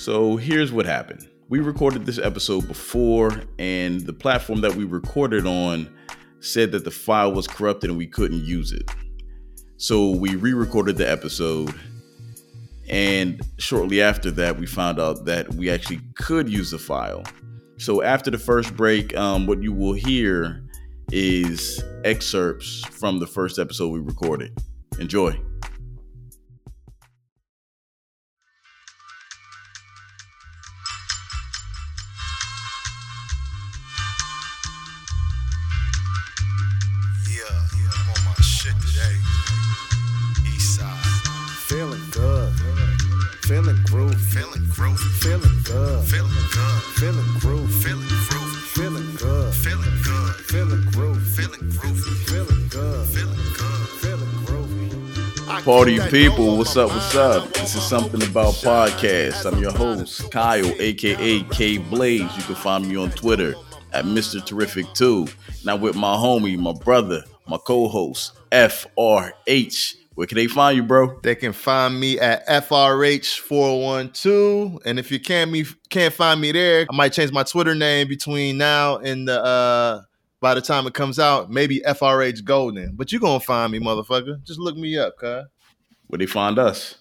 So here's what happened. We recorded this episode before, and the platform that we recorded on said that the file was corrupted and we couldn't use it. So we re recorded the episode. And shortly after that, we found out that we actually could use the file. So after the first break, um, what you will hear is excerpts from the first episode we recorded. Enjoy. Feeling groovy. Feeling good. Feeling good. Feeling groovy. Feeling groovy. Feeling good. Feeling good. Feeling groovy. Feeling groovy. Feeling good. Feeling good. Feeling groovy. Party people, what's up? What's up? This is something about podcast. I'm your host, Kyle, aka K Blaze. You can find me on Twitter at Mr. Terrific 2. Now with my homie, my brother, my co-host, FRH. Where can they find you, bro? They can find me at FRH412. And if you can't me can't find me there, I might change my Twitter name between now and the uh by the time it comes out, maybe FRH Golden. But you're gonna find me, motherfucker. Just look me up, cuz. Where they find us?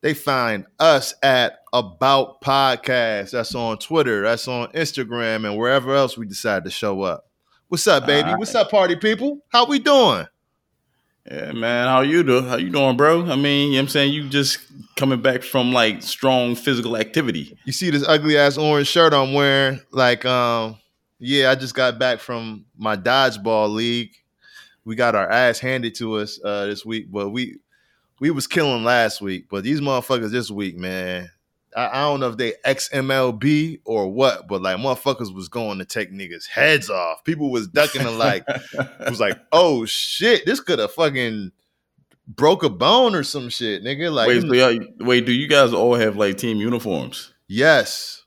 They find us at About Podcast. That's on Twitter, that's on Instagram, and wherever else we decide to show up. What's up, baby? Right. What's up, party people? How we doing? Yeah, man. How you do? How you doing, bro? I mean, you know what I'm saying? You just coming back from like strong physical activity. you see this ugly ass orange shirt I'm wearing. Like, um, yeah, I just got back from my dodgeball league. We got our ass handed to us uh this week, but we we was killing last week. But these motherfuckers this week, man. I, don't know if they XMLB or what, but like motherfuckers was going to take niggas' heads off. People was ducking and like it was like, oh shit, this could have fucking broke a bone or some shit, nigga. Like, wait, so y'all, wait, do you guys all have like team uniforms? Yes.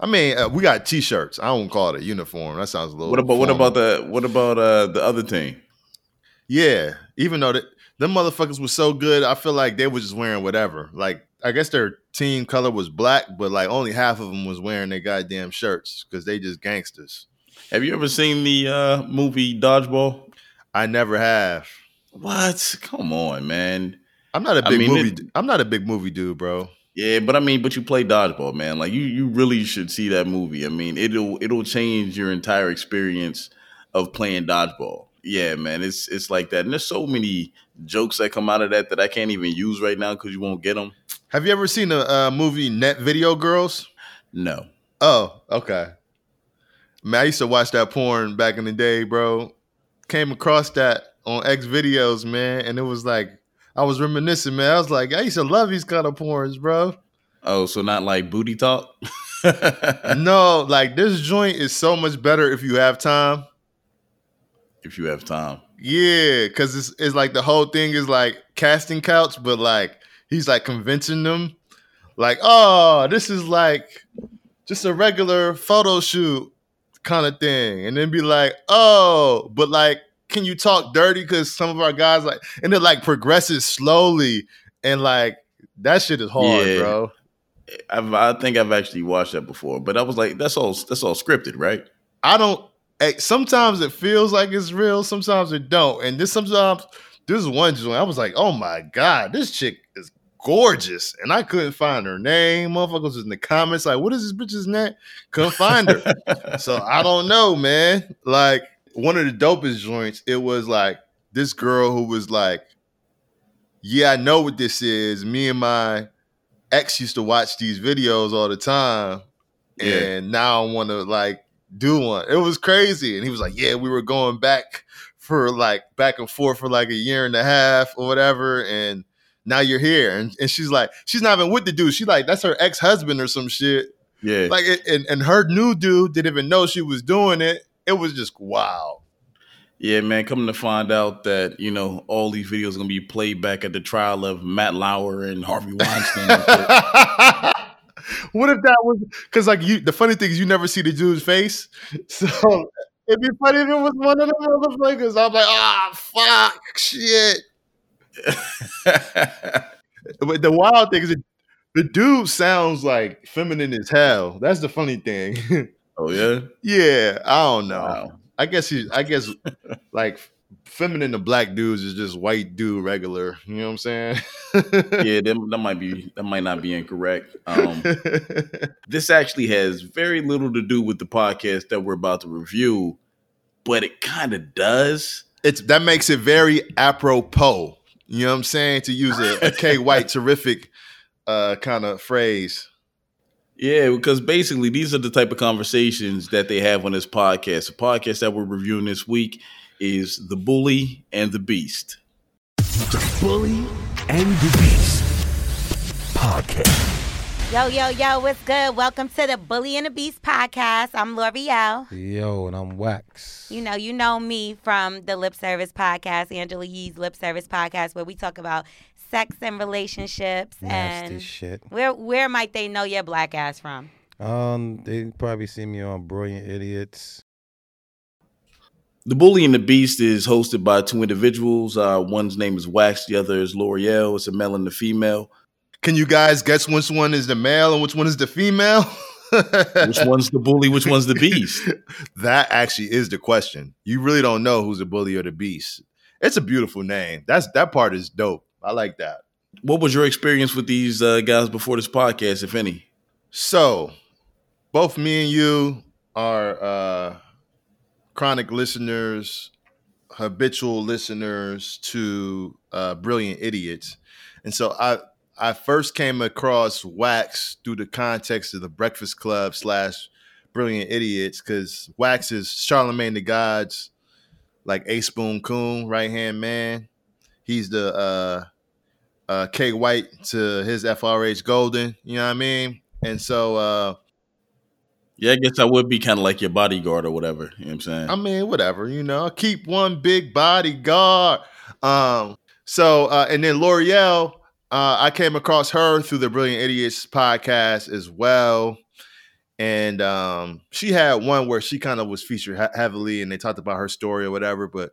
I mean, uh, we got t-shirts. I don't call it a uniform. That sounds a little. What about what about the what about uh the other team? Yeah, even though that them motherfuckers was so good, I feel like they were just wearing whatever. Like, I guess their team color was black, but like only half of them was wearing their goddamn shirts because they just gangsters. Have you ever seen the uh movie Dodgeball? I never have. What? Come on, man. I'm not a big mean, movie. it- I'm not a big movie dude, bro. Yeah, but I mean, but you play dodgeball, man. Like you, you really should see that movie. I mean, it'll it'll change your entire experience of playing dodgeball. Yeah, man, it's it's like that. And there's so many jokes that come out of that that I can't even use right now because you won't get them. Have you ever seen a uh, movie Net Video Girls? No. Oh, okay. Man, I used to watch that porn back in the day, bro. Came across that on X videos, man, and it was like I was reminiscing, man. I was like, I used to love these kind of porns, bro. Oh, so not like booty talk. no, like this joint is so much better if you have time. if you have time. Yeah, because it's it's like the whole thing is like casting couch, but like he's like convincing them, like, oh, this is like just a regular photo shoot kind of thing, and then be like, oh, but like, can you talk dirty? Because some of our guys like, and it like progresses slowly, and like that shit is hard, Yeah. bro. I've, I think I've actually watched that before, but I was like, that's all that's all scripted, right? I don't. Eh, Sometimes it feels like it's real. Sometimes it don't. And this sometimes this is one joint. I was like, oh my god, this chick is gorgeous, and I couldn't find her name. Motherfuckers was in the comments like, what is this bitch's name? Couldn't find her. so I don't know, man. Like one of the dopest joints. It was like this girl who was like, yeah, I know what this is. Me and my ex used to watch these videos all the time, Yeah. and now I want to like do one. It was crazy, and he was like, "Yeah, we were going back for like back and forth for like a year and a half or whatever, and now you're here." And, and she's like, she's not even with the dude. She like that's her ex husband or some shit. yeah. Like, it, and and her new dude didn't even know she was doing it. It was just wow. Yeah, man, coming to find out that, you know, all these videos are gonna be played back at the trial of Matt Lauer and Harvey Weinstein. what if that was because like you? The funny thing is you never see the dude's face, so it'd be funny if it was one of the motherfuckers. I'm like, ah, fuck, shit. But the wild thing is, that the dude sounds like feminine as hell. That's the funny thing. Oh yeah. yeah, I don't know. Wow. I guess he. I guess like feminine to black dudes is just white dude regular. You know what I'm saying? Yeah, that, that might be that might not be incorrect. Um, this actually has very little to do with the podcast that we're about to review, but it kind of does. it's that makes it very apropos. You know what I'm saying? To use a, a K White terrific uh, kind of phrase. Yeah, because basically these are the type of conversations that they have on this podcast. The podcast that we're reviewing this week is The Bully and the Beast. The Bully and the Beast podcast. Yo, yo, yo, what's good? Welcome to the Bully and the Beast podcast. I'm Lore'l. Yo, and I'm Wax. You know, you know me from the Lip Service podcast, Angela Yee's Lip Service podcast, where we talk about sex and relationships. Nasty and shit. where where might they know your black ass from? Um, they probably see me on Brilliant Idiots. The Bully and the Beast is hosted by two individuals. Uh, one's name is Wax, the other is Lore'l. It's a male and a female. Can you guys guess which one is the male and which one is the female? Which one's the bully? Which one's the beast? that actually is the question. You really don't know who's the bully or the beast. It's a beautiful name. That's that part is dope. I like that. What was your experience with these uh, guys before this podcast, if any? So, both me and you are uh, chronic listeners, habitual listeners to uh, Brilliant Idiots, and so I I first came across Wax through the context of the Breakfast Club slash Brilliant Idiots because Wax is Charlemagne the God's like A Spoon Coon right hand man. He's the uh, uh, K White to his FRH Golden. You know what I mean? And so, uh, Yeah, I guess I would be kind of like your bodyguard or whatever. You know what I'm saying? I mean, whatever, you know, keep one big bodyguard. Um, so, uh, and then Lore'l, uh, I came across her through the Brilliant Idiots podcast as well. And um, she had one where she kind of was featured he- heavily and they talked about her story or whatever. But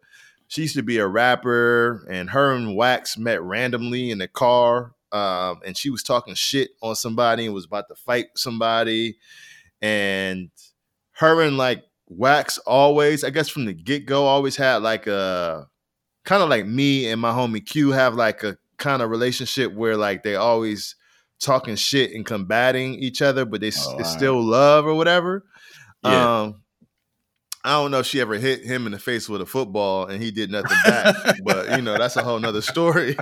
she used to be a rapper, and her and Wax met randomly in the car. Um, and she was talking shit on somebody and was about to fight somebody. And her and like Wax always, I guess from the get go, always had like a kind of like me and my homie Q have like a kind of relationship where like they always talking shit and combating each other, but they Oh, it's still love or whatever. Yeah. Um, I don't know if she ever hit him in the face with a football and he did nothing back, but you know that's a whole nother story.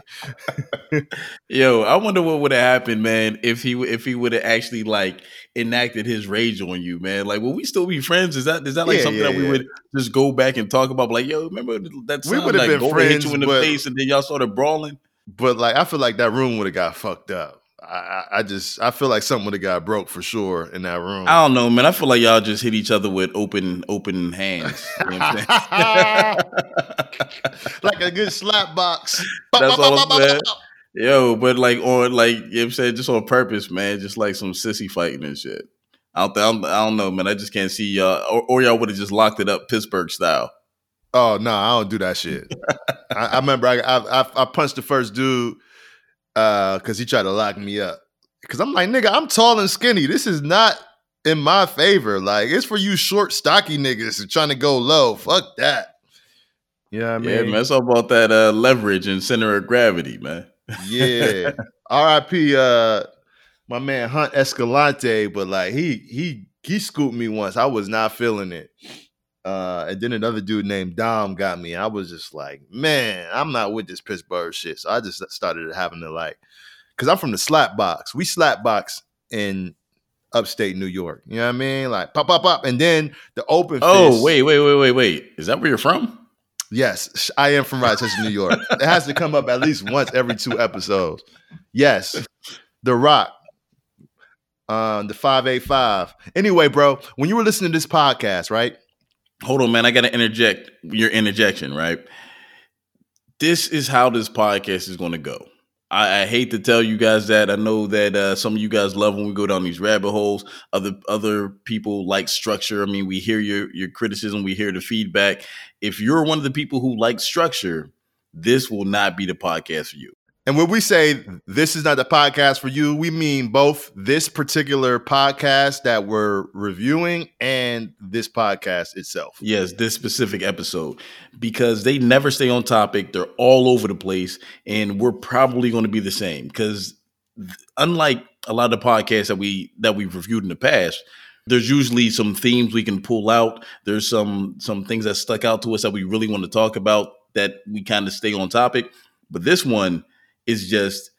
Yo, I wonder what would have happened, man, if he if he would have actually like enacted his rage on you, man. Like, will we still be friends? Is that is that like Yeah, something yeah, that we yeah. would just go back and talk about? Like, yo, remember that We time would've like, been Golden hit you in the but- face and then y'all started brawling? But like I feel like that room would have got fucked up. I, I, I just I feel like something would have got broke for sure in that room. I don't know, man. I feel like y'all just hit each other with open open hands. You know what I'm like a good slap box. That's all I'm saying. Yo, but like on like you know what I'm saying, just on purpose, man. Just like some sissy fighting and shit. I don't, I don't, I don't know, man. I just can't see y'all, or, or y'all would have just locked it up Pittsburgh style. Oh no, I don't do that shit. I, I remember I, I I I punched the first dude because he tried to lock me up. Because I'm like, nigga, I'm tall and skinny. This is not in my favor. Like, it's for you short, stocky niggas trying to go low. Fuck that. You know what I Yeah, mean? man. It's all about that uh, leverage and center of gravity, man. Yeah. R.I.P. Uh, my man Hunt Escalante, but like he he he scooped me once. I was not feeling it. Uh, and then another dude named Dom got me. I was just like, man, I'm not with this Pittsburgh shit. So I just started having to like, cause I'm from the slap box. We slap box in upstate New York. You know what I mean? Like pop, pop, pop, and then the open. Oh, fist- wait, wait, wait, wait, wait. Is that where you're from? Yes, I am from Rochester, New York. It has to come up at least once every two episodes. Yes, The Rock, um, the five eight five. Anyway, bro, when you were listening to this podcast, right? Hold on, man. I got to interject your interjection, right? This is how this podcast is going to go. I, I hate to tell you guys that. I know that uh, some of you guys love when we go down these rabbit holes. Other other people like structure. I mean, we hear your your criticism, we hear the feedback. If you're one of the people who like structure, this will not be the podcast for you. And when we say this is not the podcast for you, we mean both this particular podcast that we're reviewing and this podcast itself. Yes, this specific episode because they never stay on topic. They're all over the place, and we're probably going to be the same because unlike a lot of the podcasts that we that we've reviewed in the past, there's usually some themes we can pull out. There's some some things that stuck out to us that we really want to talk about that we kind of stay on topic. But this one is just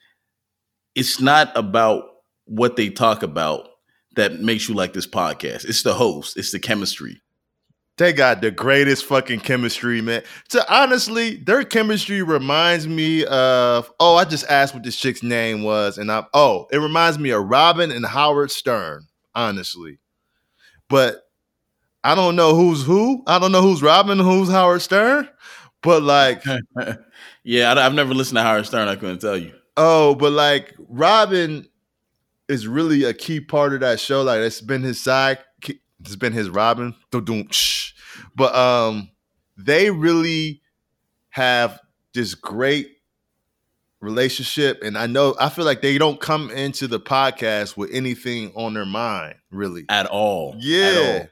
it's not about what they talk about that makes you like this podcast. It's the host, it's the chemistry. They got the greatest fucking chemistry, man. To honestly, their chemistry reminds me of oh, I just asked what this chick's name was, and I oh, it reminds me of Robin and Howard Stern, honestly. But I don't know who's who. I don't know who's Robin, who's Howard Stern. But like, yeah, I, I've never listened to Howard Stern. I couldn't tell you. oh, but like Robin is really a key part of that show. Like it's been his side, it's been his Robin. But um, they really have this great relationship, and I know I feel like they don't come into the podcast with anything on their mind, really. At all. At Yeah. all.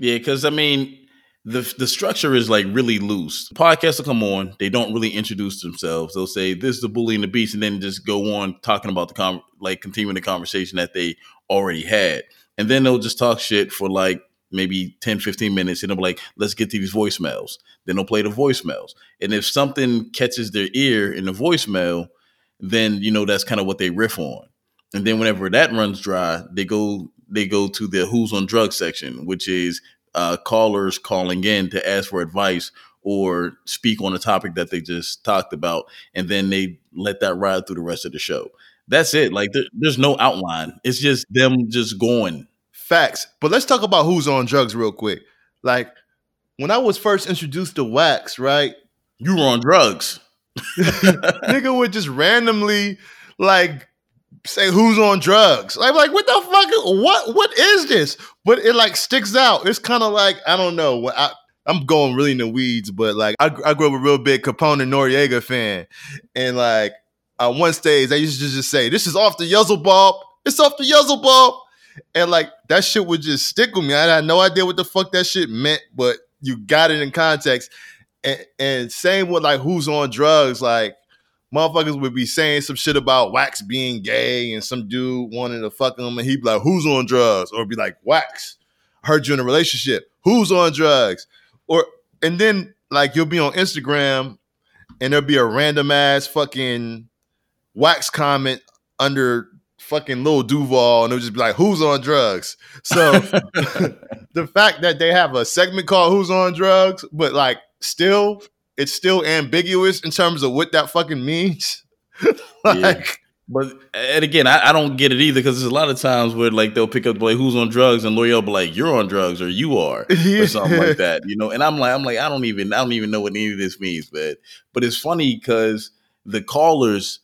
Yeah, because I mean, the the structure is like really loose. Podcasts will come on, they don't really introduce themselves. They'll say this is the bully and the beast, and then just go on talking about the com like continuing the conversation that they already had. And then they'll just talk shit for like maybe 10, 15 minutes, and they'll be like, let's get to these voicemails. Then they'll play the voicemails. And if something catches their ear in the voicemail, then you know that's kind of what they riff on. And then whenever that runs dry, they go they go to the who's on drugs section, which is uh, callers calling in to ask for advice or speak on a topic that they just talked about, and then they let that ride through the rest of the show. That's it. Like there, there's no outline. It's just them just going. Facts. But let's talk about who's on drugs real quick. Like when I was first introduced to Wax, right? You were on drugs. nigga would just randomly like say who's on drugs. I'm like, what the fuck? What what is this? But it like sticks out. It's kind of like I don't know. I, I'm going really in the weeds, but like I, I grew up a real big Capone and Noreaga fan, and like on one stage, they used to just say, "This is off the Yuzzle. It's off the Yuzzle Bulb," and like that shit would just stick with me. I had no idea what the fuck that shit meant, but you got it in context. And, and same with like who's on drugs, like motherfuckers would be saying some shit about Wax being gay and some dude wanting to fuck him, and he'd be like, "Who's on drugs?" Or be like, "Wax, heard you in a relationship. Who's on drugs?" Or and then like you'll be on Instagram, and there'll be a random ass fucking Wax comment under fucking Lil Duval, and it'll just be like, "Who's on drugs?" So the fact that they have a segment called "Who's on drugs," but like still it's still ambiguous in terms of what that fucking means. like, But and again, I, I don't get it either because there's a lot of times where like they'll pick up like who's on drugs and Lore'l be like you're on drugs or you are Yeah. or something like that, you know. And I'm like I'm like I don't even I don't even know what any of this means, but but it's funny because the callers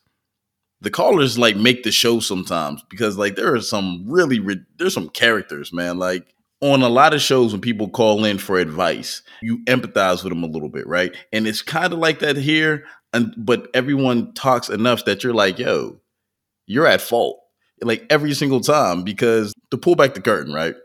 the callers like make the show sometimes because like there are some really ri- there's some characters man like on a lot of shows when people call in for advice you empathize with them a little bit right? And it's kind of like that here and but everyone talks enough that you're like yo you're at fault like every single time because to pull back the curtain right?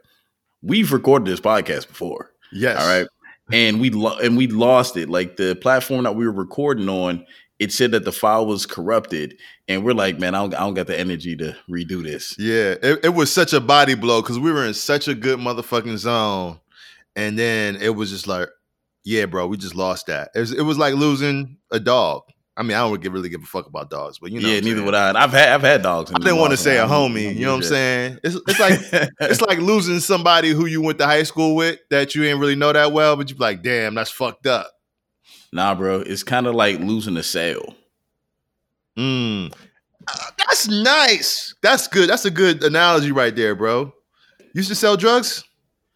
We've recorded this podcast before yes, all right? And we lo- and we lost it like the platform that we were recording on it said that the file was corrupted and we're like man i don't, I don't got the energy to redo this Yeah, it, it was such a body blow because we were in such a good motherfucking zone, and then it was just like, yeah, bro, we just lost that. It was, it was like losing a dog. I mean, I don't really, give a fuck about dogs, but you know, yeah neither would i i've had i've had dogs I didn't want to say a homie. You know what I'm saying? It's it's like it's like losing somebody who you went to high school with that you didn't really know that well, but you're like, damn, that's fucked up. Nah bro it's kind of like losing a sale Mm. Uh, that's nice. That's good. That's a good analogy right there, bro. Used to sell drugs?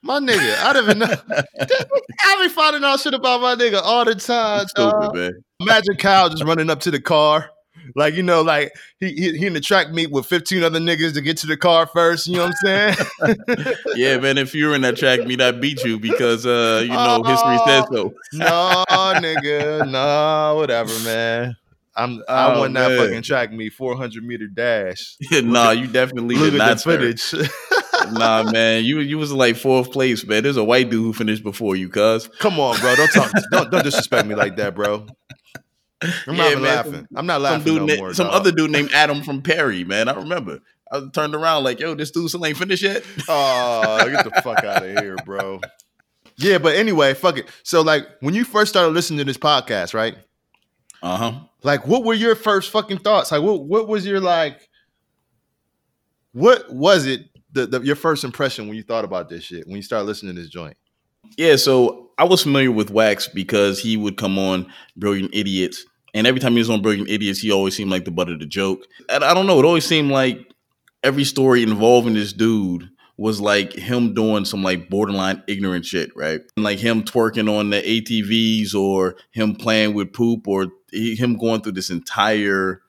My nigga, I don't even know. I be finding out shit about my nigga all the time. stupid dog. man Imagine Kyle just running up to the car. Like, you know, like he, he he in the track meet with 15 other niggas to get to the car first. You know what I'm saying? yeah man if you were in that track meet i beat you because uh you know history says so no, nigga. No, whatever, man. I'm I Oh, won that man. fucking track meet 400 meter dash. nah, you definitely did not. footage. nah, man, you you was like fourth place, man. There's a white dude who finished before you, cuz. Come on, bro. Don't talk. don't don't disrespect me like that, bro. I'm not laughing. some- I'm not Some laughing dude, no na- more. some other dude named Adam from Perry, man. I remember. I turned around like, yo, this dude still ain't finished yet. Oh, get the fuck out of here, bro. Yeah, but anyway, fuck it. So, like, when you first started listening to this podcast, right? Uh huh. Like, what were your first fucking thoughts? Like, what what was your like? What was it? The, the your first impression when you thought about this shit when you started listening to this joint? Yeah, so I was familiar with Wax because he would come on Brilliant Idiots, and every time he was on Brilliant Idiots, he always seemed like the butt of the joke. And I don't know, it always seemed like every story involving this dude was like him doing some like borderline ignorant shit, right? Like him twerking on the ATVs or him playing with poop or he, him going through this entire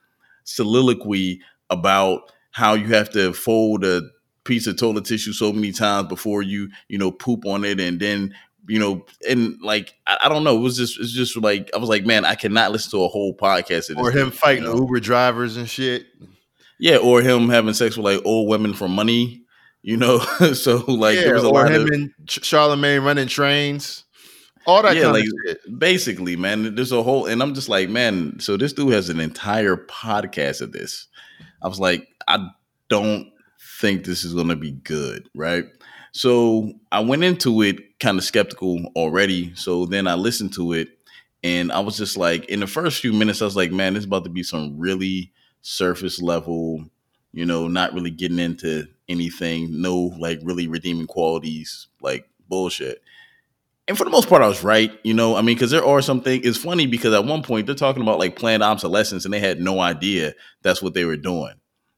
soliloquy about how you have to fold a piece of toilet tissue so many times before you, you know, poop on it and then you know, and like I, I don't know, it was just it's just like I was like, man, I cannot listen to a whole podcast of this Or him dude, fighting you know? Uber drivers and shit. Yeah, or him having sex with like old women for money, you know. so like yeah, there was a or lot him of and Charlemagne running trains. All that Yeah, kind like- of shit. basically, man. There's a whole, and I'm just like, man. So this dude has an entire podcast of this. I was like, I don't think this is going to be good, right? So I went into it kind of skeptical already. So then I listened to it, and I was just like, in the first few minutes, I was like, man, this is about to be some really surface level, you know, not really getting into anything, no like really redeeming qualities, like bullshit. And for the most part, I was right. You know, I mean, because there are some things. It's funny because at one point they're talking about like planned obsolescence, and they had no idea that's what they were doing.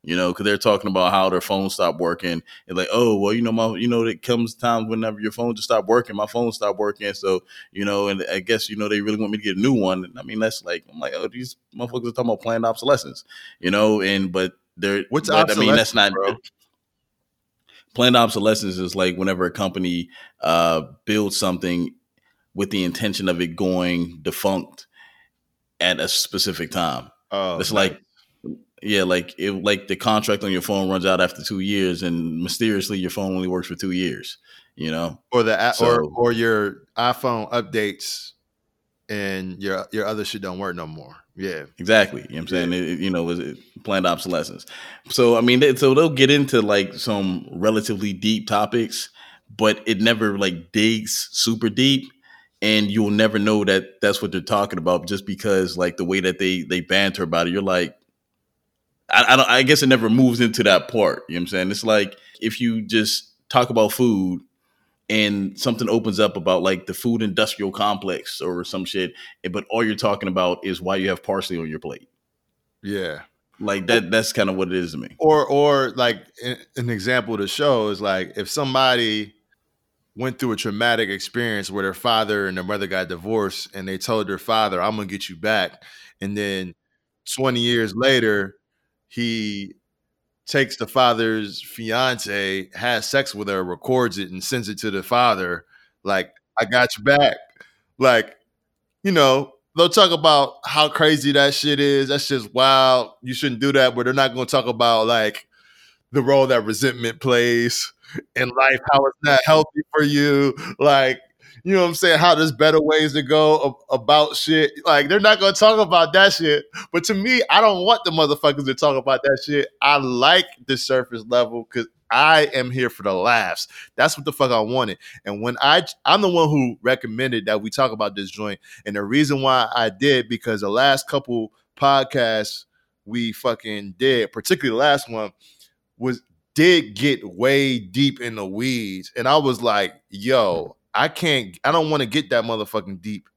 You know, because they're talking about how their phone stopped working, and like, oh, well, you know, my, you know, it comes times whenever your phone just stopped working, my phone stopped working, so you know, and I guess you know they really want me to get a new one. And I mean, that's like, I'm like, oh, these motherfuckers are talking about planned obsolescence, you know, and but they're, What's but, I mean, that's not bro? planned obsolescence is like whenever a company uh, builds something with the intention of it going defunct at a specific time. Oh, it's like yeah, like it like the contract on your phone runs out after two years, and mysteriously your phone only works for two years. You know, or the a- or or your iPhone updates and your your other shit don't work no more. Yeah. Exactly. You know what I'm saying? It, it- you know, planned obsolescence. So, I mean, they, so they'll get into like some relatively deep topics, but it never like digs super deep. And you'll never know that that's what they're talking about just because like the way that they, they banter about it, you're like, I, I don't, I guess it never moves into that part. You know what I'm saying? It's like if you just talk about food and something opens up about like the food industrial complex or some shit, eh, but all you're talking about is why you have parsley on your plate. Yeah. Like that that's kind of what it is to me. Or or like an an example to show is like if somebody went through a traumatic experience where their father and their mother got divorced and they told their father, I'm gonna get you back. And then 20 years later, he takes the father's fiance, has sex with her, records it, and sends it to the father, like, I got you back. Like, you know, they'll talk about how crazy that shit is. That's just wild. You shouldn't do that, but they're not gonna talk about like the role that resentment plays in life, how it's not healthy for you. Like, you know what I'm saying? How there's better ways to go about shit. Like, they're not gonna talk about that shit. But to me, I don't want the motherfuckers to talk about that shit. I like the surface level because I am here for the laughs. That's what the fuck I wanted. And when I I'm the one who recommended that we talk about this joint. And the reason why I did because the last couple podcasts we fucking did, particularly the last one, was did get way deep in the weeds. And I was like, yo, I can't, I don't want to get that motherfucking deep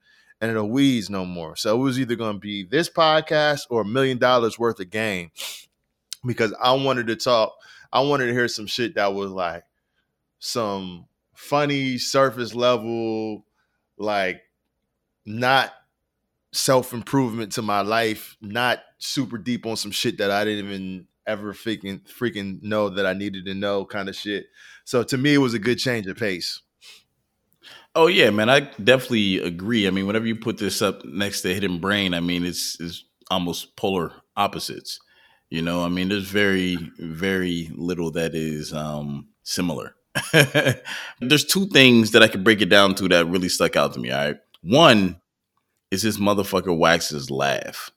and the weeds no more. So it was either gonna be this podcast or a million dollars worth of game. Because I wanted to talk, I wanted to hear some shit that was like some funny surface level, like not self improvement to my life, not super deep on some shit that I didn't even ever freaking freaking know that I needed to know kind of shit. So to me, it was a good change of pace. Oh yeah, man, I definitely agree. I mean, whenever you put this up next to Hidden Brain, I mean, it's it's almost polar opposites. You know, I mean, there's very, very little that is um, similar. there's two things that I could break it down to that really stuck out to me. All right. One is this motherfucker Wax's laugh.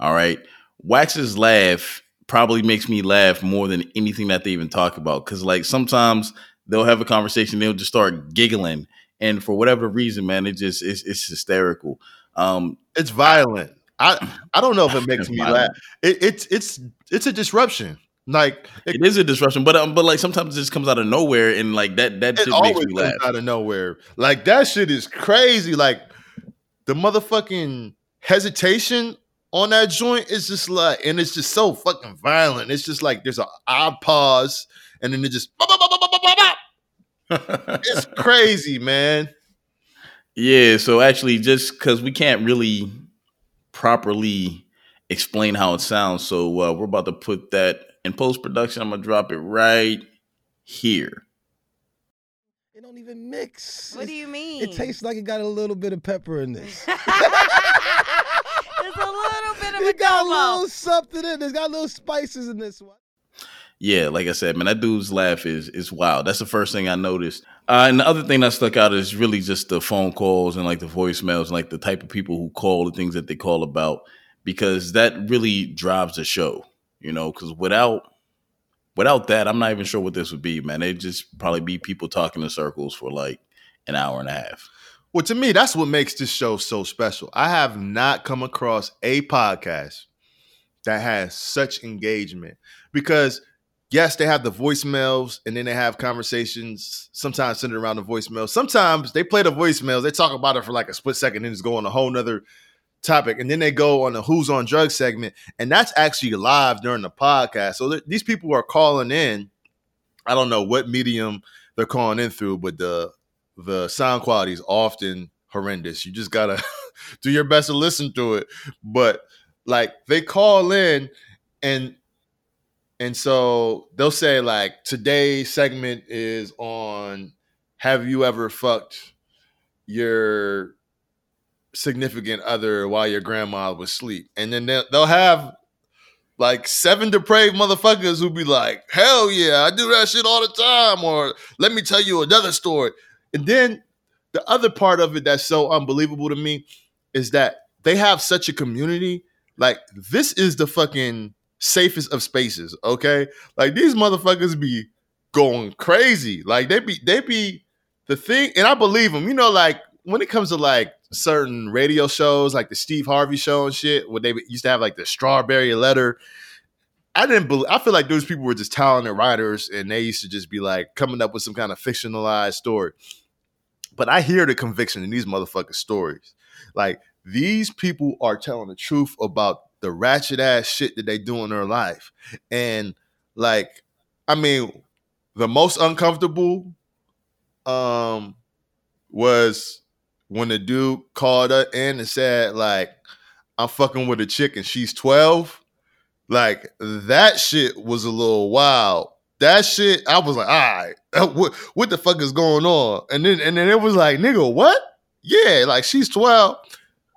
All right. Wax's laugh probably makes me laugh more than anything that they even talk about. Cause like sometimes they'll have a conversation, they'll just start giggling. And for whatever reason, man, it just it's, it's hysterical. Um, It's violent. I I don't know if it makes me laugh. It, it's it's it's a disruption. Like it, it is a disruption, but um, but like sometimes it just comes out of nowhere, and like that that it shit makes me comes laugh. out of nowhere. Like that shit is crazy. Like the motherfucking hesitation on that joint is just like, and it's just so fucking violent. It's just like there's an odd pause, and then it just. bop, bop, bop. It's crazy, man. Yeah, so actually, just because we can't really properly explain how it sounds, so uh, we're about to put that in post production. I'm gonna drop it right here. It don't even mix. What do you mean? It tastes like it got a little bit of pepper in this. There's a little bit of it got a little something in. It's got little spices in this one. Yeah, like I said, man, that dude's laugh is is wild. That's the first thing I noticed. Uh, and the other thing that stuck out is really just the phone calls and like the voicemails and like the type of people who call the things that they call about because that really drives the show. You know, because without without that, I'm not even sure what this would be, man. It'd just probably be people talking in circles for like an hour and a half. Well, to me, that's what makes this show so special. I have not come across a podcast that has such engagement because, yes, they have the voicemails and then they have conversations sometimes centered around the voicemails. Sometimes they play the voicemails, they talk about it for like a split second and just go on a whole nother topic. And then they go on the Who's on Drugs segment, and that's actually live during the podcast. So th- these people are calling in. I don't know what medium they're calling in through, but the the sound quality is often horrendous. You just gotta do your best to listen to it. But like they call in and and so they'll say like today's segment is on have you ever fucked your significant other while your grandma was asleep? And then they'll, they'll have like seven depraved motherfuckers who'll be like, hell yeah, I do that shit all the time. Or let me tell you another story. And then the other part of it that's so unbelievable to me is that they have such a community. Like, this is the fucking safest of spaces, okay? Like these motherfuckers be going crazy. Like they be they be the thing, and I believe them. You know, like when it comes to like certain radio shows, like the Steve Harvey show and shit, where they used to have like the strawberry letter. I didn't believe. I feel like those people were just talented writers, and they used to just be like coming up with some kind of fictionalized story. But I hear the conviction in these motherfucking stories. Like these people are telling the truth about the ratchet ass shit that they do in their life, and like, I mean, the most uncomfortable, um, was when the dude called her in and said like, "I'm fucking with a chick and she's 12." Like that shit was a little wild. That shit, I was like, all right, what, what the fuck is going on? And then and then it was like, nigga, what? Yeah, like she's 12.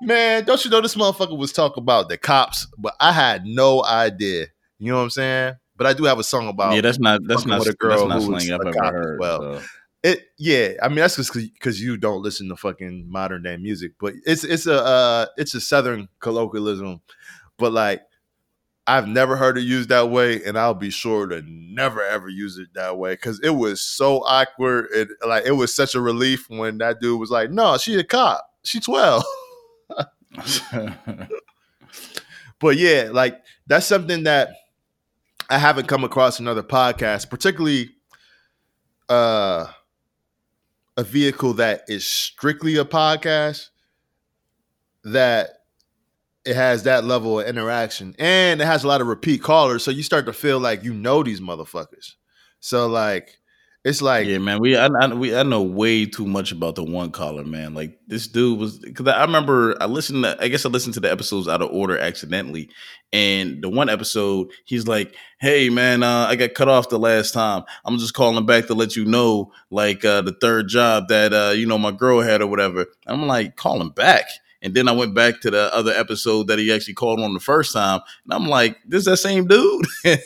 Man, don't you know this motherfucker was talking about the cops, but I had no idea. You know what I'm saying? But I do have a song about yeah, that's not that's not a that's girl not who slang I've ever heard. well. so. it. Yeah, I mean that's just because you don't listen to fucking modern day music, but it's it's a uh, it's a southern colloquialism. But like, I've never heard it used that way, and I'll be sure to never ever use it that way because it was so awkward. It like it was such a relief when that dude was like, "No, she a cop. She 12. but yeah, like that's something that I haven't come across in other podcasts, particularly uh a vehicle that is strictly a podcast that it has that level of interaction and it has a lot of repeat callers so you start to feel like you know these motherfuckers. So like it's like yeah, man. We I, I we I know way too much about the one caller, man. Like this dude was because I remember I listened. To, I guess I listened to the episodes out of order accidentally, and the one episode he's like, "Hey, man, uh, I got cut off the last time. I'm just calling back to let you know, like uh, the third job that uh, you know my girl had or whatever." I'm like, "Calling back." And then I went back to the other episode that he actually called on the first time, and I'm like, this is that same dude.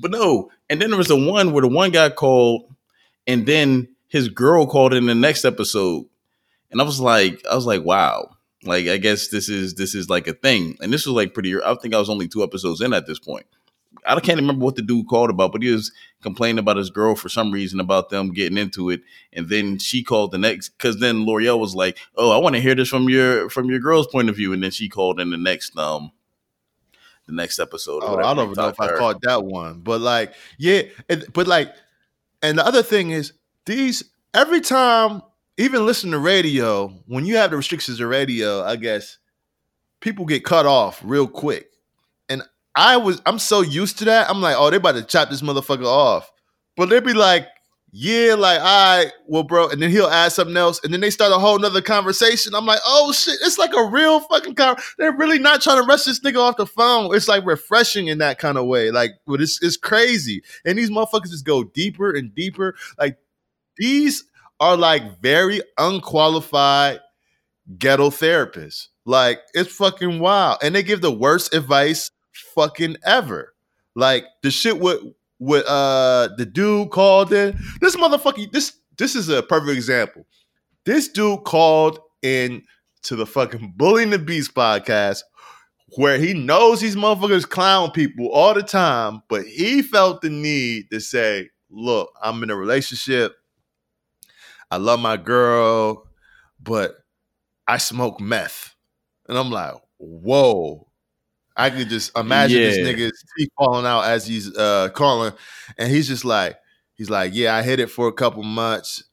but no. And then there was the one where the one guy called, and then his girl called in the next episode, and I was like, I was like, wow. Like I guess this is this is like a thing, and this was like pretty. I think I was only two episodes in at this point. I can't remember what the dude called about, but he was complaining about his girl for some reason about them getting into it, and then she called the next because then Lore'l was like, "Oh, I want to hear this from your from your girl's point of view," and then she called in the next um the next episode. Oh, I don't even know if I caught that one, but like, yeah, it, but like, and the other thing is these every time, even listen to radio when you have the restrictions of radio, I guess people get cut off real quick, and I was I'm so used to that. I'm like, oh, they about to chop this motherfucker off, but they'd be like. Yeah, like all right, well, bro, and then he'll add something else, and then they start a whole nother conversation. I'm like, oh shit, it's like a real fucking con- They're really not trying to rush this nigga off the phone. It's like refreshing in that kind of way. Like, but it's it's crazy, and these motherfuckers just go deeper and deeper. Like, these are like very unqualified ghetto therapists. Like, it's fucking wild, and they give the worst advice fucking ever. Like the shit with with uh the dude called in. This motherfucker. This this is a perfect example. This dude called in to the fucking Bully and the Beast podcast where he knows these motherfuckers clown people all the time, but he felt the need to say, Look, I'm in a relationship. I love my girl, but I smoke meth. And I'm like, Whoa. I could just imagine this Yeah. nigga's teeth falling out as he's uh calling, and he's just like, he's like, yeah, I hit it for a couple months,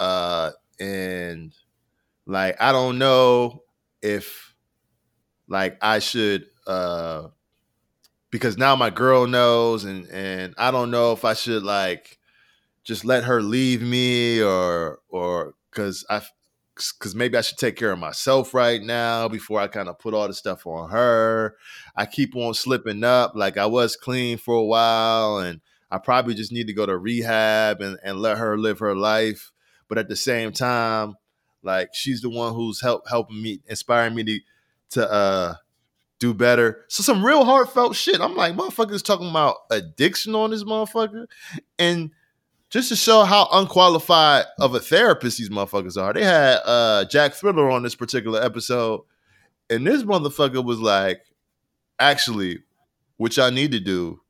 uh, and like I don't know if like I should uh because now my girl knows, and and I don't know if I should like just let her leave me or or because I because maybe I should take care of myself right now before I kind of put all the stuff on her. I keep on slipping up. Like I was clean for a while, and I probably just need to go to rehab and, and let her live her life. But at the same time, like she's the one who's help helping me, inspiring me to to uh do better. So some real heartfelt shit. I'm like, motherfuckers talking about addiction on this motherfucker. And just to show how unqualified of a therapist these motherfuckers are, they had uh Jack Thriller on this particular episode, and this motherfucker was like, actually, what y'all need to do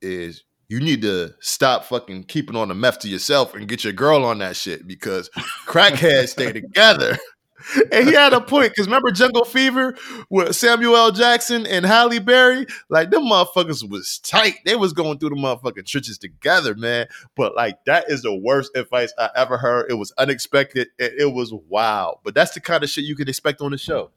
is you need to stop fucking keeping on the meth to yourself and get your girl on that shit because crackheads stay together. And he had a point because remember Jungle Fever with Samuel L. Jackson and Halle Berry? Like them motherfuckers was tight. They was going through the motherfucking trenches together, man. But like that is the worst advice I ever heard. It was unexpected. and It was wild. But that's the kind of shit you can expect on the show.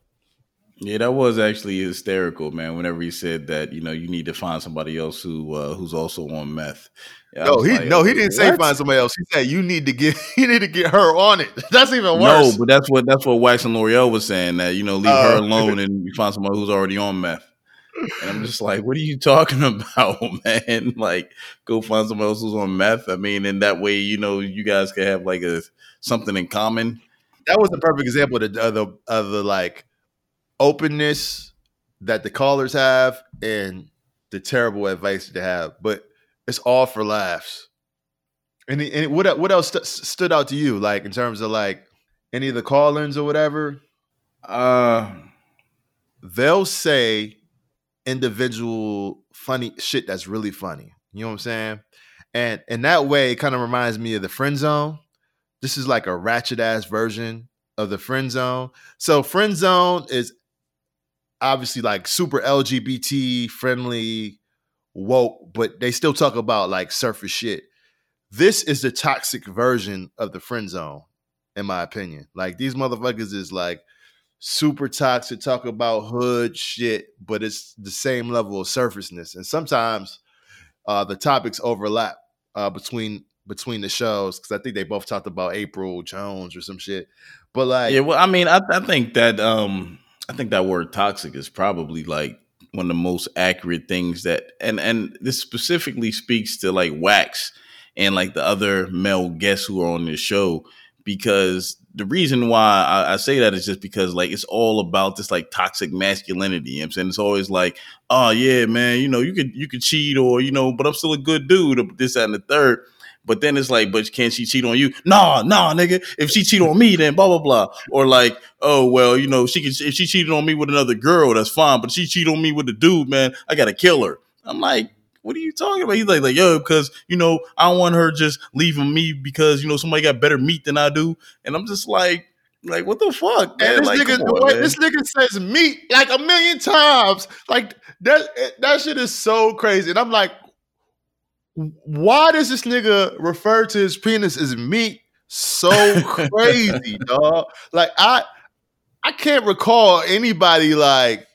Yeah, that was actually hysterical, man. Whenever he said that, you know, you need to find somebody else who uh, who's also on meth. Yeah, No, he like, no, he didn't say find somebody else. He said you need to get you need to get her on it. That's even worse. No, but that's what that's what Wax and Lore'l was saying that you know leave Oh. her alone and you find somebody who's already on meth. And I'm just like, what are you talking about, man? Like, go find somebody else who's on meth. I mean, in that way, you know, you guys could have like a something in common. that was the perfect example of the of the, of the like openness that the callers have and the terrible advice they have. But it's all for laughs. And, and what what else st- stood out to you, like in terms of like any of the call-ins or whatever? Uh, They'll say individual funny shit that's really funny. You know what I'm saying? And in that way, it kind of reminds me of the friend zone. This is like a ratchet ass version of the friend zone. So friend zone is obviously like super LGBT friendly, woke, but they still talk about like surface shit. This is the toxic version of the friend zone, in my opinion. Like these motherfuckers is like super toxic, talk about hood shit, but it's the same level of surfaceness. And sometimes uh, the topics overlap uh, between between the shows because I think they both talked about April Jones or some shit. But like, yeah, well, I mean, I, I think that um, I think that word toxic is probably like one of the most accurate things that, and and this specifically speaks to like Wax and like the other male guests who are on this show because the reason why I, I say that is just because like it's all about this like toxic masculinity. You know I'm saying it's always like, oh yeah, man, you know, you could you could cheat or you know, but I'm still a good dude, this, that, and the third. But then it's like, but can she cheat on you? Nah, nah, nigga. If she cheat on me, then blah blah blah. Or like, oh well, you know, she can if she cheated on me with another girl, that's fine. But she cheated on me with a dude, man, I gotta kill her. I'm like, what are you talking about? He's like, like, yo, because you know, I don't want her just leaving me because you know somebody got better meat than I do, and I'm just like, like, what the fuck, man? And this Like, nigga, come the way this nigga says meat like a million times. Like that, that shit is so crazy. And I'm like, why does this nigga refer to his penis as meat so crazy, dog? Like I, I can't recall anybody like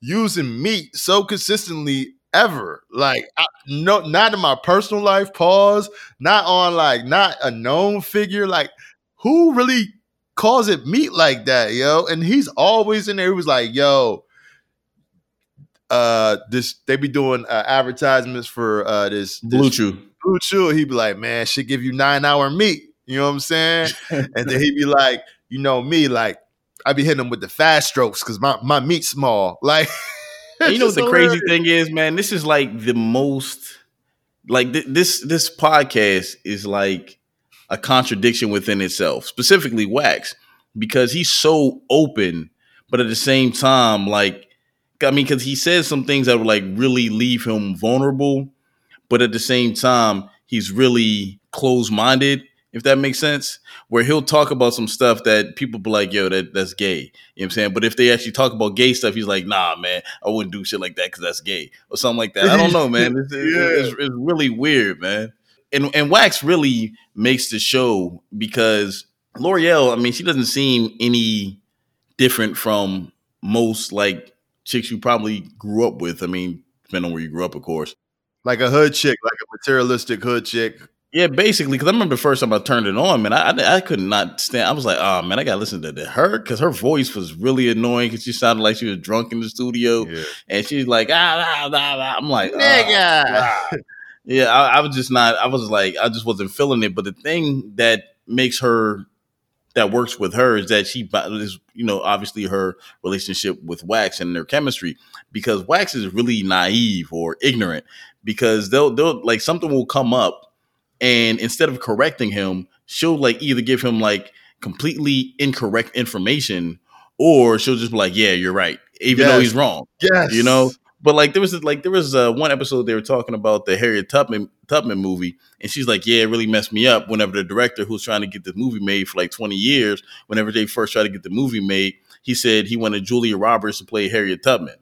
using meat so consistently ever. Like I, no, not in my personal life. Pause. Not on like not a known figure. Like who really calls it meat like that, yo? And he's always in there. He was like, yo. Uh, this they be doing uh, advertisements for uh this, this BlueChew. Blue Chew. He'd be like, man, should give you nine hour meat. You know what I'm saying? and then he'd be like, you know me, like i'd be hitting him with the fast strokes because my my meat's small. Like, you know what the crazy thing is, man? This is like the most like th- this this podcast is like a contradiction within itself, specifically Wax, because he's so open, but at the same time, like I mean, because he says some things that would like really leave him vulnerable, but at the same time, he's really closed minded. If that makes sense, where he'll talk about some stuff that people be like, "Yo, that that's gay." You know what I'm saying? But if they actually talk about gay stuff, he's like, "Nah, man, I wouldn't do shit like that because that's gay or something like that." I don't know, man. It's, it's- it's- it's really weird, man. And and Wax really makes the show because Lore'l. I mean, she doesn't seem any different from most like chicks you probably grew up with. I mean, depending on where you grew up, of course. like a hood chick, like a materialistic hood chick. Yeah, basically, because I remember the first time I turned it on, man, I, I, I could not stand. I was like, oh man, I gotta listen to the, her because her voice was really annoying because she sounded like she was drunk in the studio, Yeah. and she's like, ah, ah, ah, ah. I'm like, ah, Nigga. Yeah, I, I was just not. I was like, I just wasn't feeling it. But the thing that makes her that works with her is that she is, you know, obviously her relationship with Wax and their chemistry because Wax is really naive or ignorant because they'll they'll like something will come up and instead of correcting him, she'll like either give him like completely incorrect information or she'll just be like, yeah, you're right, even though he's wrong Yes. you know. But like there was like there was uh, one episode they were talking about the Harriet Tubman Tubman movie, and she's like, "Yeah, it really messed me up." Whenever the director who's trying to get the movie made for like twenty years, whenever they first tried to get the movie made, he said he wanted Julia Roberts to play Harriet Tubman.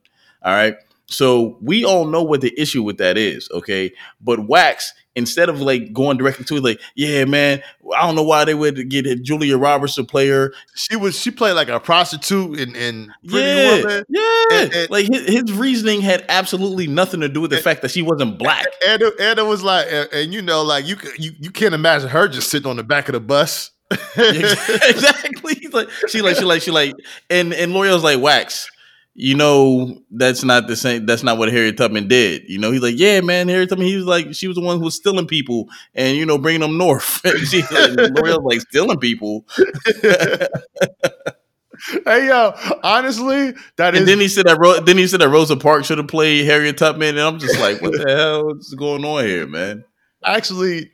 All right, so we all know what the issue with that is, okay? But Wax, instead of like going directly to it, like, "Yeah, man, I don't know why they would get Julia Roberts to play her," She was she played like a prostitute in, in Pretty yeah, Woman. yeah. And- and- like his, his reasoning had absolutely nothing to do with the fact that she wasn't black. And and it was like, and, and you know, like you, you you can't imagine her just sitting on the back of the bus. exactly. Like she like she like she like and and Lore'l's like wax. You know that's not the same. That's not what Harriet Tubman did. You know he's like, yeah, man. Harriet Tubman. He was like, she was the one who was stealing people and you know bringing them north. And she, Lore'l's like stealing people. hey yo, honestly, that is And then he said that Ro- then he said that Rosa Parks should have played Harriet Tubman. And I'm just like, what the hell is going on here, man? actually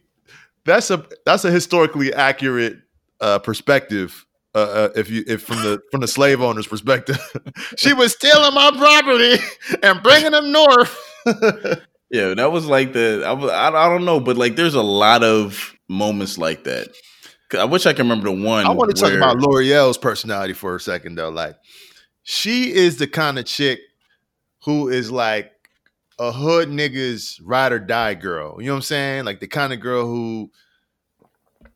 that's a that's a historically accurate uh, perspective. Uh, uh, if you if from the from the slave owner's perspective, she was stealing my property and bringing them north. Yeah, that was like the I, was, I I don't know, but like there's a lot of moments like that. I wish I can remember the one. I want to talk about Lore'l's personality for a second, though. Like, she is the kind of chick who is like a hood nigga's ride or die girl. You know what I'm saying? Like the kind of girl who,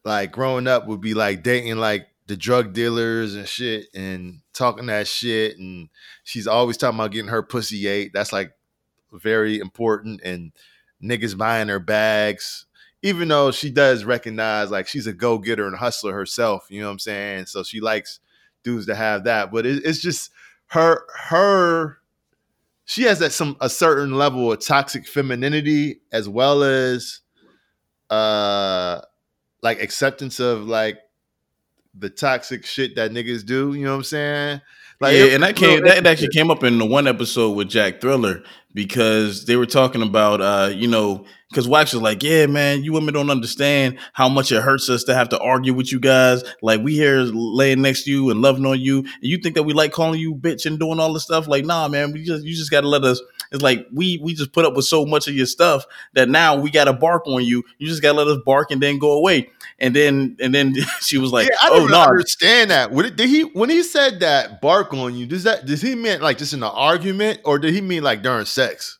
like, growing up would be like dating like the drug dealers and shit and talking that shit. And she's always talking about getting her pussy ate. That's like very important. And niggas buying her bags even though she does recognize like she's a go-getter and hustler herself, you know what I'm saying? So she likes dudes to have that, but it, it's just her her she has that some a certain level of toxic femininity as well as uh like acceptance of like the toxic shit that niggas do. You know what I'm saying? yeah, it- and that came that actually came up in the one episode with Jack Thriller because they were talking about uh, you know, because Wax was like, Yeah, man, you women don't understand how much it hurts us to have to argue with you guys. Like we here laying next to you and loving on you, and you think that we like calling you bitch and doing all this stuff. Like, nah, man, we just you just gotta let us it's like we we just put up with so much of your stuff that now we gotta bark on you. You just gotta let us bark and then go away. And then and then she was like, yeah, I Oh don't no, understand that. What did, he when he said that bark on you? Does that does he mean like just in an argument or did he mean like during sex?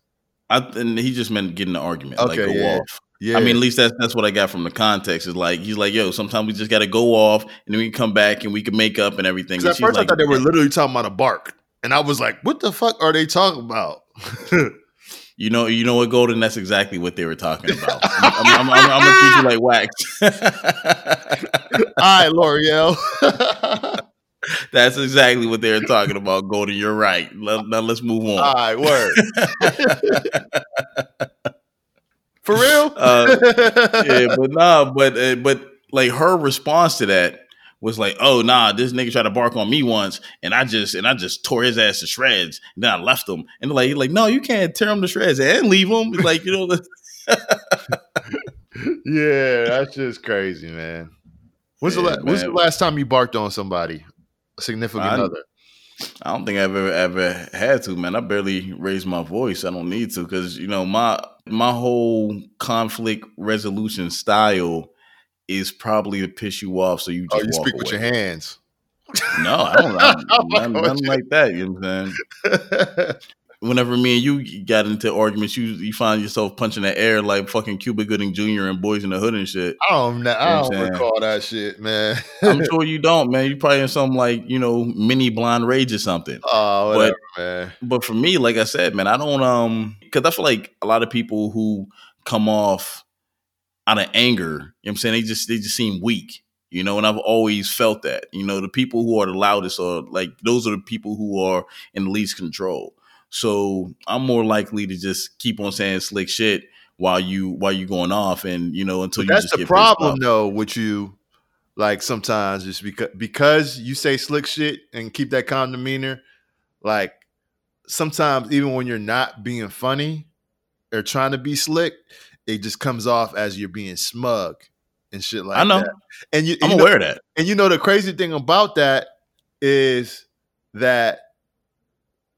I, and he just meant getting the argument, like Okay, go yeah. off. Yeah, I mean, at least that's that's what I got from the context. Is like he's like, yo, sometimes we just got to go off, and then we can come back and we can make up and everything. And at first like, I thought they were literally talking about a bark, and I was like, "What the fuck are they talking about?" you know, you know what, Golden? That's exactly what they were talking about. I'm, I'm, I'm, I'm, gonna treat you like wax. All right, Lore'l. that's exactly what they were talking about, Golden. You're right. Let, now let's move on. All right, word. For real? Uh, yeah, but nah, but uh, but like her response to that was like, "Oh nah, this nigga tried to bark on me once, and I just and I just tore his ass to shreds, and then I left him." And like, like, no, you can't tear him to shreds and leave him. Like, you know, yeah, that's just crazy, man. When's the Yeah, la- when's the last time you barked on somebody, a significant I- other? I don't think I've ever ever had to, man. I barely raise my voice. I don't need to because you know my my whole conflict resolution style is probably to piss you off, so you just Oh, you speak with your hands. No, I don't. I, Oh, nothing, nothing like that. You know what I'm saying? whenever me and you got into arguments, you you find yourself punching the air like fucking Cuba Gooding Jr. and Boys in the Hood and shit. I don't, know, I You know I'm don't saying? recall that shit, man. I'm sure you don't, man. You probably in some like you know mini blind rage or something. oh, whatever, man. But for me, like I said, man, I don't um because I feel like a lot of people who come off out of anger, you know what I'm saying, they just they just seem weak. You know, and I've always felt that. You know, the people who are the loudest are like those are the people who are in the least control. So I'm more likely to just keep on saying slick shit while you while you going off and you know until But you that's just the get problem, though, with you. Like sometimes just because because you say slick shit and keep that calm demeanor. Like sometimes even when you're not being funny or trying to be slick, it just comes off as you're being smug and shit like I know. that. And you, I'm you know- aware of that. and you know the crazy thing about that is that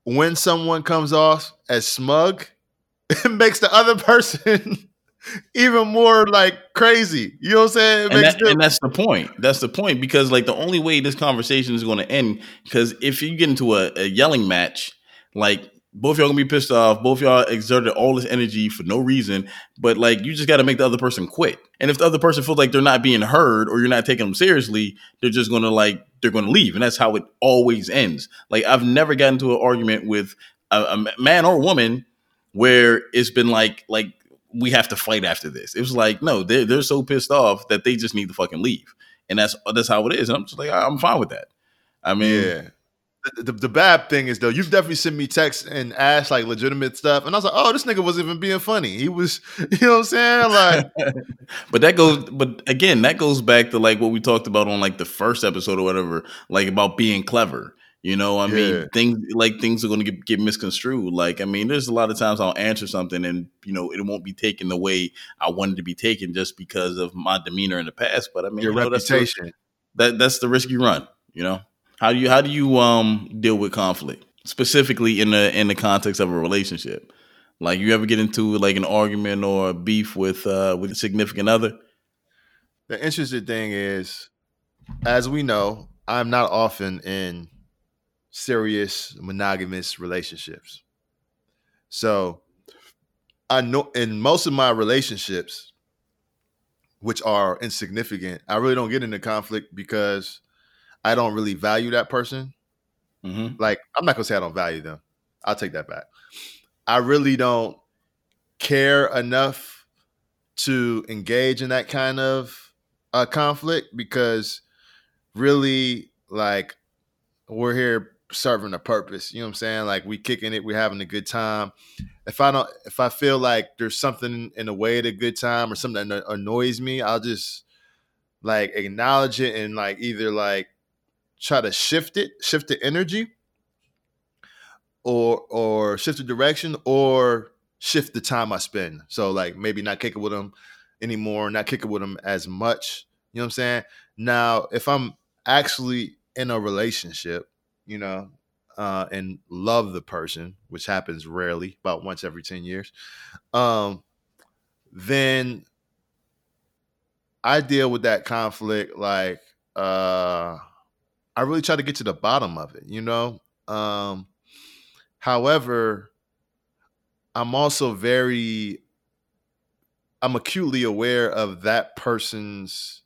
when someone comes off as smug, it makes the other person even more like crazy. You know what I'm saying? And, that, and that's the point. That's the point because like the only way this conversation is going to end because if you get into a, a yelling match, like both y'all gonna be pissed off, both y'all exerted all this energy for no reason, but like you just got to make the other person quit. And if the other person feels like they're not being heard or you're not taking them seriously, they're just gonna like they're gonna leave, and that's how it always ends. Like I've never gotten into an argument with a, a man or woman where it's been like like we have to fight after this. It was like, no, they're they're so pissed off that they just need to fucking leave, and that's that's how it is. And I'm just like, I'm fine with that. I mean, yeah. The, the, the bad thing is though, you've definitely sent me texts and asked like legitimate stuff, and I was like, "Oh, this nigga wasn't even being funny. He was, you know what I'm saying? Like, but that goes, but again, that goes back to like what we talked about on like the first episode or whatever, like about being clever. You know, I Yeah. mean, things like things are going to get, get misconstrued. Like, I mean, there's a lot of times I'll answer something and you know it won't be taken the way I wanted to be taken just because of my demeanor in the past. But I mean, your you know, that's the- reputation. that that's the risk you run. You know, how do you how do you um deal with conflict specifically in the in the context of a relationship? Like, you ever get into like an argument or a beef with uh with a significant other? The interesting thing is, as we know, I'm not often in serious monogamous relationships. So I know in most of my relationships, which are insignificant, I really don't get into conflict because I don't really value that person. hmm Like, I'm not gonna say I don't value them. I'll take that back. I really don't care enough to engage in that kind of uh, conflict because really, like, we're here serving a purpose. You know what I'm saying? Like, we kicking it, we're having a good time. If I don't, if I feel like there's something in the way of the good time or something that annoys me, I'll just like acknowledge it and like either like try to shift it, shift the energy, or or shift the direction, or shift the time I spend. So like maybe not kicking with them anymore, not kicking with them as much. You know what I'm saying? Now, if I'm actually in a relationship, you know, uh, and love the person, which happens rarely, about once every 10 years, um, then I deal with that conflict like uh I really try to get to the bottom of it, you know? Um however, I'm also very I'm acutely aware of that person's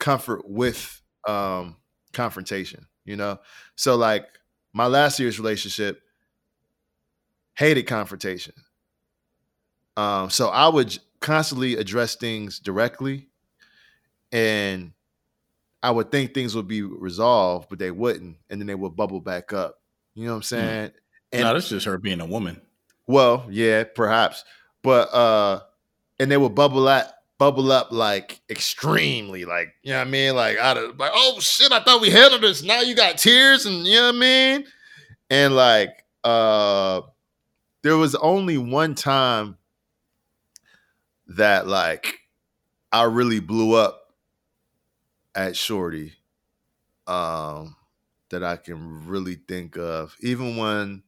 comfort with um confrontation, you know? So like my last year's relationship hated confrontation. Um so I would constantly address things directly and I would think things would be resolved, but they wouldn't, and then they would bubble back up. You know what I'm saying? And no, that's just her being a woman. well, yeah, perhaps, but uh, and they would bubble at bubble up like extremely, like you know what I mean, like out of like oh shit, I thought we handled this. Now you got tears, and you know what I mean, and like uh, there was only one time that like I really blew up at Shorty um that I can really think of. Even when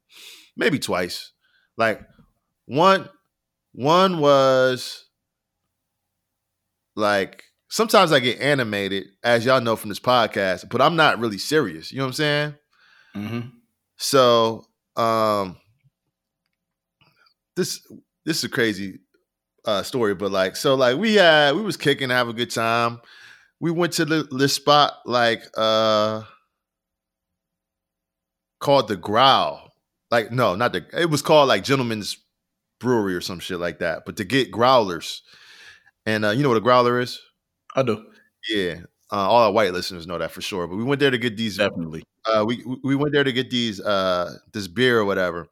maybe twice. Like one one was like sometimes I get animated, as y'all know from this podcast, but I'm not really serious. You know what I'm saying? Mm-hmm. So um this this is a crazy uh story, but like so like we had we was kicking, have a good time. We went to the this spot like uh called the Growl. Like no, not the it was called like Gentleman's Brewery or some shit like that. But to get growlers. And uh you know what a growler is? I do Yeah. Uh, all our white listeners know that for sure. But we went there to get these definitely. uh, we we went there to get these uh this beer or whatever,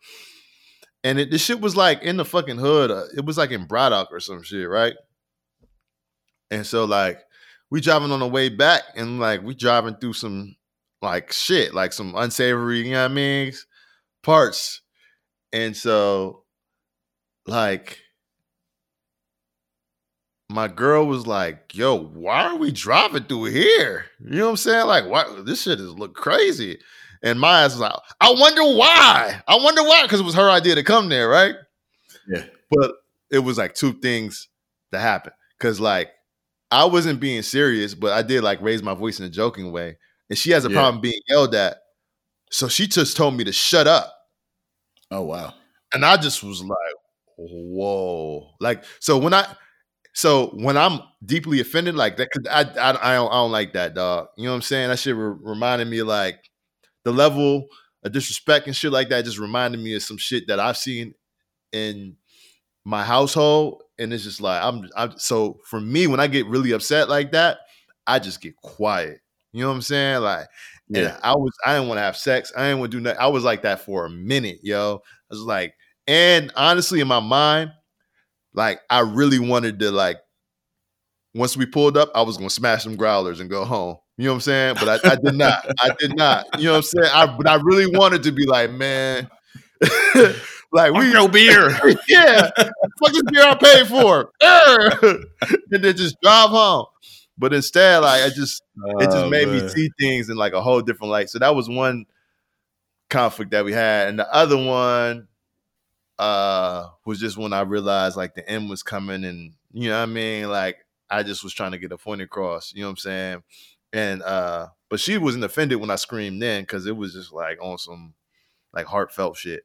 and it, this shit was like in the fucking hood. Uh, it was like in Braddock or some shit, right? And so like we driving on the way back, and like we driving through some like shit, like some unsavory, you know what I mean, parts, and so like my girl was like, "Yo, why are we driving through here?" You know what I'm saying? Like, why this shit is look crazy. And my ass was like, "I wonder why. I wonder why," because it was her idea to come there, right? Yeah. But it was like two things that happened. Cause like I wasn't being serious, but I did like raise my voice in a joking way. And she has a Yeah. problem being yelled at. So she just told me to shut up. Oh wow. And I just was like, whoa. Like, so when I so when I'm deeply offended like that, cause I I, I, don't, I don't like that, dog. You know what I'm saying? That shit re- reminded me like the level of disrespect and shit like that just reminded me of some shit that I've seen in my household. And it's just like I'm I'm so for me, when I get really upset like that, I just get quiet. You know what I'm saying? Like, Yeah. and I was I didn't want to have sex. I didn't want to do nothing. I was like that for a minute, yo. I was like, and honestly, in my mind, like I really wanted to like once we pulled up, I was gonna smash some growlers and go home. You know what I'm saying? But I, I did not. I did not. You know what I'm saying? I but I really wanted to be like, man, like we no beer. yeah, fuck this beer I paid for, and then just drive home. But instead, like I just it just Oh, made me see things in like a whole different light. So that was one conflict that we had, and the other one uh was just when I realized like the end was coming, and you know what I mean. Like I just was trying to get a point across. You know what I'm saying? And uh but she wasn't offended when I screamed then because it was just like on some like heartfelt shit.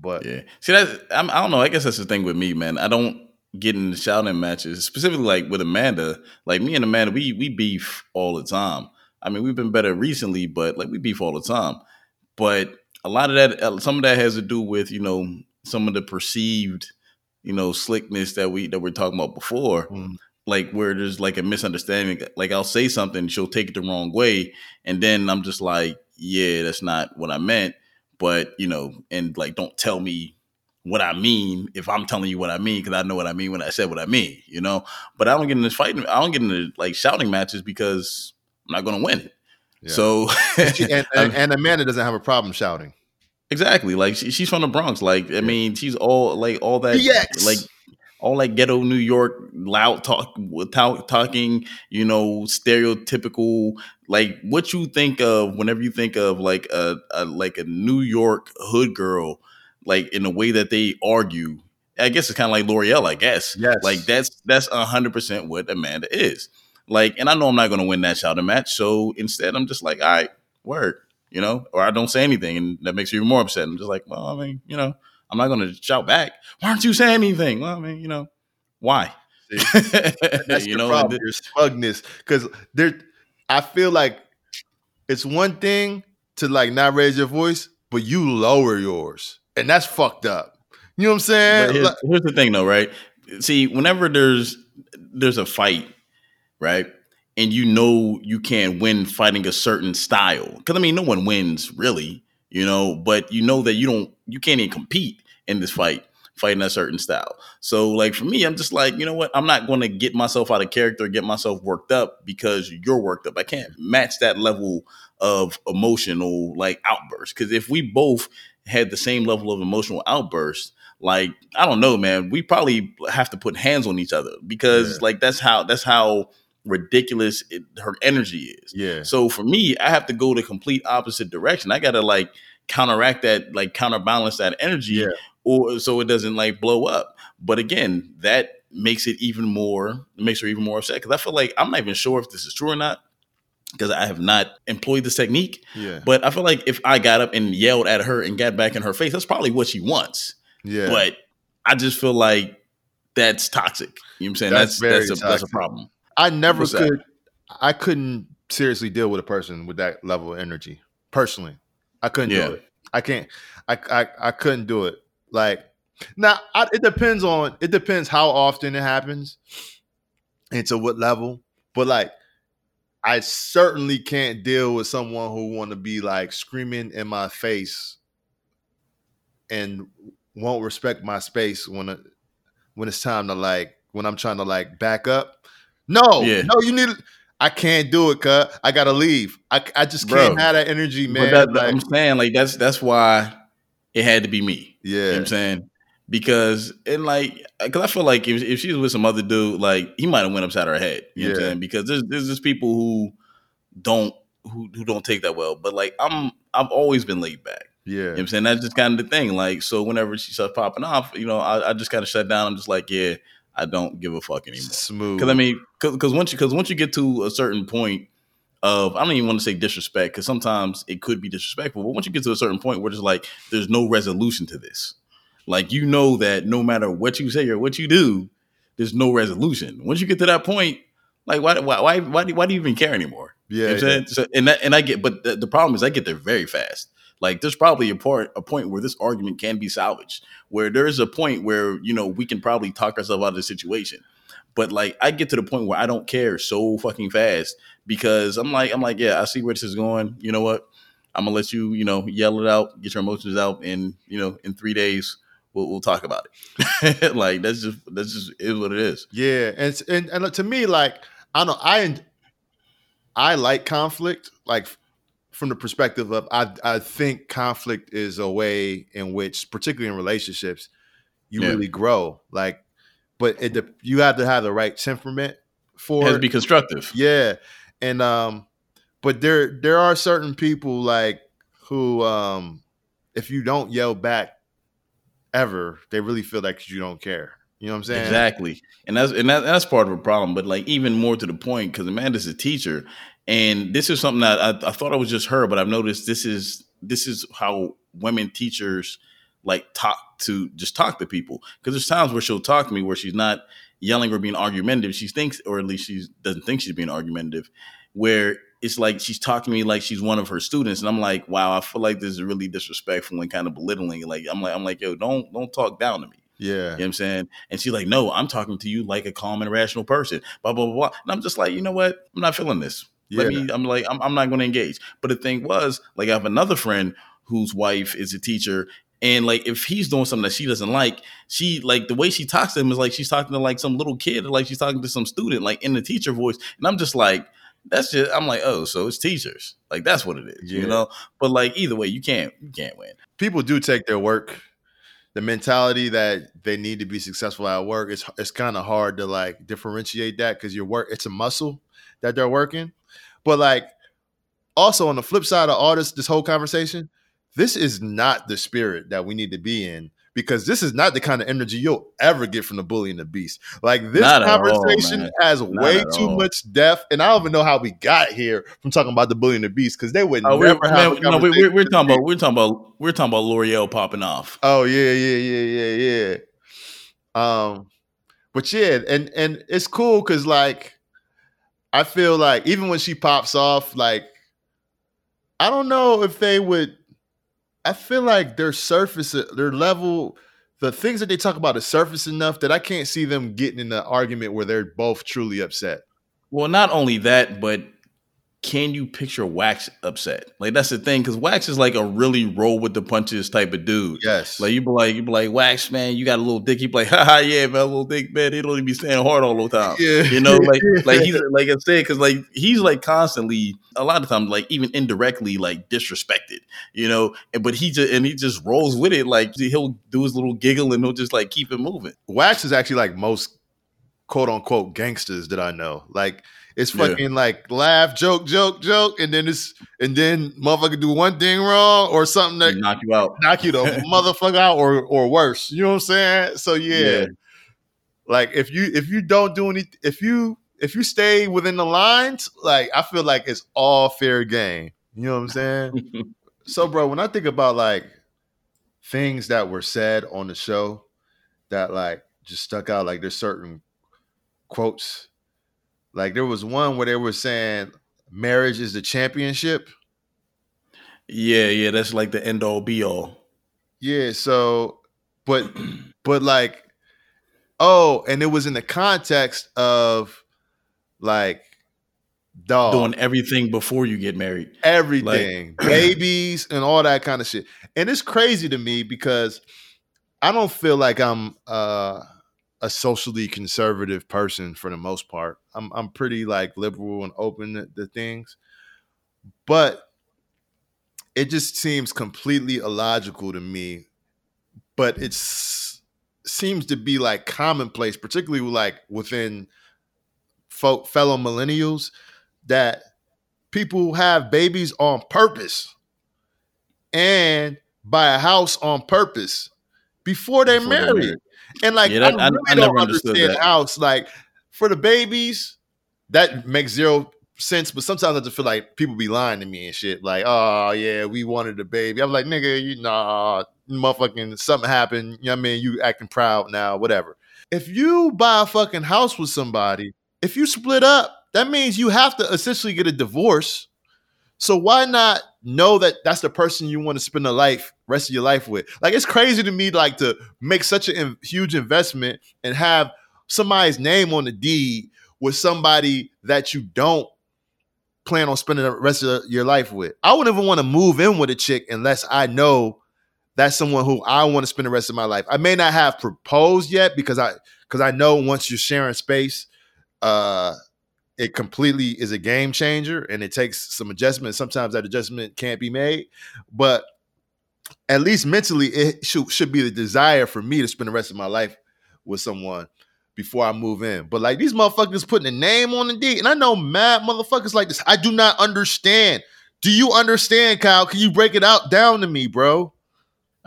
But Yeah. See that I'm, I don't know. I guess that's the thing with me, man. I don't get in the shouting matches, specifically like with Amanda. Like me and Amanda, we we beef all the time. I mean, we've been better recently, but like we beef all the time. But a lot of that, uh, some of that has to do with you know some of the perceived, you know, slickness that we that we're talking about before. Mm. Like where there's like a misunderstanding. Like I'll say something, she'll take it the wrong way, and then I'm just like, yeah, that's not what I meant. But you know, and like, don't tell me what I mean if I'm telling you what I mean because I know what I mean when I said what I mean, you know. But I don't get into fighting. I don't get into like shouting matches because I'm not going to win. Yeah. So and, and, and Amanda doesn't have a problem shouting. exactly, like she, she's from the Bronx. Like I mean, she's all like all that BX. like all that ghetto New York loud talk, talk talking. You know, stereotypical like what you think of whenever you think of like a, a like a New York hood girl, like in the way that they argue. I guess it's kind of like Lore'l. I guess. Yes. Like that's that's hundred percent what Amanda is. Like, and I know I'm not going to win that shouting match. So instead, I'm just like, all right, word, you know, or I don't say anything, and that makes you even more upset. I'm just like, well, I mean, you know, I'm not going to shout back. Why aren't you saying anything? Well, I mean, you know, why? That's you your know, problem, your smugness. Because there, I feel like it's one thing to like not raise your voice, but you lower yours, and that's fucked up. You know what I'm saying? here's, here's the thing, though, right? See, whenever there's there's a fight, right, and you know you can't win fighting a certain style, because I mean, no one wins really, you know, but you know that you don't, you can't even compete in this fight fighting a certain style. So, like for me, I'm just like, you know what? I'm not going to get myself out of character, get myself worked up because you're worked up. I can't match that level of emotional like outburst because if we both had the same level of emotional outburst like I don't know, man. We probably have to put hands on each other because Yeah. like that's how that's how ridiculous it, her energy is. yeah, So for me, I have to go the complete opposite direction. I got to like counteract that, like counterbalance that energy, Yeah. or so it doesn't like blow up. But again, that makes it even more it makes her even more upset because I feel like I'm not even sure if this is true or not because I have not employed this technique. yeah, But I feel like if I got up and yelled at her and got back in her face, that's probably what she wants. yeah. But I just feel like that's toxic. You know what I'm saying? That's That's very that's, a that's a problem. I never What's that? could. I couldn't seriously deal with a person with that level of energy. Personally, I couldn't Yeah. do it. I can't. I I, I couldn't do it. Like now, I, it depends on. It depends how often it happens, and to what level. But like, I certainly can't deal with someone who want to be like screaming in my face and won't respect my space when it, when it's time to like when I'm trying to like back up. No, Yeah. no, you need. I can't do it, cut. I gotta leave. I, I just Bro. can't have that energy, man. but that, Like, I'm saying like that's that's why it had to be me. You know yeah, what I'm saying? Because and like because I feel like if, if she was with some other dude, like he might have went upside her head. You know what I'm Yeah. saying? Because there's there's just people who don't who, who don't take that well. But like I'm I've always been laid back. You know yeah, what I'm saying? That's just kind of the thing. Like, so whenever she starts popping off, you know, I, I just kind of shut down. I'm just like, yeah, I don't give a fuck anymore. smooth. Because I mean, because once you because once you get to a certain point of I don't even want to say disrespect because sometimes it could be disrespectful, but once you get to a certain point where it's like there's no resolution to this, like you know that no matter what you say or what you do, there's no resolution. Once you get to that point, like why why why why do, why do you even care anymore? You know yeah, what I'm saying? So, and that, and I get, but the, the problem is I get there very fast. Like there's probably a part a point where this argument can be salvaged, where there is a point where you know we can probably talk ourselves out of the situation. But like I get to the point where I don't care so fucking fast because I'm like I'm like yeah I see where this is going. You know what? I'm gonna let you you know yell it out, get your emotions out, and you know in three days we'll, we'll talk about it. like that's just that's just is what it is. yeah. And, and and to me, like I don't know, I I like conflict, like from the perspective of I I think conflict is a way in which, particularly in relationships, you Yeah. really grow. Like, but it you have to have the right temperament It for has to be constructive. Yeah. And um but there there are certain people like who um if you don't yell back ever, they really feel like you don't care. You know what I'm saying? Exactly, and that's and that, that's part of a problem. But like even more to the point, because Amanda's a teacher, and this is something that I, I thought it was just her, but I've noticed this is this is how women teachers like talk to just talk to people. Because there's times where she'll talk to me where she's not yelling or being argumentative. She thinks, or at least she doesn't think she's being argumentative. Where it's like she's talking to me like she's one of her students, and I'm like, wow, I feel like this is really disrespectful and kind of belittling. Like I'm like I'm like, yo, don't don't talk down to me. Yeah. You know what I'm saying? And she's like, no, I'm talking to you like a calm and rational person. Blah, blah, blah, blah. And I'm just like, you know what? I'm not feeling this. Let Yeah. me, I'm like, I'm, I'm not going to engage. But the thing was, like, I have another friend whose wife is a teacher And like if he's doing something that she doesn't like, she like the way she talks to him is like she's talking to like some little kid, or like she's talking to some student, like in the teacher voice. And I'm just like, that's just I'm like, oh, so it's teachers. Like that's what it is, Yeah. you know? But like either way, you can't you can't win. people do take their work the mentality that they need to be successful at work it's it's kind of hard to like differentiate that because your work it's a muscle that they're working but like also on the flip side of all this this whole conversation this is not the spirit that we need to be in because this is not the kind of energy you'll ever get from the bully and the beast like this Not at all, conversation has Not way too all. much depth and i don't even know how we got here from talking about the bully and the beast because they would Oh, we're, have man, no, we, conversation we're, we're talking about we're talking about we're talking about Lore'l popping off. Oh yeah, yeah, yeah, yeah, yeah. Um, but yeah, and and it's cool because like I feel like even when she pops off, like I don't know if they would. I feel like their surface, their level, the things that they talk about is surface enough that I can't see them getting in an argument where they're both truly upset. Well, not only that, but can you picture Wax upset? Like that's the thing, because Wax is like a really roll with the punches type of dude. Yes, Like you be like, you be like, Wax, man, you got a little dick. You be like, haha, yeah, man, a little dick, man. He don't even be staying hard all the time. Yeah. You know, like like he's like I said, because like he's like constantly, a lot of times, like even indirectly, like disrespected. You know, and but he just and he just rolls with it. Like he'll do his little giggle and he'll just like keep it moving. Wax is actually like most quote unquote gangsters that I know. Like it's Yeah. fucking like laugh, joke, joke, joke, and then it's and then motherfucker do one thing wrong or something that knock you out. knock you the motherfucker out or or worse. You know what I'm saying? So yeah. Yeah. Like if you if you don't do any if you if you stay within the lines, like I feel like it's all fair game. You know what I'm saying? So, bro, when I think about like things that were said on the show that like just stuck out, like there's certain quotes. Like there was one where they were saying marriage is the championship. Yeah, yeah, that's like the end all be all. Yeah, so but but like oh, and it was in the context of like dog Doing everything before you get married. everything, babies and all that kind of shit. And it's crazy to me because I don't feel like I'm uh, a socially conservative person for the most part. I'm I'm pretty like liberal and open to, to things, but it just seems completely illogical to me. But it seems to be like commonplace, particularly like within folk, fellow millennials, that people have babies on purpose and buy a house on purpose before married. married. And like Yeah, that- I I- really I don't never understood understand that. house. Like for the babies, that makes zero sense. But sometimes I just feel like people be lying to me and shit. Like, oh yeah, we wanted a baby. I'm like, nigga, you nah, motherfucking something happened. You know what I mean? You acting proud now, whatever. If you buy a fucking house with somebody, if you split up, that means you have to essentially get a divorce. So why not know that that's the person you want to spend the life rest of your life with? Like it's crazy to me, like to make such a in- huge investment and have somebody's name on the deed with somebody that you don't plan on spending the rest of your life with. I wouldn't even want to move in with a chick unless I know that's someone who I want to spend the rest of my life. I may not have proposed yet because I because I know once you're sharing space, uh, it completely is a game changer and it takes some adjustment. Sometimes that adjustment can't be made, but at least mentally, it should should be the desire for me to spend the rest of my life with someone before I move in. But like these motherfuckers putting a name on the deed, and I know mad motherfuckers like this. I do not understand. Do you understand, Kyle? Can you break it out down to me, bro?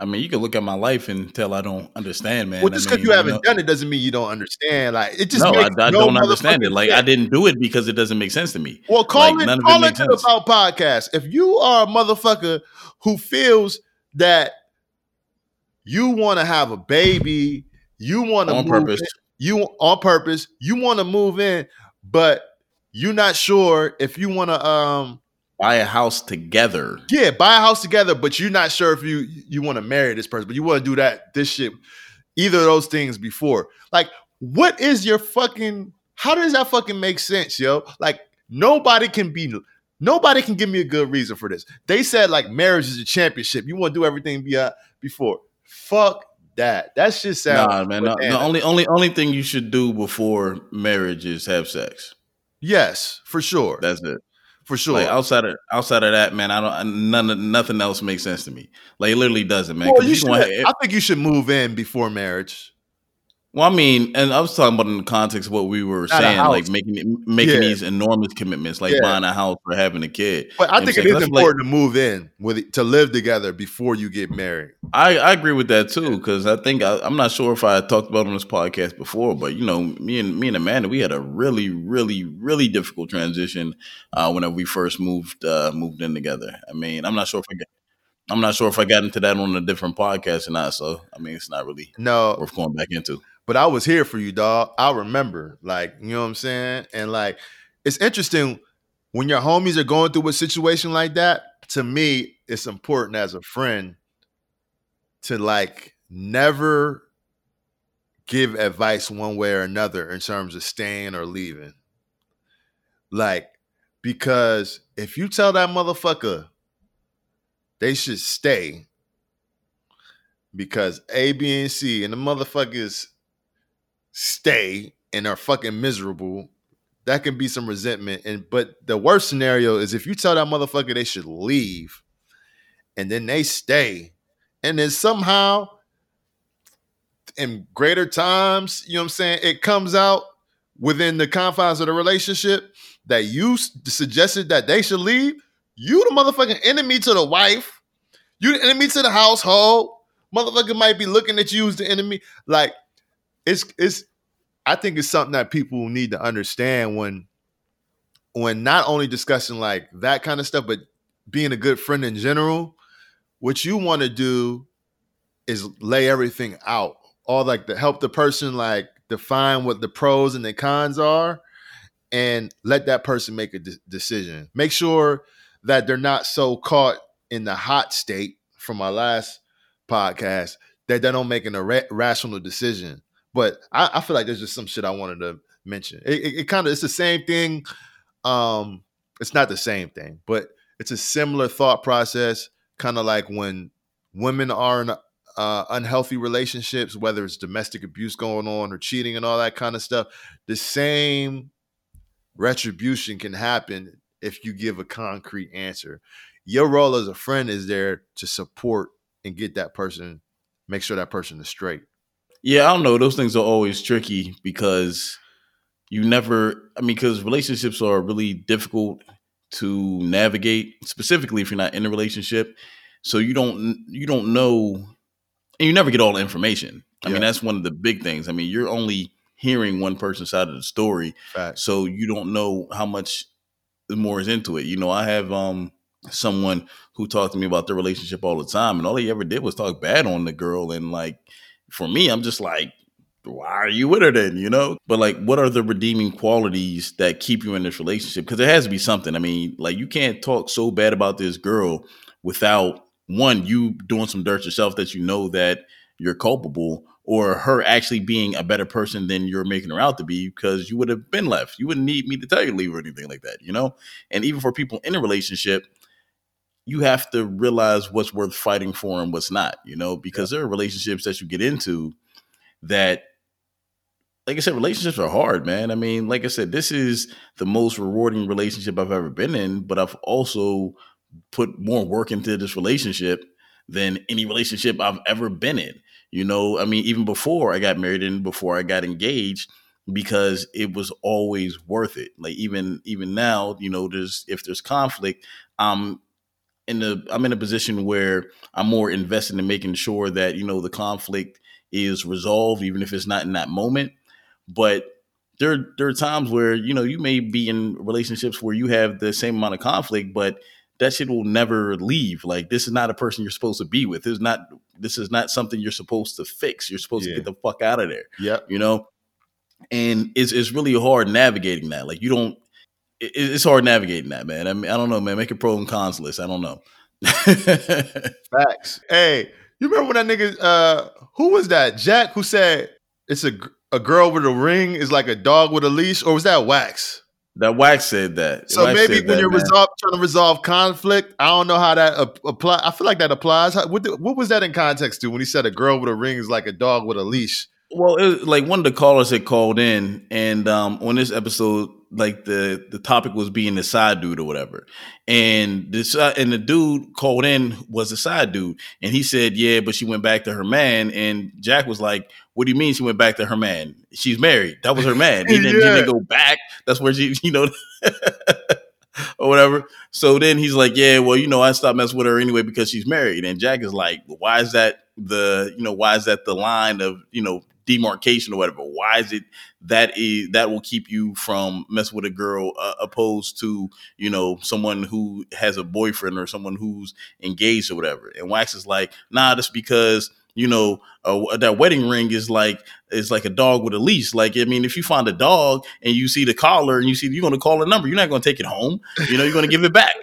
I mean, you can look at my life and tell I don't understand, man. well, just because mean, you haven't know- done it doesn't mean you don't understand. Like it just no, I, I no don't understand it. Like I didn't do it because it doesn't make sense to me. Well, call Like, it it call it the. About Podcast. If you are a motherfucker who feels that you want to have a baby, you want to On move purpose. in, you on purpose, you want to move in, but you're not sure if you want to um Buy a house together. yeah, buy a house together, but you're not sure if you you want to marry this person, but you want to do that this shit, either of those things before. Like, what is your fucking? How does that fucking make sense, yo? Like, nobody can be, Nobody can give me a good reason for this. They said like marriage is a championship. You want to do everything uh, before. Fuck that. That shit sounds. Nah, man. no- the only only only thing you should do before marriage is have sex. yes, for sure. That's it. For sure. Like outside of outside of that, man, I don't none of- nothing else makes sense to me. Like it literally doesn't, man. well, you should, have- I think you should move in before marriage. Well, I mean, and I was talking about in the context of what we were Not saying, like making making Yeah. these enormous commitments, like Yeah. buying a house or having a kid. But I You think it is? 'Cause like- important to move in with to live together before you get married. I, I agree with that too because I think I, I'm not sure if I talked about it on this podcast before, but you know, me and me and Amanda, we had a really, really, really difficult transition uh, whenever we first moved uh, moved in together. I mean, I'm not sure if I got, I'm not sure if I got into that on a different podcast or not. So I mean, it's not really No, worth going back into. But I was here for you, dog. I remember, like, you know what I'm saying? And like, it's interesting when your homies are going through a situation like that. To me, it's important as a friend to like never give advice one way or another in terms of staying or leaving. Like, because if you tell that motherfucker they should stay because A, B, and C and the motherfuckers stay and are fucking miserable, that can be some resentment. And but the worst scenario is if you tell that motherfucker they should leave and then they stay, and then somehow in greater times, you know what I'm saying, it comes out within the confines of the relationship that you suggested that they should leave, you the motherfucking enemy to the wife, you the enemy to the household. Motherfucker might be looking at you as the enemy. Like it's it's I think it's something that people need to understand when when not only discussing like that kind of stuff, but being a good friend in general. What you want to do is lay everything out, all like to help the person like define what the pros and the cons are, and let that person make a de- decision. Make sure that they're not so caught in the hot state from our last podcast that they don't make an irra- rational decision. But I, I feel like there's just some shit I wanted to mention. It, it, it kind of it's the same thing. Um, it's not the same thing, but it's a similar thought process. Kind of like when women are in uh, unhealthy relationships, whether it's domestic abuse going on or cheating and all that kind of stuff. The same retribution can happen if you give a concrete answer. Your role as a friend is there to support and get that person, make sure that person is straight. Yeah, I don't know. Those things are always tricky because you never. I mean, because relationships are really difficult to navigate, specifically if you're not in a relationship. So you don't you don't know, and you never get all the information. I Yeah. mean, that's one of the big things. I mean, you're only hearing one person's side of the story, Facts. so you don't know how much more is into it. You know, I have um someone who talked to me about their relationship all the time, and all he ever did was talk bad on the girl. And like, for me, I'm just like, why are you with her then? You know? But like, what are the redeeming qualities that keep you in this relationship? Because there has to be something. I mean, like, you can't talk so bad about this girl without one, you doing some dirt yourself that you know that you're culpable, or her actually being a better person than you're making her out to be because you would have been left. You wouldn't need me to tell you to leave or anything like that, you know? And even for people in a relationship, you have to realize what's worth fighting for and what's not, you know, because there are relationships that you get into that, like I said, relationships are hard, man. I mean, like I said, this is the most rewarding relationship I've ever been in, but I've also put more work into this relationship than any relationship I've ever been in. You know, I mean, even before I got married and before I got engaged, because it was always worth it. Like even even now, you know, there's if there's conflict, I'm in the I'm in a position where I'm more invested in making sure that you know the conflict is resolved, even if it's not in that moment. But there there are times where you know you may be in relationships where you have the same amount of conflict, but that shit will never leave. Like this is not a person you're supposed to be with. This is not this is not something you're supposed to fix. You're supposed Yeah. to get the fuck out of there. Yep. You know, and it's it's really hard navigating that. Like you don't. It, it's hard navigating that, man. I mean, I don't know, man. Make a pro and cons list. I don't know. Facts. Hey, you remember when that nigga? Uh, who was that? Jack, who said it's a a girl with a ring is like a dog with a leash, or was that Wax? That Wax said that. So Wax maybe when that, you're resolve, trying to resolve conflict, I don't know how that ap- apply. I feel like that applies. How, what, the- what was that in context to when he said a girl with a ring is like a dog with a leash? Well, it, was like one of the callers had called in, and um, on this episode, like the the topic was being the side dude or whatever, and this uh, and the dude called in was a side dude, and he said, "Yeah, but she went back to her man," and Jack was like, "What do you mean she went back to her man? She's married. That was her man. He didn't, Yeah. didn't go back. That's where she, you know." or whatever. So then he's like, "Yeah, well, you know, I stopped messing with her anyway because she's married." And Jack is like, "Why is that the you know why is that the line of you know demarcation or whatever? Why is it that is that will keep you from messing with a girl uh, opposed to you know someone who has a boyfriend or someone who's engaged or whatever?" And Wax is like, "Nah, that's because." You know, uh, that wedding ring is like is like a dog with a leash. Like, I mean, if you find a dog and you see the collar and you see you're going to call a number, you're not going to take it home. You know, you're going to give it back.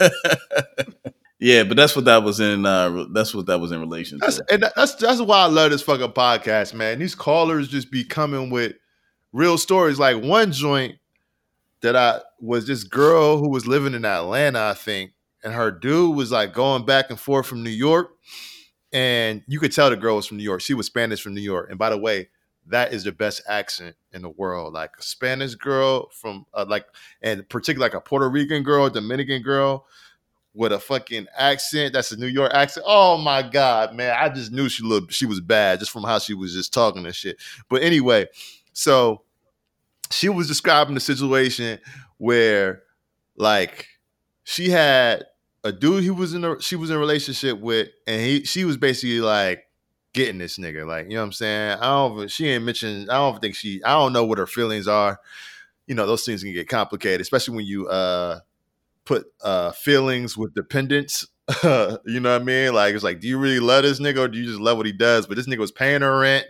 yeah, but that's what that was in. Uh, that's what that was in relation That's to. and that's that's why I love this fucking podcast, man. These callers just be coming with real stories. Like one joint that I was this girl who was living in Atlanta, I think, and her dude was like going back and forth from New York, and you could tell the girl was from New York. She was Spanish from New York, and by the way. That is the best accent in the world. Like a Spanish girl from uh, like, and particularly like a Puerto Rican girl, Dominican girl, with a fucking accent that's a New York accent. Oh my god, man! I just knew she looked she was bad just from how she was just talking and shit. But anyway, so she was describing the situation where like she had a dude he was in a she was in a relationship with, and he she was basically like getting this nigga. Like, you know what I'm saying? I don't she ain't mentioned, I don't think she I don't know what her feelings are. You know, those things can get complicated, especially when you uh put uh feelings with dependence. you know what I mean? Like it's like, do you really love this nigga or do you just love what he does? But this nigga was paying her rent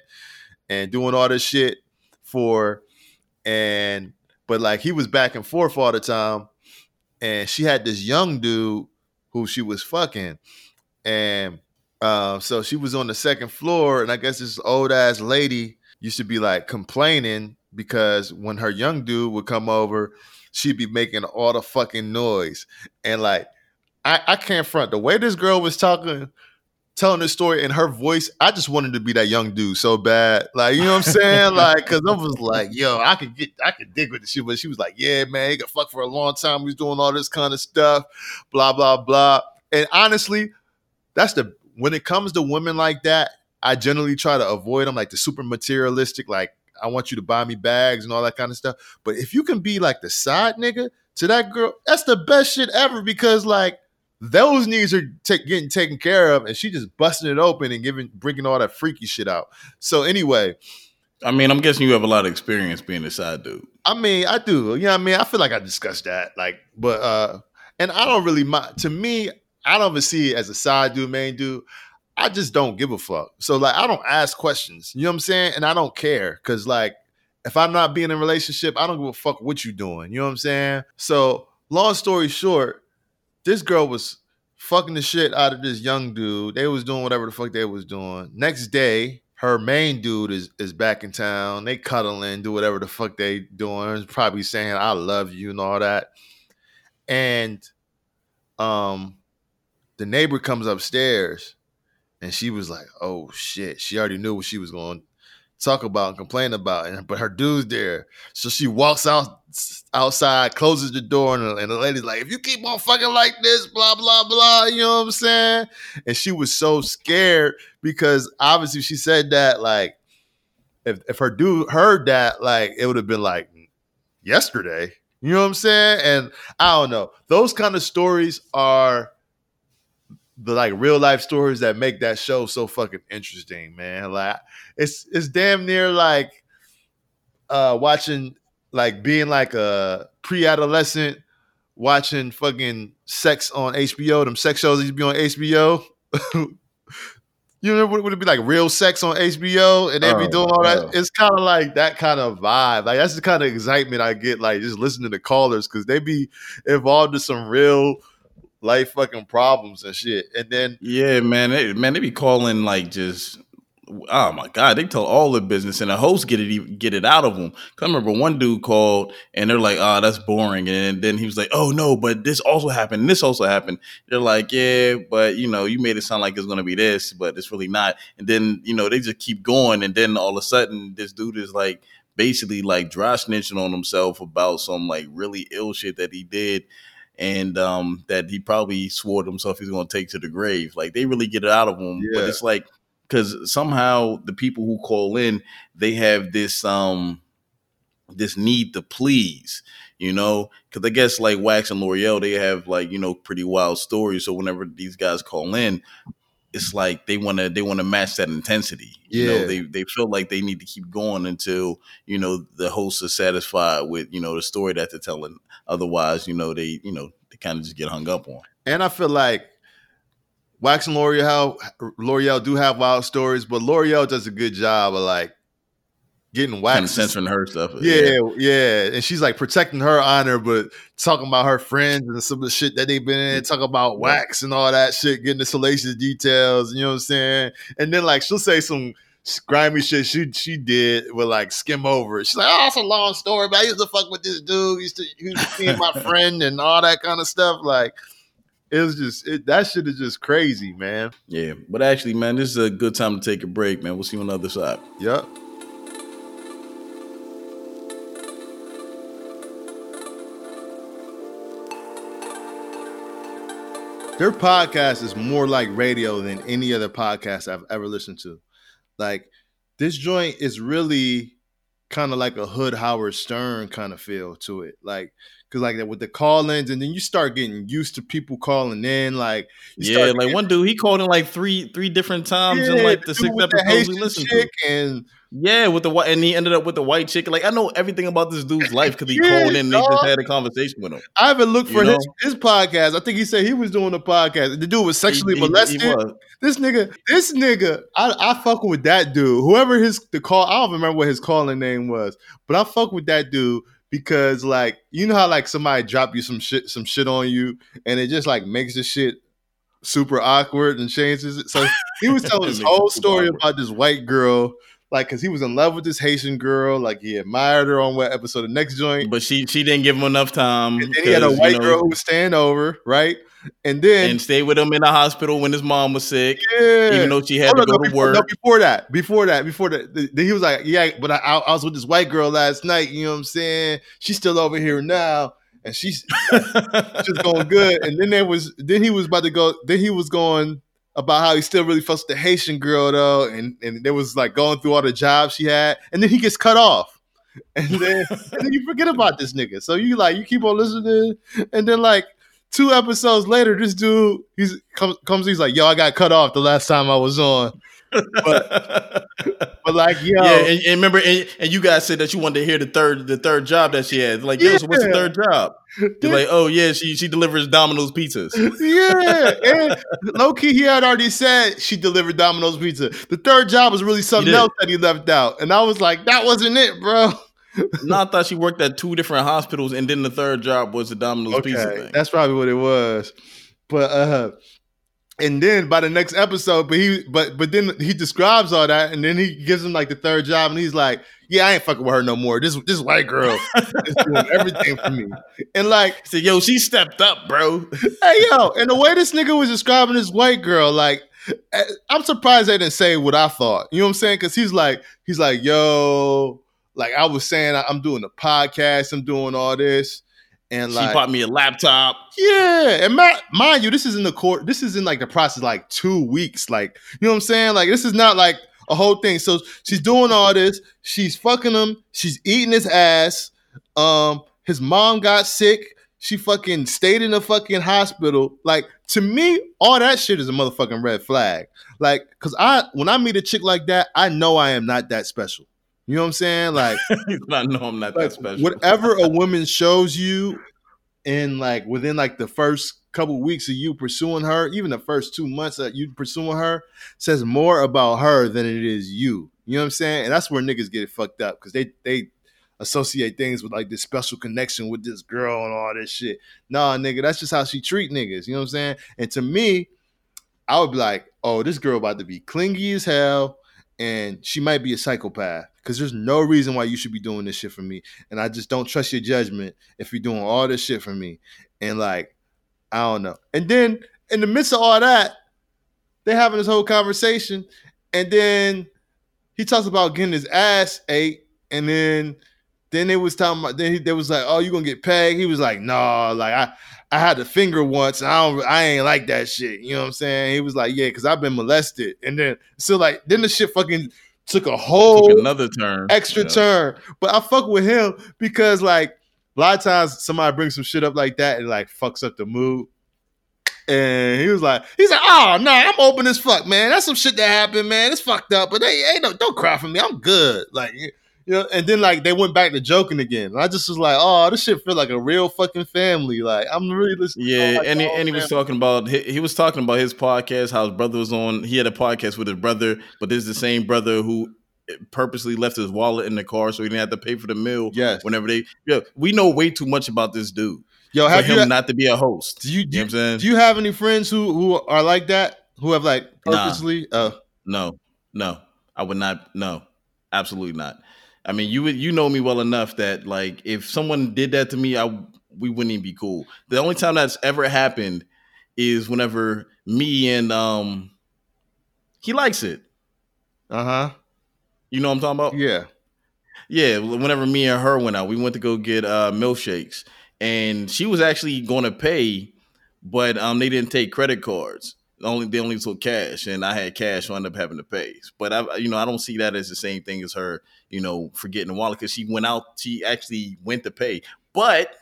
and doing all this shit for and but like he was back and forth all the time. And she had this young dude who she was fucking. And uh, so she was on the second floor, and I guess this old ass lady used to be like complaining because when her young dude would come over, she'd be making all the fucking noise. And like, I, I can't front the way this girl was talking, telling this story in her voice. I just wanted to be that young dude so bad. Like, you know what I'm saying? like, cause I was like, yo, I could get, I could dig with the shit. But she was like, yeah, man, he got fucked for a long time. He was doing all this kind of stuff, blah, blah, blah. And honestly, that's the when it comes to women like that, I generally try to avoid them, like the super materialistic, like I want you to buy me bags and all that kind of stuff. But if you can be like the side nigga to that girl, that's the best shit ever because like those needs are ta- getting taken care of, and she just busting it open and giving bringing all that freaky shit out. So anyway, I mean, I'm guessing you have a lot of experience being a side dude. I mean, I do. You know what I mean? I feel like I discussed that. Like, but uh and I don't really mind to me, I don't even see it as a side dude, main dude. I just don't give a fuck. So like I don't ask questions. You know what I'm saying? And I don't care. Cause like if I'm not being in a relationship, I don't give a fuck what you doing. You know what I'm saying? So long story short, this girl was fucking the shit out of this young dude. They was doing whatever the fuck they was doing. Next day, her main dude is is back in town. They cuddling, do whatever the fuck they doing. Probably saying I love you and all that. And um the neighbor comes upstairs and she was like, "Oh shit!" She already knew what she was going to talk about and complain about, and but her dude's there, so she walks out outside, closes the door, and, and the lady's like, "If you keep on fucking like this, blah blah blah," you know what I'm saying? And she was so scared because obviously she said that like, if if her dude heard that, like it would have been like yesterday. You know what I'm saying? And I don't know. Those kind of stories are the like real life stories that make that show so fucking interesting, man. Like it's it's damn near like uh watching like being like a pre-adolescent watching fucking sex on HBO, them sex shows that used to be on HBO. you know, would it be like real sex on HBO and they be Oh, doing all that? It's kind of like that kind of vibe. Like that's the kind of excitement I get, like just listening to callers because they be involved in some real life fucking problems and shit. And then Yeah, man, they, man, they be calling like just oh my god, they tell all the business, and the host get it get it out of them. Cause I remember one dude called, and they're like, "Oh, that's boring," and then he was like, "Oh no, but this also happened. This also happened." They're like, "Yeah, but you know, you made it sound like it's gonna be this, but it's really not." And then you know they just keep going, and then all of a sudden, this dude is like basically like dry snitching on himself about some like really ill shit that he did and um, that he probably swore to himself he's going to take to the grave. Like they really get it out of him, but it's like because somehow the people who call in they have this um this need to please. You know, because I guess like Wax and Lore'l, they have like you know pretty wild stories. So whenever these guys call in, it's like they want to they want to match that intensity. You know, Yeah. they they feel like they need to keep going until you know the host is satisfied with you know the story that they're telling. Otherwise, you know they you know they kind of just get hung up on. And I feel like Wax and Lore'l, Lore'l do have wild stories, but Lore'l does a good job of like getting Kind Wax of censoring her stuff. Uh, yeah, yeah, and she's like protecting her honor, but talking about her friends and some of the shit that they've been in, mm, talking about wax and all that shit, getting the salacious details. You know what I'm saying? And then like she'll say some grimy shit she she did with like skim over it. She's like, "Oh, it's a long story, but I used to fuck with this dude. He used to he used to be my friend and all that kind of stuff." Like it was just it, that shit is just crazy, man. Yeah, but actually, man, this is a good time to take a break, man. We'll see you on the other side. Yep. Their podcast is more like radio than any other podcast I've ever listened to. Like this joint is really kind of like a Hood Howard Stern kind of feel to it. Like because like that with the call-ins, and then you start getting used to people calling in. Like you Yeah, like one dude, he called in like three three different times in like the six episodes we listened to. and Yeah, with the white, and he ended up with the white chick. Like I know everything about this dude's life because he Yeah, called in and they just had a conversation with him. I haven't looked You for his, know? his podcast. I think he said he was doing a podcast. The dude was sexually He- he- he molested. was. This nigga, this nigga, I, I fuck with that dude. Whoever his the call, I don't remember what his calling name was, but I fuck with that dude because like you know how like somebody drop you some shit, some shit on you, and it just like makes the shit super awkward and changes it. So he was telling this whole story awkward. about this white girl, like because he was in love with this Haitian girl, like he admired her on what episode of next joint. But she she didn't give him enough time. And then he had a 'cause, you white know, girl who was staying over, right? And then and stayed with him in the hospital when his mom was sick, yeah, even though she had oh, Hold to go no, to before, work. no, before that, before that, before that, the, the- he was like, "Yeah, but I, I was with this white girl last night. You know what I'm saying? She's still over here now, and she's just going good." And then there was, then he was about to go. Then he was going about how he still really fucks the Haitian girl though, and and there was like going through all the jobs she had, and then he gets cut off, and then and then you forget about this nigga. So you like you keep on listening, and then like. Two episodes later, this dude he's comes comes. He's like, "Yo, I got cut off the last time I was on." But like, yo, yeah, and, and remember, and, and you guys said that you wanted to hear the third the third job that she had. Like, yo, so what's the third job? You're like, oh yeah, she she delivers Domino's pizzas. yeah, and low key, he had already said she delivered Domino's pizza. The third job was really something else that he left out, and I was like, that wasn't it, bro. no, I thought she worked at two different hospitals, and then the third job was the Domino's pizza thing. that's probably what it was. But uh, and then by the next episode, but he but but then he describes all that, and then he gives him like the third job, and he's like, yeah, I ain't fucking with her no more. This this white girl is doing everything for me, and like. I said, yo, she stepped up, bro. hey yo, and the way this nigga was describing this white girl, like eh, I'm surprised they didn't say what I thought. You know what I'm saying? Because he's like, he's like, yo, like I was saying, I- I'm doing a podcast, I'm doing all this, and she like, bought me a laptop. yeah, and ma- mind you, this is in the court. This is in like the process, like two weeks. Like, you know what I'm saying? Like, this is not like a whole thing. So she's doing all this. She's fucking him. She's eating his ass. Um, his mom got sick. She fucking stayed in the fucking hospital. Like, to me, all that shit is a motherfucking red flag. Like, cause I when I meet a chick like that, I know I am not that special. You know what I'm saying? Like, I know I'm not that special. whatever a woman shows you in like within like the first couple weeks of you pursuing her even the first two months that you pursuing her says more about her than it is you. You know what i'm saying? And that's where niggas get it fucked up because they they associate things with like this special connection with this girl and all this shit. Nah nigga that's just how she treat niggas you know what i'm saying? And to me i would be like oh this girl about to be clingy as hell and she might be a psychopath because there's no reason why you should be doing this shit for me, and I just don't trust your judgment if you're doing all this shit for me, and like I don't know. And then in the midst of all that, they're having this whole conversation, and then he talks about getting his ass ate, and then then they was talking about then he, they was like, oh, you gonna get pegged? He was like, no, like I I had a finger once, and I don't I ain't like that shit. You know what I'm saying? He was like, yeah, because I've been molested, and then so like then the shit fucking took a whole Took another turn. extra Yeah. turn. But I fuck with him because like a lot of times somebody brings some shit up like that and like fucks up the mood. And he was like, he's like, oh no, I'm open as fuck, man. That's some shit that happened, man. It's fucked up, but hey, hey, no, don't cry for me. I'm good. Like, you know, and then like they went back to joking again. And I just was like, oh, this shit feel like a real fucking family. Like, I'm really listening. Yeah, like and he, and he was talking about he, he was talking about his podcast. How his brother was on. He had a podcast with his brother, but this is the same brother who purposely left his wallet in the car so he didn't have to pay for the meal. Yes. Whenever they, yeah, we know way too much about this dude Yo, for have him you not to be a host. do you, do know you, saying? do you have any friends who who are like that? Who have like Nah. purposely uh No, no, I would not. No, absolutely not. I mean, you would you know me well enough that like if someone did that to me, I we wouldn't even be cool. The only time that's ever happened is whenever me and um he likes it. uh-huh. You know what I'm talking about? Yeah. Yeah, whenever me and her went out, we went to go get uh milkshakes, and she was actually going to pay, but um they didn't take credit cards. Only they only took cash, and I had cash, so I ended up having to pay. But I, you know, I don't see that as the same thing as her, you know, forgetting the wallet because she went out. She actually went to pay, but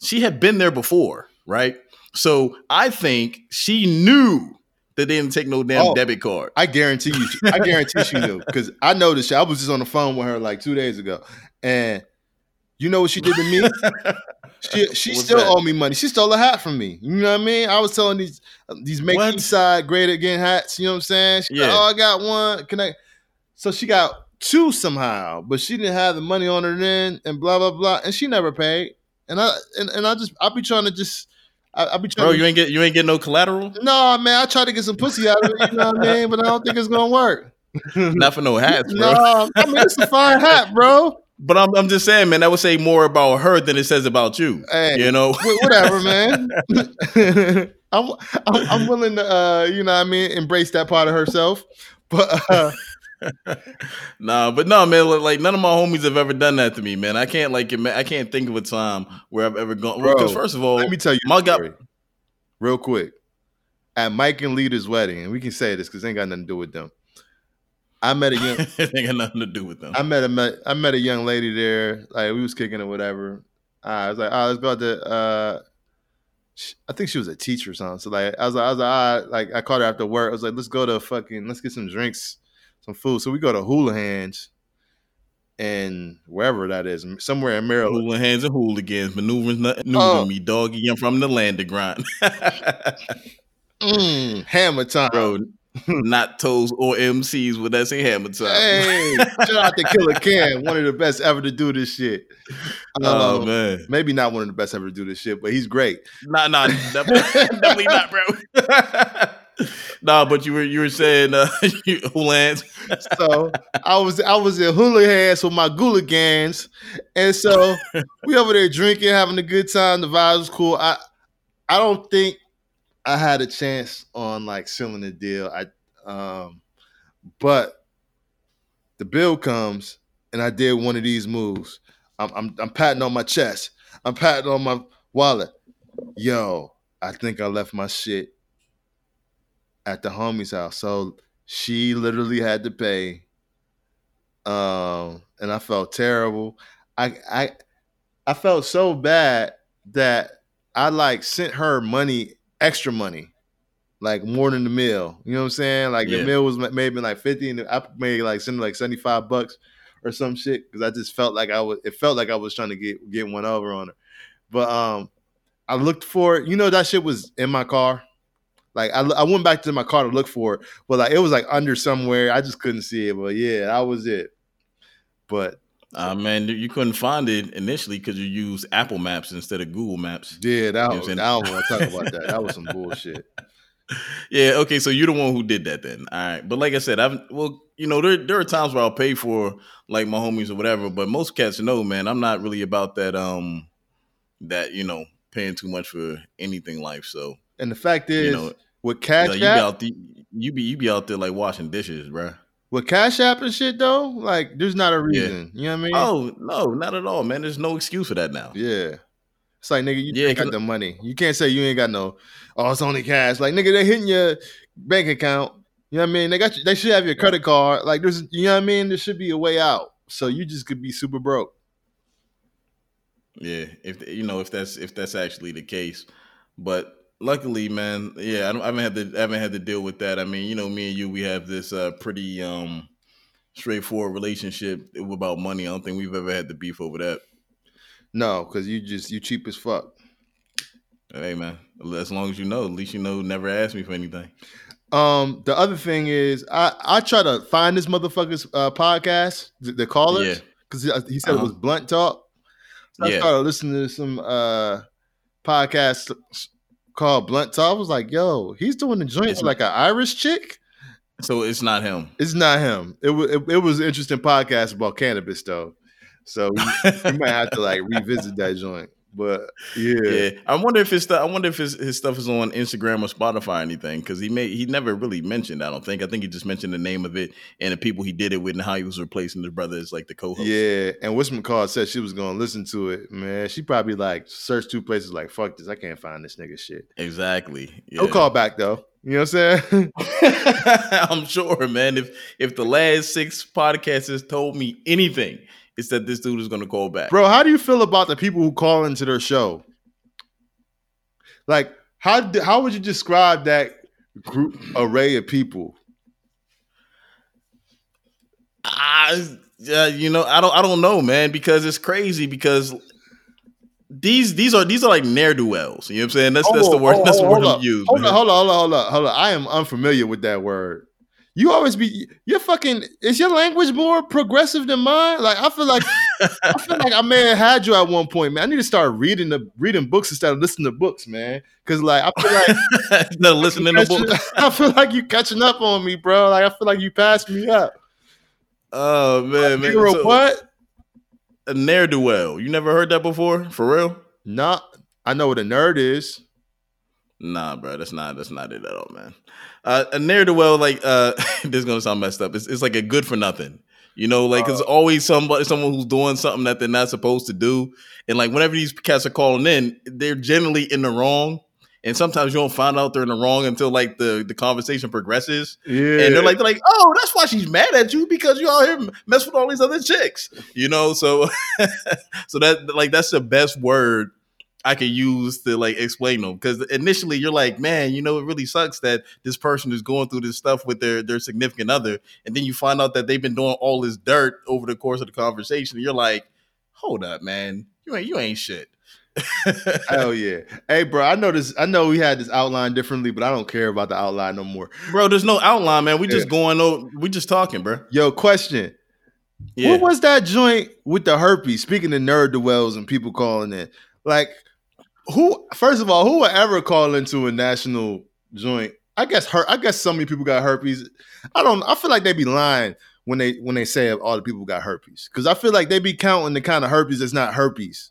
she had been there before, right? So I think she knew that they didn't take no damn Oh. debit card. I guarantee you. I guarantee she knew because I noticed. I was just on the phone with her like two days ago, and you know what she did to me? She she still that? owed me money. She stole a hat from me. You know what I mean? I was telling these um, these make What? side great again hats. You know what I'm saying? She Yeah. like, oh, I got one. Can I? So she got two somehow, but she didn't have the money on her then, and blah blah blah, and she never paid. And I and, and I just I be trying to just I, I be trying. Bro, to, you ain't get you ain't get no collateral. no man, I try to get some pussy out of it. You know what I mean? But I don't think it's gonna work. Not for no hats, bro. No, I mean it's a fine hat, bro. But I'm, I'm just saying, man, that would say more about her than it says about you. Hey, You know? whatever, man. I'm, I'm I'm willing to, uh, you know, what I mean, embrace that part of herself. But uh, nah, but no, man, like- none of my homies have ever done that to me, man. I can't like I can't think of a time where I've ever gone because first of all, let me tell you, my guy- real quick. At Mike and Lita's wedding, and we can say this because it ain't got nothing to do with them. I met a young, it got nothing to do with them. I met a I met a young lady there. Like we was kicking it, whatever. I was like, oh, let's go out to. Uh, I think she was a teacher or something. So like, I was like, I was like, ah, like I called her after work. I was like, let's go to fucking, let's get some drinks, some food. So we go to Houlihan's, and wherever that is, somewhere in Maryland. Hooligans and hooligans, maneuvers nothing new Oh. to me, doggy. I'm from the land of grind, Mm, hammer time. bro. Not toes or MCs, but that's a hammer time. Hey, shout out to Killa Cam, one of the best ever to do this shit. oh Um, man, Maybe not one of the best ever to do this shit, but he's great. Nah, nah, definitely, not, bro. nah, but you were you were saying uh, you, so I was I was in Houlihan's with my Gooligans, and so we over there drinking, having a good time. The vibe was cool. I I don't think I had a chance on like sealing the deal. I um, but the bill comes, and I did one of these moves. I'm I'm, I'm patting on my chest. I'm patting on my wallet. Yo, I think I left my shit at the homie's house. So she literally had to pay. Um, and I felt terrible. I I I felt so bad that I like sent her money, extra money, like more than the meal. You know what I'm saying? Like Yeah. the meal was maybe like 50 and I made like send like 75 bucks or some shit because I just felt like I was it felt like I was trying to get get one over on her. But um I looked for it. You know that shit was in my car. Like I, I went back to my car to look for it, but like it was like under somewhere. I just couldn't see it. But yeah, that was it. But Uh, man, you couldn't find it initially because you used Apple Maps instead of Google Maps. yeah, that You know was, I don't want to talk about that. That was some bullshit. yeah, okay, so you're the one who did that then. All right. But like I said, I've well, you know, there there are times where I'll pay for like my homies or whatever, but most cats know, man, I'm not really about that um that, you know, paying too much for anything life. So And the fact is, You know, with you, Cash know, you be out the, you be you be out there like washing dishes, bruh. With Cash App and shit though, like there's not a reason. Yeah. You know what I mean? Oh no, not at all, man. There's no excuse for that now. Yeah. It's like nigga, you Yeah, ain't got the money. You can't say you ain't got no. Oh, it's only cash. Like nigga, they hitting your bank account. You know what I mean? They got you, they should have your credit card. Like there's, you know what I mean? There should be a way out. So you just could be super broke. Yeah, if you know if that's if that's actually the case, but luckily, man, yeah, I, don't, I haven't had to I haven't had to deal with that. I mean, you know, me and you, we have this uh, pretty um straightforward relationship about money. I don't think we've ever had to beef over that. No, because you just you cheap as fuck. Hey, man, as long as you know, at least you know, never ask me for anything. Um, the other thing is, I I try to find this motherfucker's uh, podcast, the, the callers, Yeah. because he, he said it Uh-huh. was blunt talk. So I Yeah. started listening to some uh podcast called Blunt Talk. I was like, yo, he's doing the joint It's with like an Irish chick. So it's not him. It's not him. It was it, it was an interesting podcast about cannabis though. So we, we might have to like revisit that joint. But yeah. Yeah, I wonder if his stuff. I wonder if his, his stuff is on Instagram or Spotify or anything because he made he never really mentioned. I don't think. I think he just mentioned the name of it and the people he did it with and how he was replacing his brother as like the co-host. Yeah, and What's McCall said she was gonna listen to it, man. She probably like searched two places like fuck this, I can't find this nigga shit. exactly. No Yeah. call back though. You know what I'm saying? I'm sure, man. If if the last six podcasters told me anything, it's that this dude is going to call back. Bro, how do you feel about the people who call into their show? Like, how how would you describe that group array of people? I, uh, you know, I don't, I don't know, man, because it's crazy. Because these, these are, these are like ne'er do wells. You know what I'm saying? That's that's the Oh, word. oh, that's the oh, word hold I'm up. Hold on, hold on, hold on, hold on, hold on. I am unfamiliar with that word. You always be you're fucking is your language more progressive than mine? Like I feel like I feel like I may have had you at one point, man. I need to start reading the reading books instead of listening to books, man. Cause like I feel like no, listening to books. I feel like you catching up on me, bro. Like I feel like you passed me up. Oh man, man. You're So, what? A ne'er do well. You never heard that before? For real? Nah, I know what a nerd is. Nah, bro, that's not that's not it at all, man. Uh, a ne'er do well, like uh, this is gonna sound messed up. It's, it's like a good for nothing, you know. Like it's always somebody, someone who's doing something that they're not supposed to do, and like whenever these cats are calling in, they're generally in the wrong, and sometimes you don't find out they're in the wrong until like the the conversation progresses, Yeah. and they're like they're like, oh, that's why she's mad at you because you out here mess with all these other chicks, you know. So, so that like that's the best word I could use to like explain them because initially you're like, man, you know, it really sucks that this person is going through this stuff with their their significant other, and then you find out that they've been doing all this dirt over the course of the conversation. You're like, hold up, man, you ain't you ain't shit. Hell yeah. Hey, bro, I know this. I know we had this outline differently, but I don't care about the outline no more. bro. There's no outline, man. We just going over. We just talking, bro. Yo, question. Yeah. What was that joint with the herpes? Speaking of nerd duels and people calling in, like, who? First of all, who would ever call into a national joint? I guess her. I guess so many people got herpes. I don't. I feel like they'd be lying when they when they say all the people got herpes because I feel like they be counting the kind of herpes that's not herpes.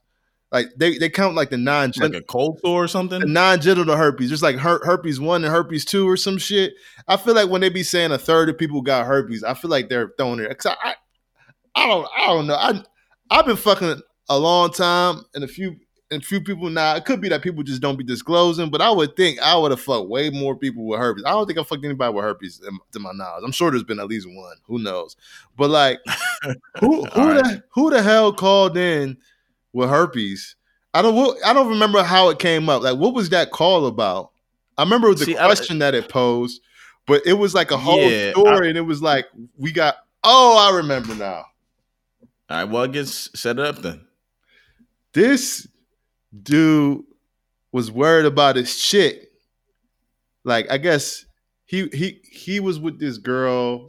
Like they they count like the non like a cold sore or something. the non-genital herpes. There's like her- herpes one and herpes two or some shit. I feel like when they be saying a third of people got herpes, I feel like they're throwing it. Cause I, I, I don't, I don't know. I, I've been fucking a long time, and a few, and a few people now. It could be that people just don't be disclosing, but I would think I would have fucked way more people with herpes. I don't think I fucked anybody with herpes to my knowledge. I'm sure there's been at least one. Who knows? But like, who, who, right. the, who the hell called in with herpes? I don't. I don't remember how it came up. Like, what was that call about? I remember the See, I- question that it posed, but it was like a whole Yeah, story, and it was like we got. Oh, I remember now. All right, well, I guess set it up then. This dude was worried about his chick. Like, I guess he he he was with this girl.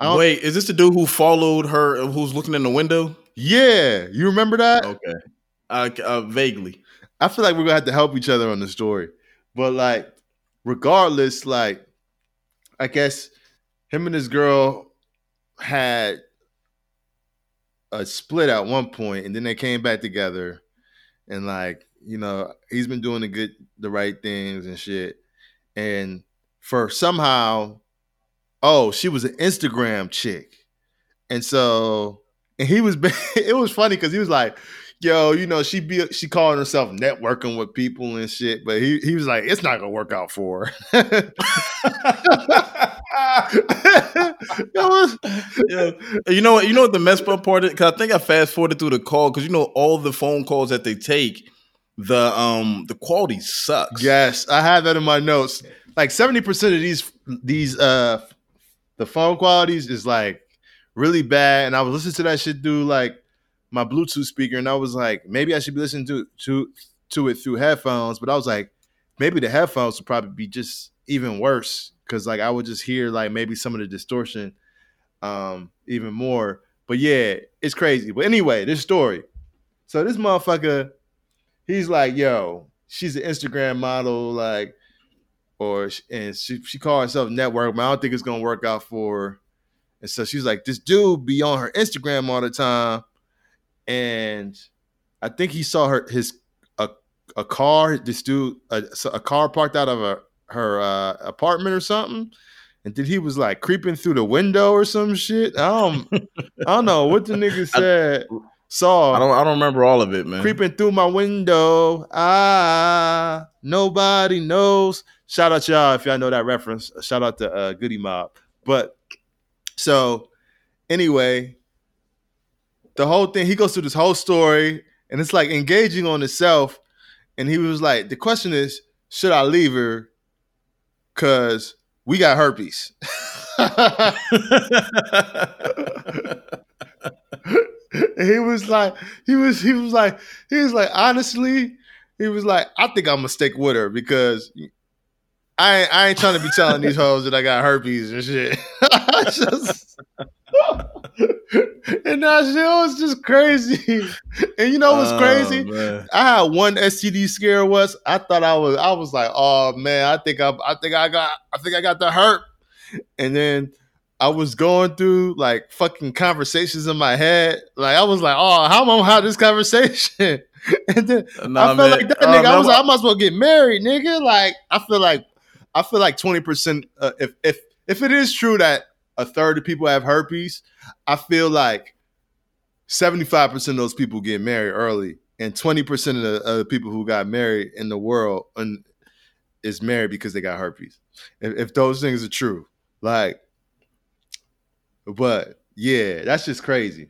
I don't- Wait, is this the dude who followed her? Who's looking in the window? Yeah, you remember that? Okay, uh, uh, vaguely. I feel like we're gonna have to help each other on the story. But like regardless, like I guess him and his girl had a split at one point, and then they came back together, and like you know he's been doing the good, the right things and shit, and for somehow, oh, she was an Instagram chick, and so and he was it was funny because he was like yo, you know, she be she calling herself networking with people and shit, but he he was like, it's not gonna work out for her. Was- yeah. You know what? You know what the messed up part is? Because I think I fast forwarded through the call because you know all the phone calls that they take, the um the quality sucks. yes, I had that in my notes. Like seventy percent of these these uh the phone qualities is like really bad, and I was listening to that shit through like my Bluetooth speaker, and I was like, maybe I should be listening to to to it through headphones, but I was like, maybe the headphones would probably be just even worse because like I would just hear like maybe some of the distortion um even more. But yeah, it's crazy. But anyway, this story. So this motherfucker, he's like, yo, she's an Instagram model, like, or and she she called herself network, but I don't think it's gonna work out for her. And so she's like, this dude be on her Instagram all the time, and I think he saw her his a a car. This dude a, a car parked out of a, her uh, apartment or something, and then he was like creeping through the window or some shit. I don't I don't know what the nigga said. Saw I don't I don't remember all of it, man. creeping through my window. Ah, nobody knows. Shout out y'all if y'all know that reference. Shout out to uh, Goodie Mob. But so anyway, the whole thing, he goes through this whole story, and it's like engaging on itself. And he was like, the question is, should I leave her? Cause we got herpes. He was like, he was, he was like, he was like, honestly, he was like, I think I'm gonna stick with her because I ain't, I ain't trying to be telling these hoes that I got herpes and shit. Just- and that shit was just crazy. And you know what's Oh, crazy? man. I had one STD scare once. I thought I was, I was like, oh man, I think I, I think I got, I think I got the hurt. And then I was going through like fucking conversations in my head. Like I was like, oh, how am I gonna have this conversation? and then Nah, I felt man. like that Uh, nigga. I man, was like, I might as well get married, nigga. Like I feel like, I feel like twenty percent. Uh, if if if it is true that a third of people have herpes, I feel like seventy five percent of those people get married early, and twenty percent of the, of the people who got married in the world is married because they got herpes. If, if those things are true, like, but yeah, that's just crazy.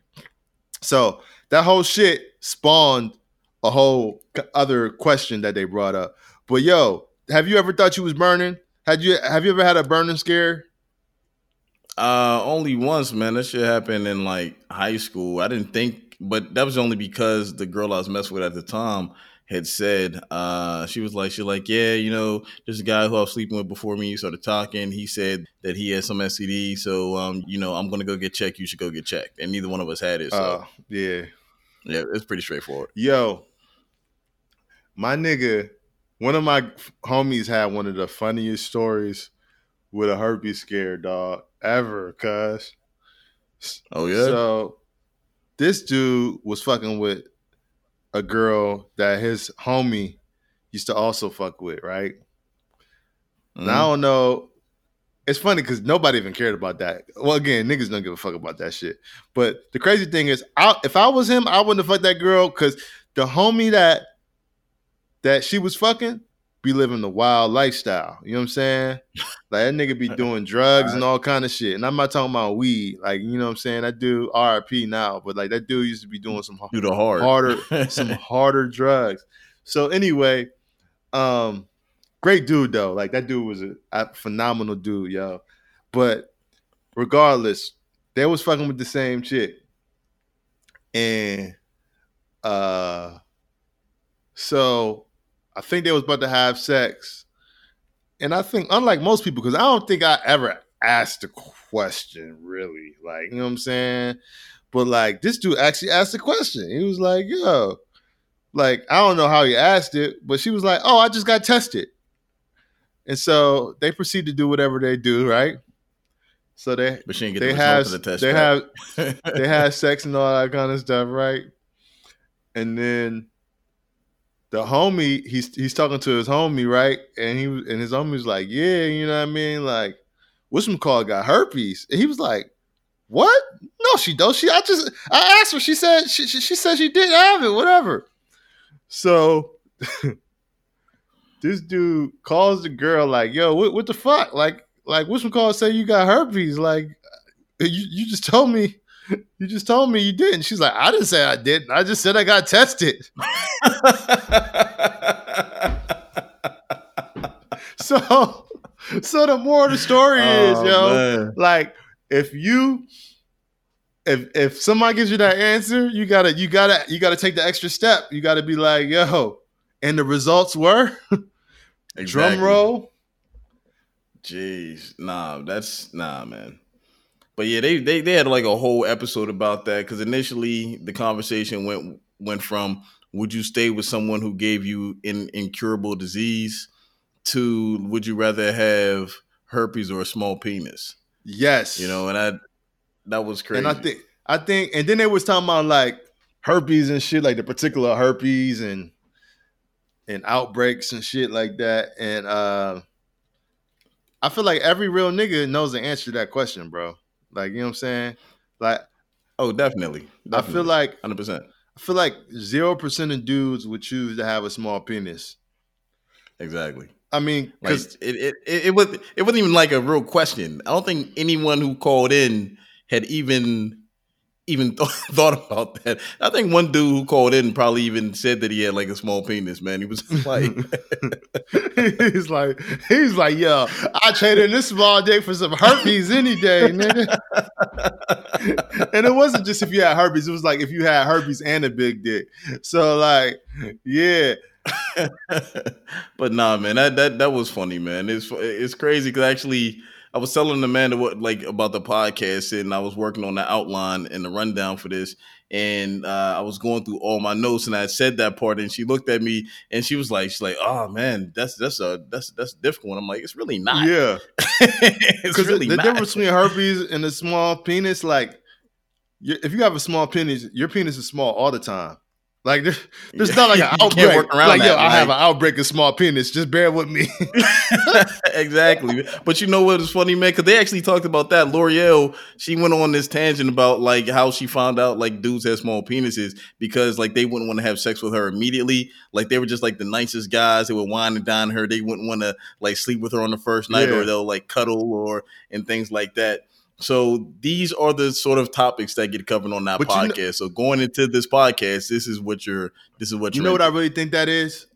So that whole shit spawned a whole other question that they brought up. But yo, have you ever thought you was burning? Had you have you ever had a burning scare? Uh, only once, man. That shit happened in like high school. I didn't think, but that was only because the girl I was messing with at the time had said, uh, she was like, she like, yeah, you know, there's a guy who I was sleeping with before me. Started talking. He said that he had some STD, so um, you know, I'm gonna go get checked. You should go get checked. And neither one of us had it, so Oh, yeah. yeah, it's pretty straightforward. Yo, my nigga, one of my homies had one of the funniest stories with a herpes scare, dog, ever, cuz. Oh yeah, So this dude was fucking with a girl that his homie used to also fuck with, right? Now I mm-hmm. don't know. It's funny because nobody even cared about that. Well, again, niggas don't give a fuck about that shit. But the crazy thing is, I, if I was him, I wouldn't have fucked that girl because the homie that that she was fucking be living the wild lifestyle. You know what I'm saying? Like that nigga be doing drugs and all kind of shit. And I'm not talking about weed. Like you know what I'm saying? That dude RIP now, but like that dude used to be doing some do the hard, harder some harder drugs. So anyway, um, great dude though. Like that dude was a, a phenomenal dude, yo. But regardless, they was fucking with the same chick, and uh, so I think they was about to have sex, and I think unlike most people, because I don't think I ever asked the question really, like you know what I'm saying. But like this dude actually asked the question. He was like, "Yo, like I don't know how he asked it, but she was like, "Oh, I just got tested." And so they proceed to do whatever they do, right? So they But she didn't get they the have the test. they have they had sex and all that kind of stuff, right? And then the homie, he's he's talking to his homie, right? And he and his homie's like, Yeah, you know what I mean? Like, what's call got herpes? And he was like, What? No, she don't. She I just I asked her. She said she she, she said she didn't have it, whatever. So this dude calls the girl like, yo, what, what the fuck? Like, like what's call say you got herpes? Like, you, you just told me you just told me you didn't. She's like, I didn't say I didn't. I just said I got tested. So, so the moral of the story is, Oh, yo, man. like if you if if somebody gives you that answer, you gotta you gotta you gotta take the extra step. You gotta be like, yo, and the results were Exactly. drum roll. Jeez, nah, that's nah, man. But yeah, they they they had like a whole episode about that because initially the conversation went went from would you stay with someone who gave you an incurable disease to would you rather have herpes or a small penis? Yes, You know, and I that was crazy. And I think I think and then they was talking about like herpes and shit, like the particular herpes and and outbreaks and shit like that. And uh I feel like every real nigga knows the answer to that question, bro. Like, you know what I'm saying? Like oh, definitely, I feel like hundred percent, I feel like zero percent of dudes would choose to have a small penis. exactly. I mean, Like because it, it, it, it was it wasn't even like a real question. I don't think anyone who called in had even even th- thought about that. I think one dude who called in probably even said that he had like a small penis. Man, he was like, he's like, he's like, yo, I traded this small dick for some herpes any day, nigga. and it wasn't just if you had herpes; it was like if you had herpes and a big dick. So, like, yeah, but nah, man, that that that was funny, man. It's it's crazy because actually. I was telling Amanda what like about the podcast, and I was working on the outline and the rundown for this, and uh, I was going through all my notes, and I said that part, and she looked at me, and she was like, "She's like, oh man, that's that's a that's that's a difficult one." I'm like, "It's really not. yeah. it's Because really the not." difference between herpes and a small penis, like, if you have a small penis, your penis is small all the time. Like, there- there's not like an can't outbreak. work around like, yo, that, I have an outbreak of small penis. Just bear with me. exactly. But you know what is funny, man? Because they actually talked about that. Lore'l, she went on this tangent about like how she found out like dudes had small penises because like they wouldn't want to have sex with her immediately. Like they were just like the nicest guys. They would wine and dine her. They wouldn't want to like sleep with her on the first night, Yeah. or they'll like cuddle or and things like that. So these are the sort of topics that get covered on that But you know- podcast. so going into this podcast, this is what you're. This is what You know what I really think that is?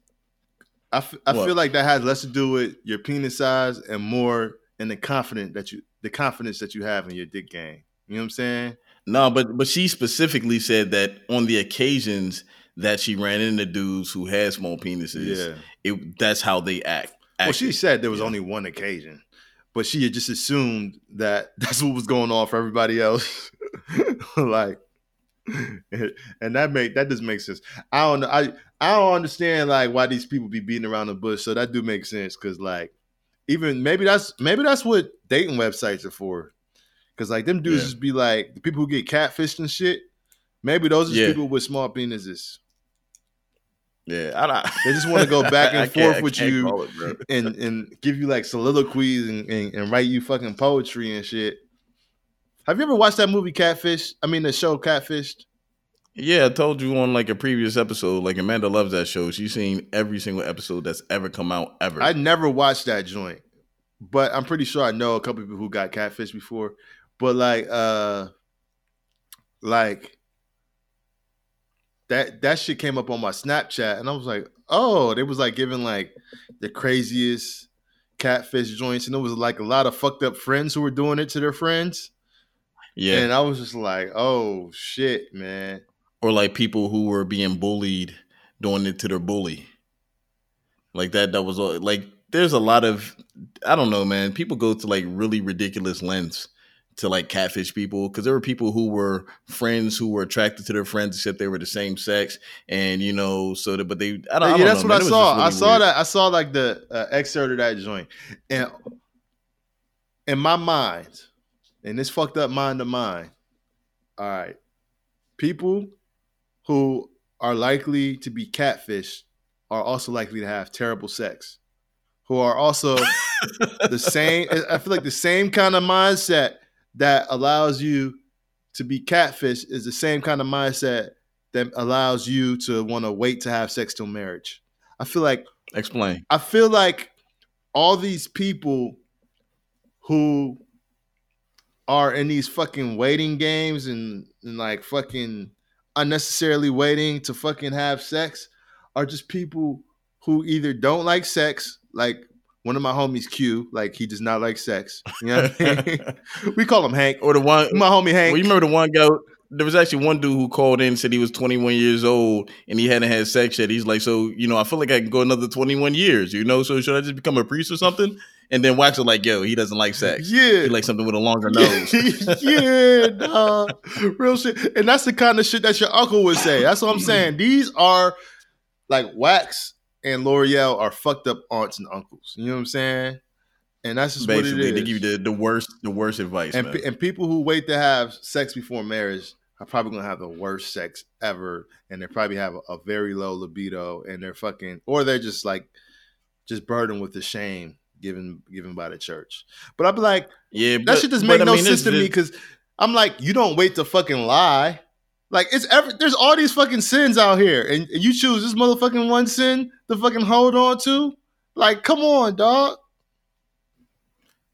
I, f- I What? feel like that has less to do with your penis size and more in the confidence that you the confidence that you have in your dick game. You know what I'm saying? No, but but she specifically said that on the occasions that she ran into dudes who had small penises, Yeah. it that's how they act. Well, she said there was Yeah. only one occasion, but she had just assumed that that's what was going on for everybody else. like, and that make that does make sense. I don't know. I I don't understand like why these people be beating around the bush. So that do make sense because like even maybe that's maybe that's what dating websites are for. Because like them dudes Yeah. just be like the people who get catfished and shit. Maybe those are Yeah. people with small penises. Yeah, I, don't- They just wanna go back and forth with you. it, and and give you like soliloquies and, and, and write you fucking poetry and shit. Have you ever watched that movie Catfish? I mean the show Catfished? Yeah, I told you on like a previous episode. Like Amanda loves that show. She's seen every single episode that's ever come out ever. I never watched that joint, but I'm pretty sure I know a couple people who got catfish before. But like uh like that that shit came up on my Snapchat and I was like, oh, they was like giving like the craziest catfish joints, and it was like a lot of fucked up friends who were doing it to their friends. yeah, And I was just like, oh shit, man. or like people who were being bullied doing it to their bully like that that was all like there's a lot of i don't know man people go to like really ridiculous lengths to like catfish people because there were people who were friends who were attracted to their friends except they were the same sex and you know so that but they I don't, I yeah, don't that's know, what man. I saw. just I saw weird. that. I saw like the uh, excerpt of that joint, and in my mind, in this fucked up mind of mine, all right, people who are likely to be catfished are also likely to have terrible sex, who are also the same. I feel like the same kind of mindset that allows you to be catfished is the same kind of mindset that allows you to want to wait to have sex till marriage. I feel like explain I feel like all these people who are in these fucking waiting games and, and like fucking unnecessarily waiting to fucking have sex are just people who either don't like sex, like one of my homies Q, like he does not like sex. You know I mean? we call him Hank. or the one My homie Hank. well you remember the one guy there was actually one dude who called in said he was 21 years old and he hadn't had sex yet he's like so you know I feel like I can go another 21 years you know so should I just become a priest or something and then Wax was like yo he doesn't like sex yeah. he likes something with a longer nose yeah, dog. Real shit. And that's the kind of shit that your uncle would say. That's what I'm saying. These are like Wax and Lore'l are fucked up aunts and uncles. You know what I'm saying? And that's just basically what it is. they give you the, the worst the worst advice and, pe- and people who wait to have sex before marriage are probably gonna have the worst sex ever, and they probably have a, a very low libido, and they're fucking, or they're just like, just burdened with the shame given given by the church. But I'm like, yeah that but- shit just make I no mean, sense to me because I'm like, you don't wait to fucking lie. Like it's every there's all these fucking sins out here, and you choose this motherfucking one sin to fucking hold on to. Like, come on, dog.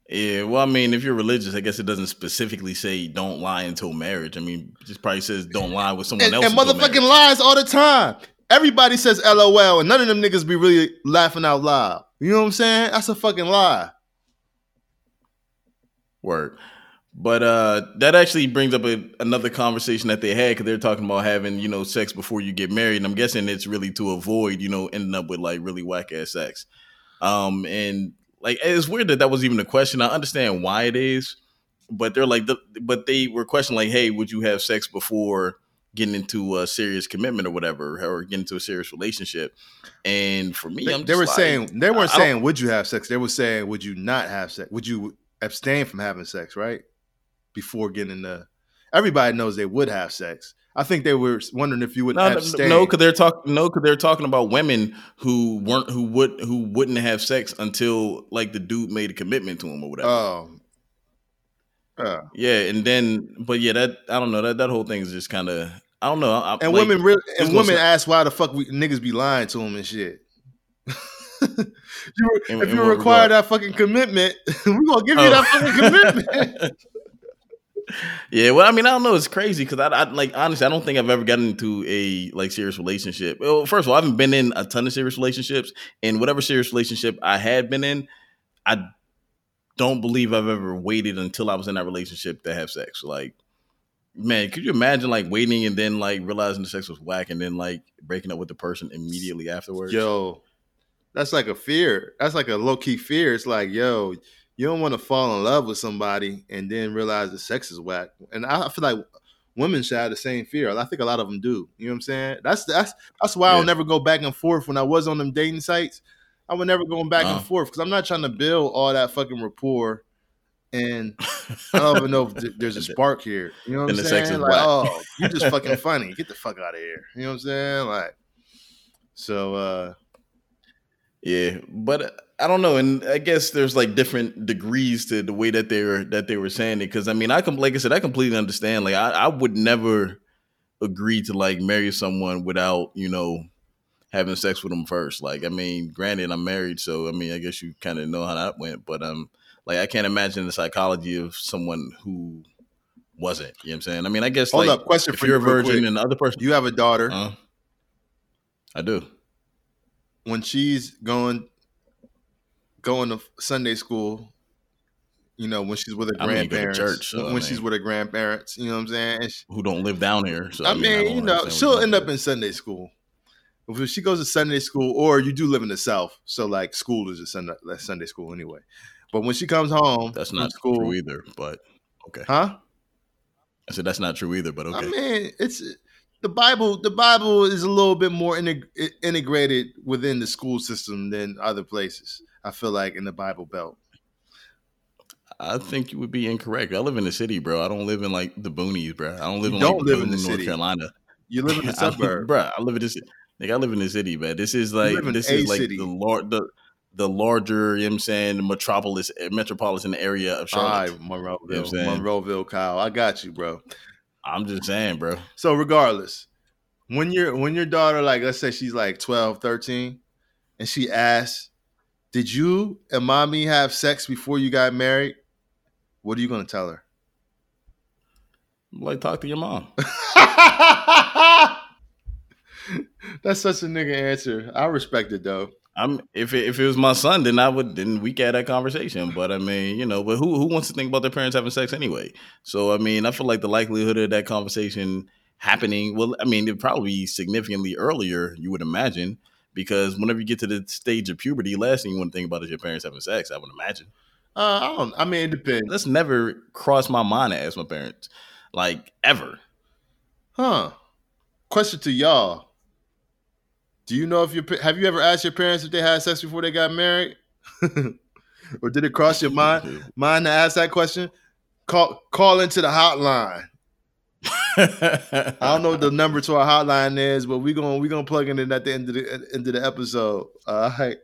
Yeah, well, I mean, if you're religious, I guess it doesn't specifically say don't lie until marriage. I mean, it just probably says don't lie with someone And, else. and motherfucking marriage. lies all the time. Everybody says LOL, and none of them niggas be really laughing out loud. You know what I'm saying? That's a fucking lie. Word. But uh that actually brings up a, another conversation that they had because they're talking about having you know sex before you get married, and I'm guessing it's really to avoid you know ending up with like really whack ass sex. Um, and like it's weird that that was even a question. I understand why it is, but they're like, the, but they were questioning like, hey, would you have sex before getting into a serious commitment or whatever, or getting into a serious relationship? And for me, They, I'm they were like, saying they weren't I saying would you have sex. They were saying would you not have sex? Would you abstain from having sex? Right before getting into. Everybody knows they would have sex. I think they were wondering if you would No, abstain. no, because they're talking. No, because they're talking about women who weren't, who would, who wouldn't have sex until like the dude made a commitment to him or whatever. Oh. Uh, yeah, and then, but yeah, that I don't know. That that whole thing is just kind of, I don't know. I, and like, women really, and women sa- ask why the fuck we niggas be lying to them and shit. you, In- if you require that fucking commitment, we gonna give you Oh. that fucking commitment. yeah, well, I mean, I don't know. It's crazy because I, I like honestly, I don't think I've ever gotten into a like serious relationship. Well, first of all, I haven't been in a ton of serious relationships, and whatever serious relationship I had been in, I don't believe I've ever waited until I was in that relationship to have sex. Like, man, could you imagine like waiting and then like realizing the sex was whack and then like breaking up with the person immediately afterwards? yo, that's like a fear. That's like a low key fear. It's like, yo, you don't want to fall in love with somebody and then realize the sex is whack. And I feel like women should have the same fear. I think a lot of them do. You know what I'm saying? That's that's that's why Yeah. I'll never go back and forth when I was on them dating sites. I would never go back Uh-huh. and forth because I'm not trying to build all that fucking rapport. And I don't even know if there's a spark here. You know what And I'm the saying? sex is like, whack. oh, you're just fucking funny. Get the fuck out of here. You know what I'm saying? Like, so uh Yeah, but uh, I don't know, and I guess there's like different degrees to the way that they were that they were saying it. Because I mean, I can like I said, I completely understand. Like I, I would never agree to like marry someone without you know having sex with them first. Like I mean, granted, I'm married, so I mean, I guess you kind of know how that went. But um, like I can't imagine the psychology of someone who wasn't. You know what I'm saying? I mean, I guess hold like up, question if for you're a virgin quick. and the other person, You have a daughter. uh, I do. when she's going going to Sunday school, you know, when she's with her I mean, you go to grandparents, church, so, I when mean- she's with her grandparents, you know what I'm saying? She- Who don't live down here? So I, mean, I you know, she'll end up in Sunday school. If she goes to Sunday school, or you do live in the South, so like school is a Sunday, Sunday school anyway. But when she comes home, That's not school. true either. But okay. Huh? I said that's not true either, but okay. I mean, it's the Bible. The Bible is a little bit more integ- integrated within the school system than other places. I feel like in the Bible Belt. I think you would be incorrect. I live in the city, bro. I don't live in like the boonies, bro. I don't live You in don't like live in the North city. Carolina. You live in the I suburb. bro. I live in this. Nigga, I live in the city, man. This is like this is like city. the lar- the the larger, you know what I'm saying, metropolis eh, metropolitan area of All Charlotte. right, Monroeville, You know? Monroeville, Kyle. I got you, bro. I'm just saying, bro. So regardless, when your when your daughter, like let's say she's like 12, 13, and she asks, Did you and mommy have sex before you got married? What are you gonna tell her? Like, talk to your mom. That's such a nigga answer. I respect it though. I'm if it, if it was my son, then I would then we could have that conversation. But I mean, you know, but who who wants to think about their parents having sex anyway? So I mean, I feel like the likelihood of that conversation happening, well, I mean, it'd probably be significantly earlier, you would imagine, because whenever you get to the stage of puberty, last thing you want to think about is your parents having sex. I would imagine. Uh, I don't. I mean, it depends. That's never crossed my mind to ask my parents, like ever. Huh? Question to y'all: Do you know if your have you ever asked your parents if they had sex before they got married, or did it cross your mind mind to ask that question? Call call into the hotline. I don't know what the number to our hotline is, but we're gonna we're gonna plug it in at the end of the end of the episode. All right.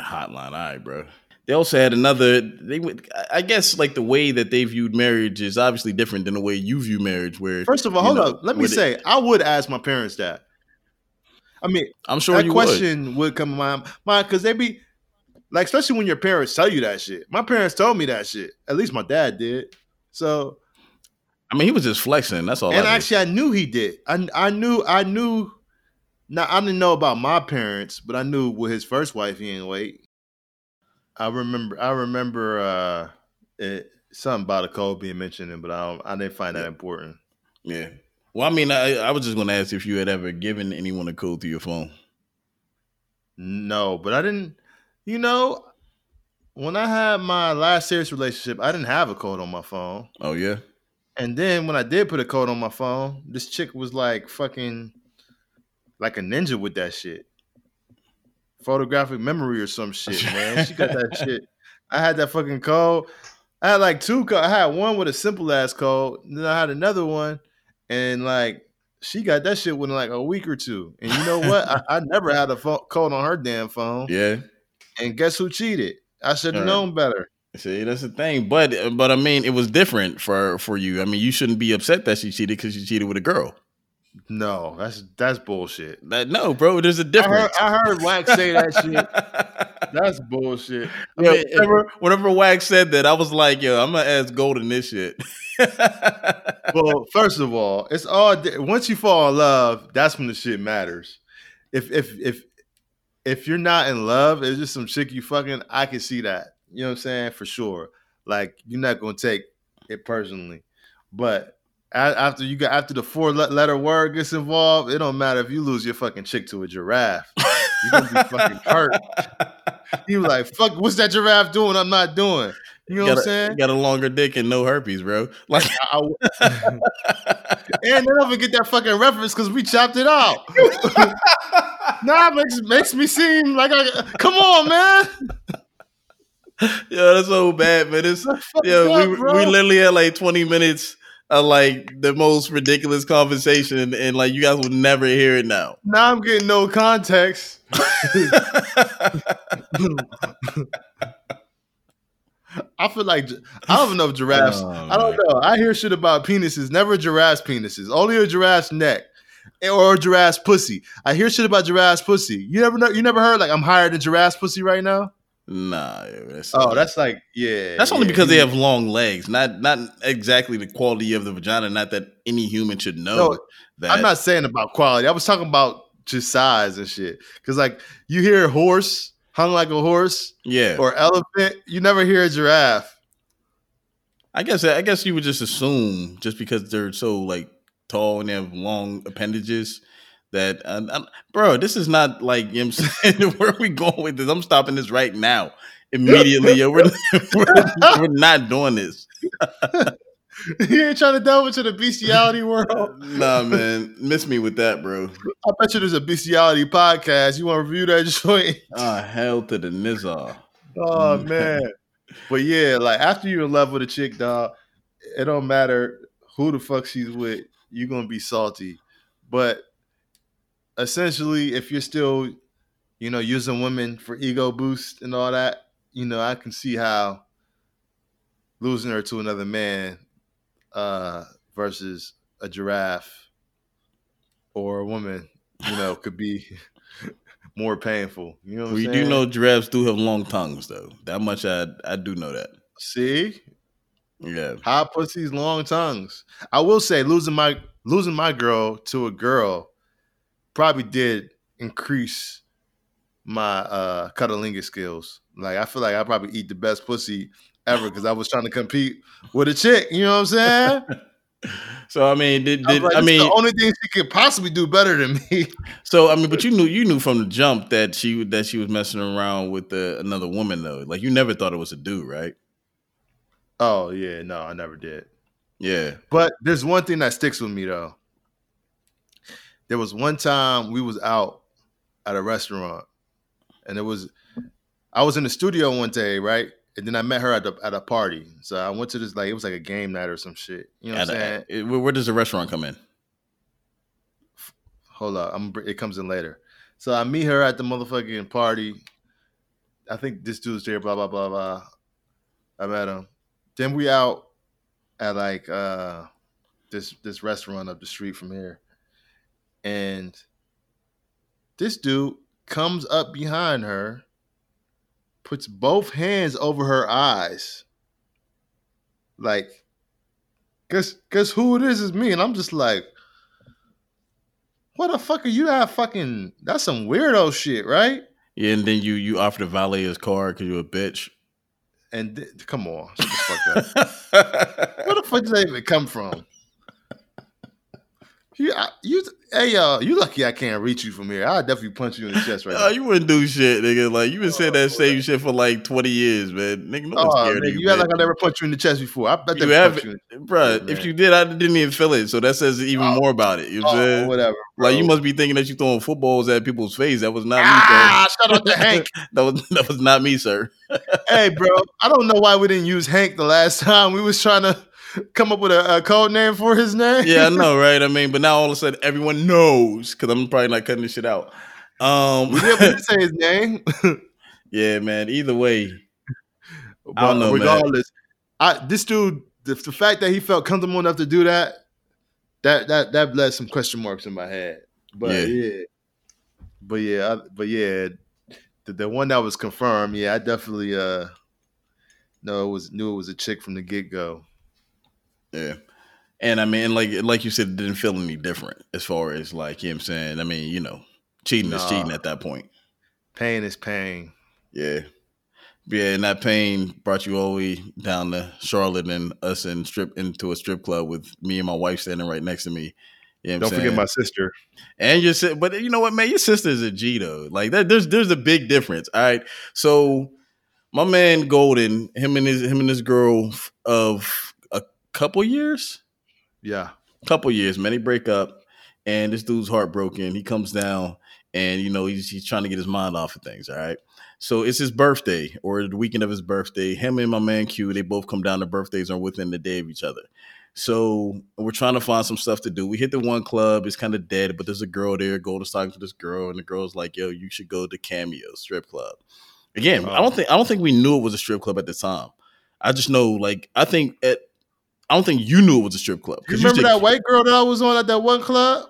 Hotline, all right, bro. They also had another. They would, I guess, like the way that they viewed marriage is obviously different than the way you view marriage. Where First of all, hold know, up. Let me say, I would ask my parents that. I mean, I'm sure that you would. question would. come to my mind because they be like, especially when your parents tell you that shit. My parents told me that shit. At least my dad did. So, I mean, he was just flexing. That's all. and I did. actually, I knew he did. I I knew I knew. Now I didn't know about my parents, but I knew with his first wife he ain't wait. I remember. I remember uh it, something about a code being mentioned, but I don't, I didn't find that important. yeah. Well, I mean, I, I was just going to ask if you had ever given anyone a code to your phone. No, but I didn't. You know, when I had my last serious relationship, I didn't have a code on my phone. Oh yeah. And then when I did put a code on my phone, this chick was like fucking like a ninja with that shit. Photographic memory or some shit, man. She got that shit. I had that fucking code. I had like two co- I had one with a simple ass code. Then I had another one, and like she got that shit within like a week or two. And you know what? I, I never had a pho- code on her damn phone. Yeah. And guess who cheated? I should have known better. See, that's the thing. But but I mean, it was different for for you. I mean, you shouldn't be upset that she cheated because she cheated with a girl. No, that's that's bullshit. That no, bro. There's a heard, difference. I heard Wax say that shit. That's bullshit. I mean, whenever, whenever Wax said that, I was like, "Yo, I'm gonna ask Golden this shit." well, first of all, it's all once you fall in love, that's when the shit matters. If if if if you're not in love, it's just some chick you fucking. I can see that. You know what I'm saying for sure. Like you're not gonna take it personally, but after you got after the four letter word gets involved, it don't matter if you lose your fucking chick to a giraffe. You're gonna be fucking hurt. You like fuck. What's that giraffe doing? I'm not doing. You know got what I'm saying? got a longer dick and no herpes, bro. Like, I, I- and they don't even get that fucking reference because we chopped it out. nah, makes makes me seem like I come on, man. yo, that's so bad, man. It's yo, up, we bro. we literally had like 20 minutes of like the most ridiculous conversation, and like you guys will never hear it now. now I'm getting no context. I feel like I don't know if giraffes. Oh, I don't know. I hear shit about penises. Never giraffes' penises. Only a giraffe's neck eh, or a giraffe's pussy. I hear shit about giraffe's pussy. You never know. You never heard like I'm higher than giraffe's pussy right now. Nah, that's Oh, that's like yeah. that's only yeah, because they have long legs, not not exactly the quality of the vagina. Not that any human should know No, that. I'm not saying about quality. I was talking about just size and shit. Because like you hear a horse hung like a horse Yeah, or elephant, you never hear a giraffe. I guess I guess you would just assume just because they're so like tall and they have long appendages that, uh, I'm- bro, this is not like you know saying. Where are we going with this? I'm stopping this right now, immediately. Yo, we're, we're, we're not doing this. you ain't trying to delve into the bestiality world. Nah, man, miss me with that, bro. I bet you there's a bestiality podcast. You want to review that joint? Ah, hell to the nizar. Oh Mm. man. But yeah, like after you're in love with a chick, dog, it don't matter who the fuck she's with, you're gonna be salty. But essentially, if you're still, you know, using women for ego boost and all that, you know, I can see how losing her to another man uh versus a giraffe or a woman, you know, could be more painful. You know what I'm We do know giraffes do have long tongues, though. That much I I do know that. See, Yeah, hot pussies, long tongues. I will say, losing my losing my girl to a girl probably did increase my uh cuddlingus skills. Like I feel like I probably eat the best pussy ever because I was trying to compete with a chick. You know what I'm saying? So I mean, did, I, like, I mean? the only thing she could possibly do better than me. So I mean, but you knew you knew from the jump that she that she was messing around with uh, another woman though. Like you never thought it was a dude, right? oh yeah, no, I never did. Yeah. But there's one thing that sticks with me though. There was one time we was out at a restaurant, and it was I was in the studio one day, right? And then I met her at the at a party. So I went to this like it was like a game night or some shit. You know what I'm At a- saying? it- where, where does the restaurant come in? Hold up, I'm it comes in later. So I meet her at the motherfucking party. I think this dude's there, blah blah blah blah. I met him. Then we out at like uh this this restaurant up the street from here. And this dude comes up behind her, puts both hands over her eyes. Like, guess guess who it is is me. And I'm just like, what the fuck are you that fucking that's some weirdo shit, right? Yeah, and then you you offer to valet his car because you're a bitch. And th- come on, shut the fuck up. Where the fuck did that even come from? You, I, you, hey yo, you lucky I can't reach you from here. I'll definitely punch you in the chest right Oh, now. you wouldn't do shit, nigga. Like you been saying that same shit for like twenty years, man. Nigga, no Oh, scared nigga, of you. you act like I never punched you in the chest before. I bet You have punched you. in- Bruh, if you did, I didn't even feel it. So that says even Oh. more about it. You know what Oh, saying? whatever. Like you must be thinking that you throwing footballs at people's face. That was not Ah, me, shout out to Hank. that was that was not me, sir. hey, bro, I don't know why we didn't use Hank the last time. We was trying to come up with a, a code name for his name. Yeah, I know, right? I mean, but now all of a sudden everyone knows because I'm probably not cutting this shit out. Um, we didn't, say his name. yeah, man. Either way, But I don't know, man. regardless, I this dude, the, the fact that he felt comfortable enough to do that, that that that led some question marks in my head. But Yeah. yeah, but yeah, I, but yeah, the, the one that was confirmed, yeah, I definitely uh no, it was knew it was a chick from the get go. Yeah. And I mean, like like you said, it didn't feel any different as far as like you know what I'm saying. I mean, you know, cheating is cheating at that point. Pain is pain. Yeah. Yeah, and that pain brought you all the way down to Charlotte and us in strip into a strip club with me and my wife standing right next to me. You know Don't forget my sister. and your si- but you know what, man, your sister is a G though. Like that, there's there's a big difference. All right, so my man Golden, him and his him and his girl of couple years, Yeah. couple years, man, they break up, and this dude's heartbroken. He comes down, and you know he's he's trying to get his mind off of things. All right, so it's his birthday or the weekend of his birthday. Him and my man Q, they both come down. Their birthdays are within the day of each other. So we're trying to find some stuff to do. We hit the one club, it's kind of dead, but there's a girl there. Golden's talking to this girl, and the girl's like, "Yo, you should go to Cameo Strip Club." Again, I oh. don't think I don't think we knew it was a strip club at the time. I just know, like, I think at I don't think you knew it was a strip club. You remember said- that white girl that I was on at that one club?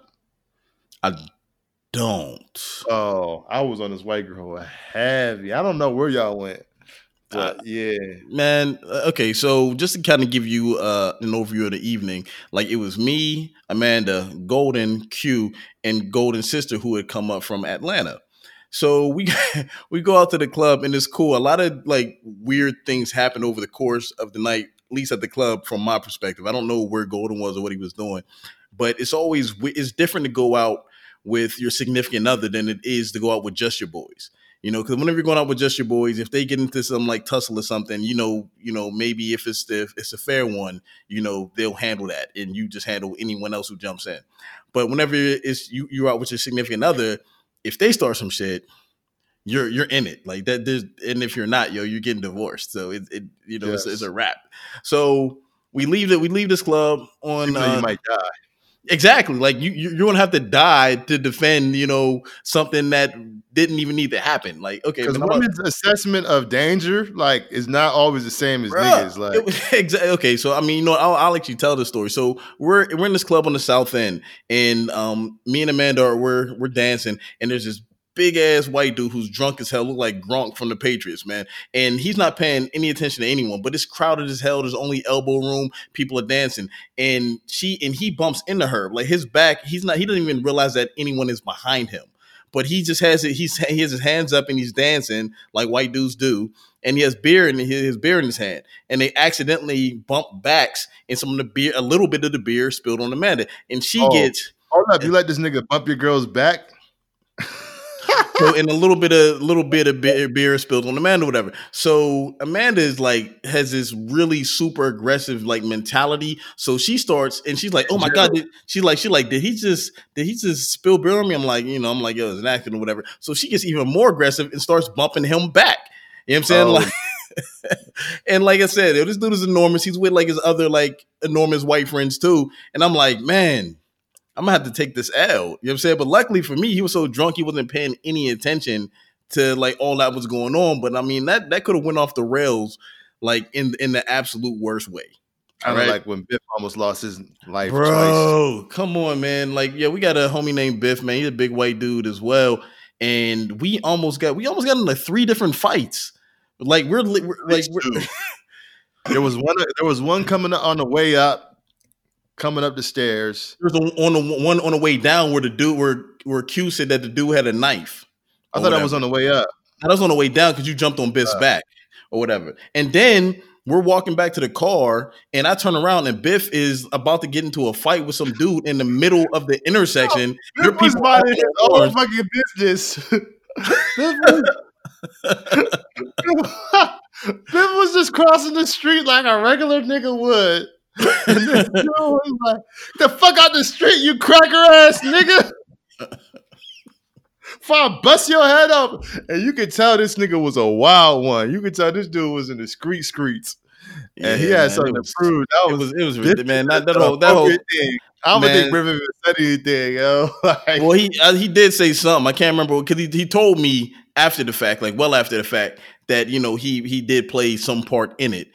I don't. Oh, I was on this white girl heavy. I don't know where y'all went. Uh, yeah. Man, uh, okay, so just to kind of give you uh, an overview of the evening, like it was me, Amanda, Golden, Q, and Golden Sister who had come up from Atlanta. So we we go out to the club and it's cool. A lot of like weird things happen over the course of the night, least at the club from my perspective. I don't know where Golden was or what he was doing, but it's always it's different to go out with your significant other than it is to go out with just your boys. You know, because whenever you're going out with just your boys, if they get into some like tussle or something, you know, you know, maybe if it's the if it's a fair one, you know, they'll handle that, and you just handle anyone else who jumps in. But whenever it's you you're out with your significant other, if they start some shit, you're you're in it like that. There's, and if you're not, yo, you're getting divorced. So it, it you know it's, Yes. it's a wrap. So we leave that We leave this club on. Though uh, you might die. Exactly. Like you, you, you're gonna have to die to defend, you know, something that didn't even need to happen. Like, okay, Because how about- women's assessment of danger, like, is not always the same as Bruh, niggas. Like, exactly. okay, so I mean, you know, I'll, I'll actually tell the story. So we're we're in this club on the south end, and um, me and Amanda are we're we're dancing, and there's this big ass white dude who's drunk as hell, look like Gronk from the Patriots, man, and he's not paying any attention to anyone. But it's crowded as hell. There's only elbow room. People are dancing, and she and he bumps into her. Like his back, he's not. He doesn't even realize that anyone is behind him. But he just has it. He's he has his hands up and he's dancing like white dudes do and he has beer in his, his beer in his hand, and they accidentally bump backs, and some of the beer, a little bit of the beer spilled on Amanda, and she Oh. gets hold up, you let this nigga bump your girl's back? So, and a little bit of little bit of beer, beer spilled on Amanda, whatever. So Amanda is like has this really super aggressive like mentality. So she starts and she's like, "Oh my god!" Did, she's like, "She like, did he just did he just spill beer on me?" I'm like, you know, I'm like, "Yo, it's an accident or whatever." So she gets even more aggressive and starts bumping him back. You know what I'm saying? Oh. Like. and like I said, yo, this dude is enormous. He's with like his other like enormous white friends too. And I'm like, man, I'm gonna have to take this L. You know what I'm saying? But luckily for me, he was so drunk he wasn't paying any attention to like all that was going on. But I mean that that could have went off the rails like in in the absolute worst way. Kind of Right. like when Biff almost lost his life twice. Bro, come on, man. Like, yeah, we got a homie named Biff, man. He's a big white dude as well. And we almost got we almost got into three different fights. Like we're, we're like we're, There was one. There was one coming on the way up, coming up the stairs. There's a, on the one on the way down where the dude where where Q said that the dude had a knife. I thought that was on the way up. That was on the way down because you jumped on Biff's uh. back or whatever. And then we're walking back to the car, and I turn around and Biff is about to get into a fight with some dude in the middle of the intersection. Your Biff was people minding his own fucking business. Biff was just crossing the street like a regular nigga would. And this dude was like, the fuck out the street, you cracker ass nigga. Before I bust your head up. And you could tell this nigga was a wild one. You could tell this dude was in the street streets. And he had man, something it was, to prove. That It was, was it was Biff man. That, that whole that whole appropriate thing. I don't Man. think Griffin said anything, yo. Like, well, he uh, he did say something. I can't remember because he, he told me after the fact, like well after the fact, that you know he he did play some part in it.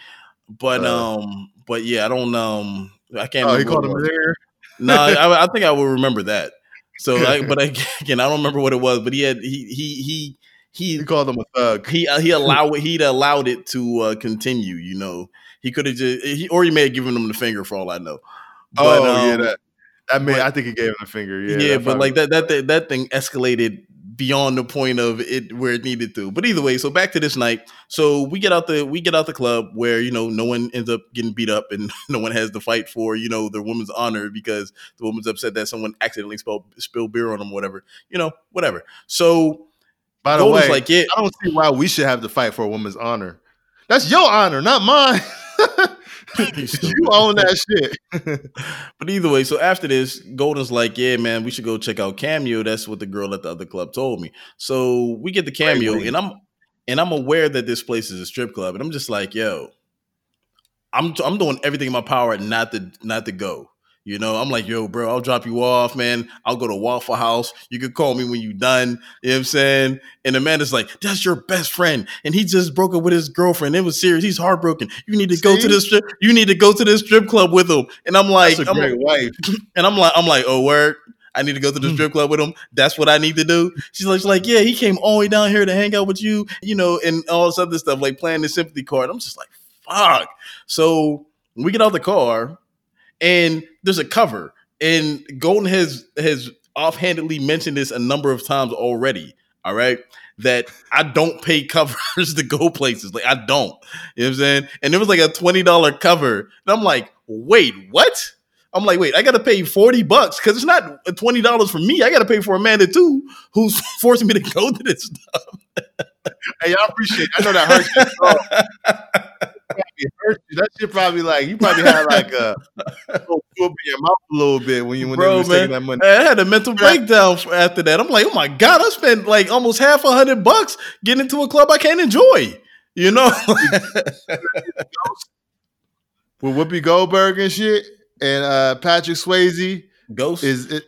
But Uh. um, but yeah, I don't um, I can't. oh, he called him there. No, I, I think I will remember that. So, I, but again, I don't remember what it was. But he had he he he He he called him a thug. he uh, he allowed he'd allowed it to uh, continue. You know, he could have just he or he may have given him the finger for all I know. But, oh yeah, um, that. I mean, I think he gave him a finger. Yeah, yeah, but like that that that that thing escalated beyond the point of it where it needed to. But either way, so back to this night. So we get out the we get out the club where you know no one ends up getting beat up and no one has to fight for you know their woman's honor because the woman's upset that someone accidentally spilled spilled beer on them, whatever. You know, whatever. So By the Golden's way, like, yeah, I don't see why we should have to fight for a woman's honor. That's your honor, not mine. you own that shit. But either way, so after this, Golden's like, "Yeah, man, we should go check out Cameo." That's what the girl at the other club told me. So we get the Cameo, wait. and I'm and I'm aware that this place is a strip club, and I'm just like, "Yo, I'm I'm doing everything in my power not to not to go." You know, I'm like, yo, bro, I'll drop you off, man. I'll go to Waffle House. You can call me when you're done. You know what I'm saying? And the man is like, that's your best friend. And he just broke up with his girlfriend. It was serious. He's heartbroken. You need to go to this strip. You need to go to this strip club with him. And I'm like, I'm great wife. and I'm like, I'm like, oh word. I need to go to the hmm. strip club with him. That's what I need to do. She's like, she's like, yeah, he came all the way down here to hang out with you, you know, and all this other stuff, like playing the sympathy card. I'm just like, fuck. So we get out the car, and there's a cover, and Golden has has offhandedly mentioned this a number of times already. All right. That I don't pay covers to go places. Like I don't. You know what I'm saying? And it was like a $20 cover. And I'm like, wait, what? I'm like, wait, I got to pay forty bucks because it's not twenty dollars for me. I got to pay for Amanda too, who's forcing me to go to this stuff. Hey, I appreciate. it. I know that hurts. You. bro. It hurts you. That shit probably like you probably had like a little in your mouth a little bit when you when they Bro, was man, taking that money. I had a mental breakdown after that. I'm like, oh my god, I spent like almost half a hundred bucks getting into a club I can't enjoy. You know? With Whoopi Goldberg and shit, and uh Patrick Swayze Ghost is it.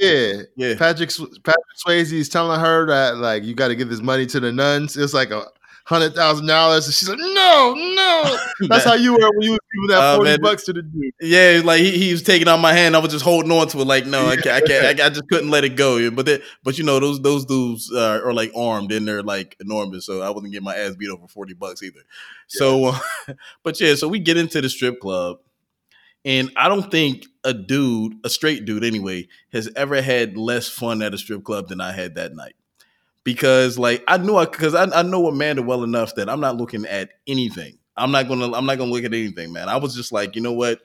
Yeah, yeah. Patrick Patrick Swayze is telling her that like you got to give this money to the nuns. It's like a hundred thousand dollars, and she's like, "No, no." That's how you were when you was giving that Oh, forty man. bucks to the dude. Yeah, like he, he was taking out my hand. I was just holding on to it, like no, I can't, I can't, I, I just couldn't let it go. But they, but you know those those dudes uh, are like armed and they're like enormous, so I wasn't getting my ass beat over forty bucks either. So, uh, but yeah, so we get into the strip club, and I don't think a dude, a straight dude anyway, has ever had less fun at a strip club than I had that night. Because like I knew I because I, I know Amanda well enough that I'm not looking at anything. I'm not gonna I'm not gonna look at anything, man. I was just like, you know what?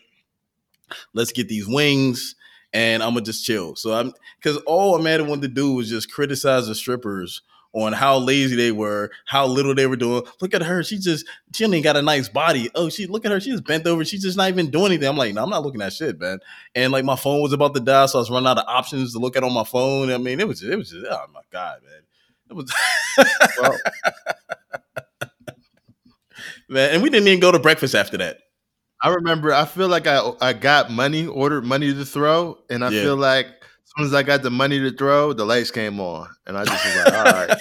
let's get these wings and I'm gonna just chill. So I'm because all Amanda wanted to do was just criticize the strippers on how lazy they were, how little they were doing. Look at her, she just she ain't got a nice body. Oh, she look at her, she just bent over, she's just not even doing anything. I'm like, no, I'm not looking at shit, man. And like my phone was about to die, so I was running out of options to look at on my phone. I mean, it was just, it was just oh my god, man. It was Well, man, and we didn't even go to breakfast after that. I remember. I feel like I I got money, ordered money to throw, and I Yeah. feel like as soon as I got the money to throw, the lights came on, and I just was like, "All right,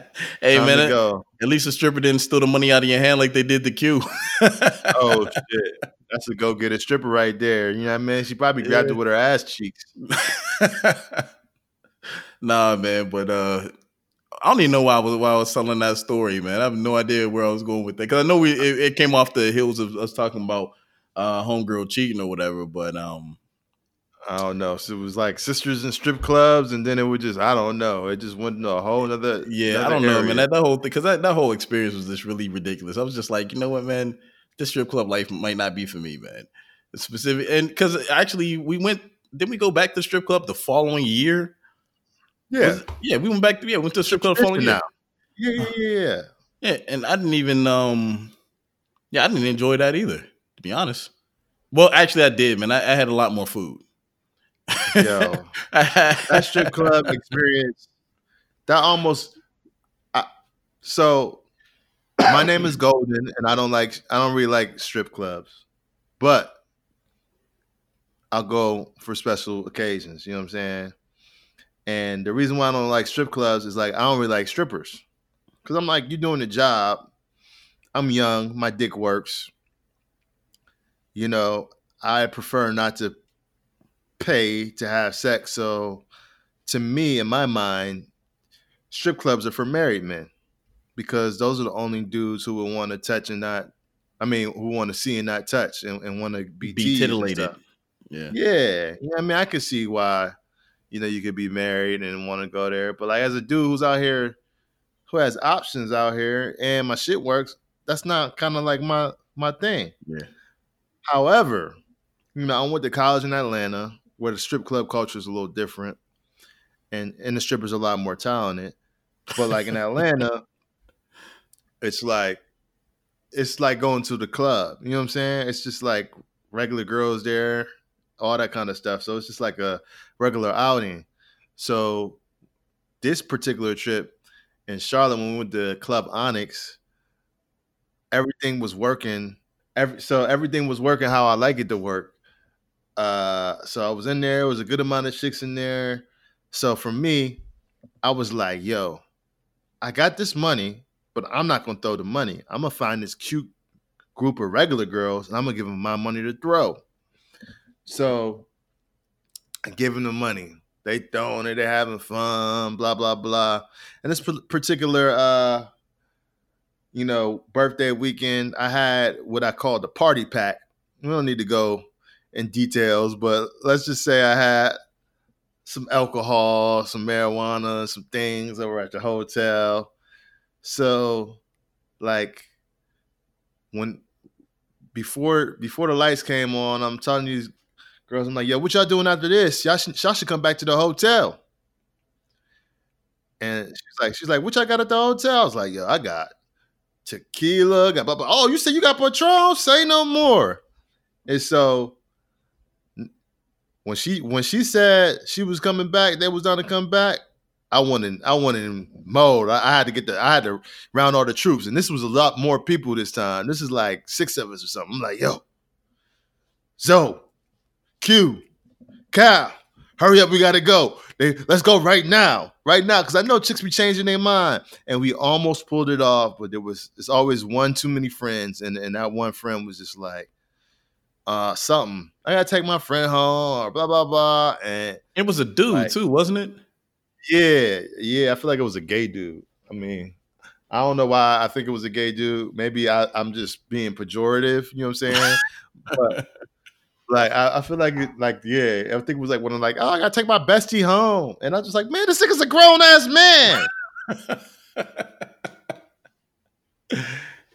hey time man, at- go." at least the stripper didn't steal the money out of your hand like they did the Q. Oh shit, that's a go get a stripper right there. You know what I mean? She probably grabbed Yeah. it with her ass cheeks. nah, man, but uh I don't even know why I was why I was telling that story, man. I have no idea where I was going with that because I know we it, it came off the heels of us talking about uh homegirl cheating or whatever, but um I don't know. So it was like sisters in strip clubs, and then it would just I don't know. It just went into a whole other. yeah, I don't know, man. That, that whole thing because that, that whole experience was just really ridiculous. I was just like, you know what, man, this strip club life might not be for me, man. It's specific and because actually we went didn't we go back to strip club the following year? Yeah, Was yeah, we went back to yeah, went to the strip club the following year. Yeah, yeah, yeah, yeah. Yeah, and I didn't even um yeah, I didn't enjoy that either, to be honest. Well, actually I did, man. I, I had a lot more food. Yo, that strip club experience, that almost. I, so, my name is Golden, and I don't like. I don't really like strip clubs, but I'll go for special occasions. You know what I'm saying? And the reason why I don't like strip clubs is like I don't really like strippers, because I'm like, you're doing the job. I'm young. My dick works. You know, I prefer not to pay to have sex. So, to me, in my mind, strip clubs are for married men because those are the only dudes who will want to touch and not. I mean, who want to see and not touch and, and want to be, be titillated. Yeah. Yeah, yeah. I mean, I could see why, you know, you could be married and want to go there, but like as a dude who's out here, who has options out here, and my shit works, that's not kind of like my my thing. Yeah. However, you know, I went to college in Atlanta, where the strip club culture is a little different, and and the strippers a lot more talented. But like in Atlanta, it's like it's like going to the club. You know what I'm saying? It's just like regular girls there, all that kind of stuff. So it's just like a regular outing. So this particular trip in Charlotte, when we went to Club Onyx, everything was working. Every so everything was working how I like it to work. Uh, so I was in there. It was a good amount of chicks in there. So for me, I was like, "Yo, I got this money, but I'm not gonna throw the money. I'm gonna find this cute group of regular girls, and I'm gonna give them my money to throw." So I give them the money. They throwing it. They're having fun. Blah blah blah. And this particular, uh, you know, birthday weekend, I had what I call the party pack. We don't need to go in details, but let's just say I had some alcohol, some marijuana, some things over at the hotel. So, like, when before before the lights came on, I'm telling these girls. I'm like, yo, what y'all doing after this? Y'all should, y'all should come back to the hotel. And she's like, she's like, what y'all got at the hotel? I was like, yo, I got tequila, got blah, blah. Oh, you said you got Patron? Say no more. And so when she when she said she was coming back, they was gonna come back. I wanted I wanted mode. I, I had to get the I had to round all the troops, and this was a lot more people this time. This is like six of us or something. I'm like, yo, Zoe, Q, Cal, hurry up, we gotta go. They, let's go right now, right now, because I know chicks be changing their mind, and we almost pulled it off, but there was it's always one too many friends, and and that one friend was just like, uh, something. I gotta take my friend home, or blah blah blah, and It was a dude Like- too, wasn't it? yeah, yeah, I feel like it was a gay dude. I mean, I don't know why I think it was a gay dude. Maybe I, I'm just being pejorative. You know what I'm saying? but like, I, I feel like, it, like, yeah, it was like when I'm like, oh, I gotta take my bestie home, and I'm just like, man, this nigga's a grown ass man.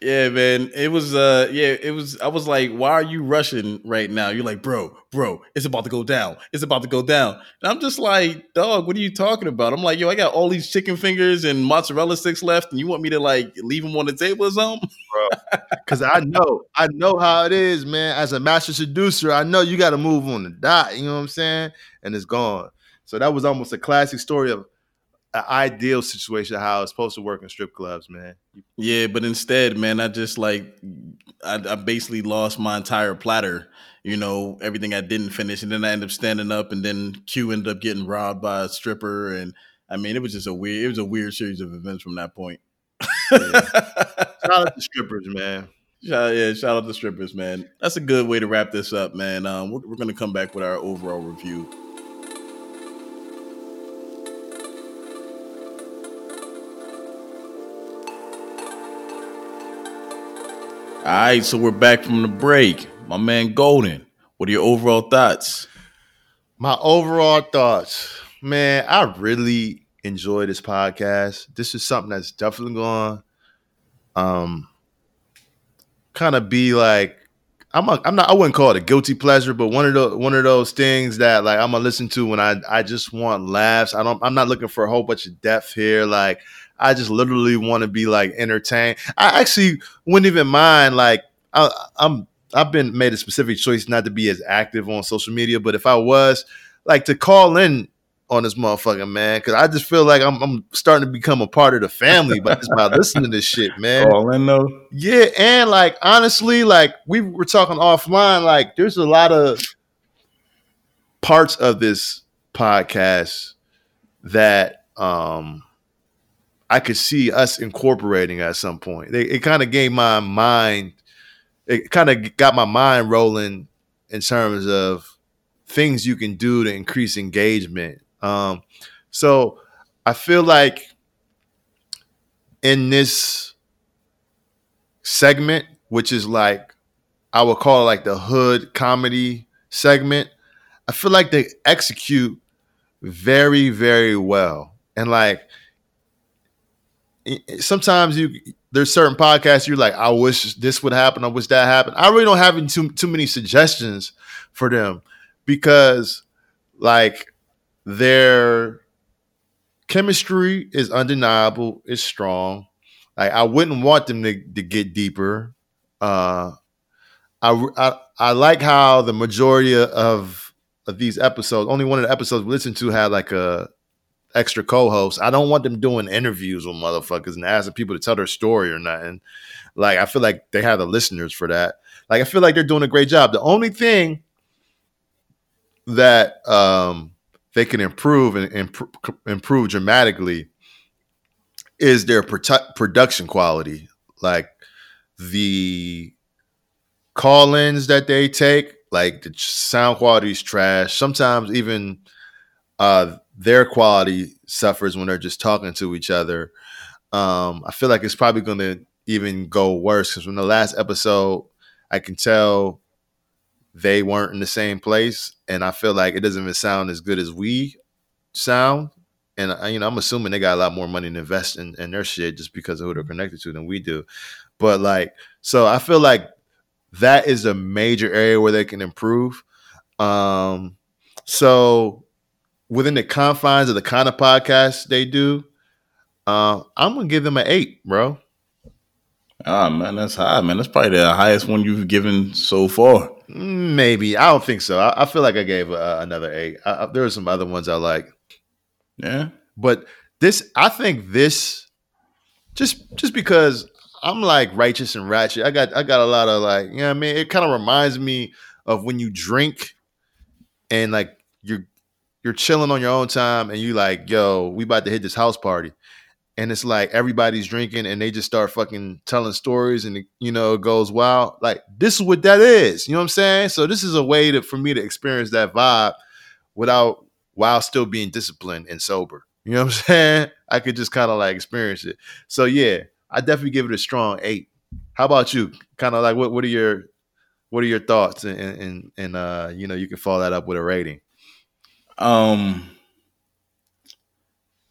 yeah, man. It was uh yeah, it was I was like, why are you rushing right now? You're like, bro, bro, it's about to go down. It's about to go down. And I'm just like, dog, what are you talking about? I'm like, yo, I got all these chicken fingers and mozzarella sticks left, and you want me to like leave them on the table or something? Bro. Cause I know, I know how it is, man. As a master seducer, I know you got to move on the dot. You know what I'm saying? And it's gone. So that was almost a classic story of an ideal situation how it's supposed to work in strip clubs, man. Yeah, but instead, man, I just like I, I basically lost my entire platter. You know, everything I didn't finish, and then I ended up standing up, and then Q ended up getting robbed by a stripper, and I mean, it was just a weird. It was a weird series of events from that point. Shout out to strippers, man. Shout, yeah, shout out to strippers, man. That's a good way to wrap this up, man. Um, we're, we're gonna come back with our overall review. All right, so we're back from the break. My man Golden, what are your overall thoughts? My overall thoughts, man, I really enjoy this podcast. This is something that's definitely going um kind of be like I'm a, I'm not I wouldn't call it a guilty pleasure, but one of the one of those things that like I'm gonna listen to when I I just want laughs. I don't I'm not looking for a whole bunch of depth here. Like I just literally want to be like entertained. I actually wouldn't even mind like I, I'm I've been made a specific choice not to be as active on social media, but if I was like to call in on this motherfucking man, because I just feel like I'm, I'm starting to become a part of the family by just by listening to this shit, man. All in though. Yeah, and like honestly, like we were talking offline, like there's a lot of parts of this podcast that um I could see us incorporating at some point. It kind of gave my mind, it kind of got my mind rolling in terms of things you can do to increase engagement. Um, so I feel like in this segment, which is like I would call it like the hood comedy segment, I feel like they execute very, very well. And like sometimes you there's certain podcasts you're like, I wish this would happen, I wish that happened. I really don't have too too many suggestions for them because like their chemistry is undeniable, it's strong. Like I wouldn't want them to, to get deeper. Uh, I, I I like how the majority of of these episodes, only one of the episodes we listened to had like a extra co-hosts. I don't want them doing interviews with motherfuckers and asking people to tell their story or nothing. Like I feel like they have the listeners for that. Like I feel like they're doing a great job. The only thing that um they can improve and improve, improve dramatically is their produ- production quality. Like the call-ins that they take, like the sound quality is trash. Sometimes even uh, their quality suffers when they're just talking to each other. Um, I feel like it's probably going to even go worse because from the last episode, I can tell they weren't in the same place, and I feel like it doesn't even sound as good as we sound. And uh, you know, I'm assuming they got a lot more money to invest in, in their shit just because of who they're connected to than we do. But like, so I feel like that is a major area where they can improve. Um, so within the confines of the kind of podcast they do, uh, I'm gonna give them an eight, bro. Ah man, that's high, man. That's probably the highest one you've given so far. Maybe I don't think so. I, I feel like I gave uh, another eight. I, I, there are some other ones I like, Yeah. but this I think this just just because I'm like righteous and ratchet. I got I got a lot of like you know what I mean. It kind of reminds me of when you drink and like you're chilling on your own time and you like yo we about to hit this house party. And it's like everybody's drinking and they just start fucking telling stories and you know it goes wow like this is what that is. You know what i'm saying? So this is a way to for me to experience that vibe without while still being disciplined and sober. You know what i'm saying? I could just kind of like experience it. So yeah i definitely give it a strong eight. How about you? Kind of like what, what are your what are your thoughts and and and uh you know you can follow that up with a rating Um,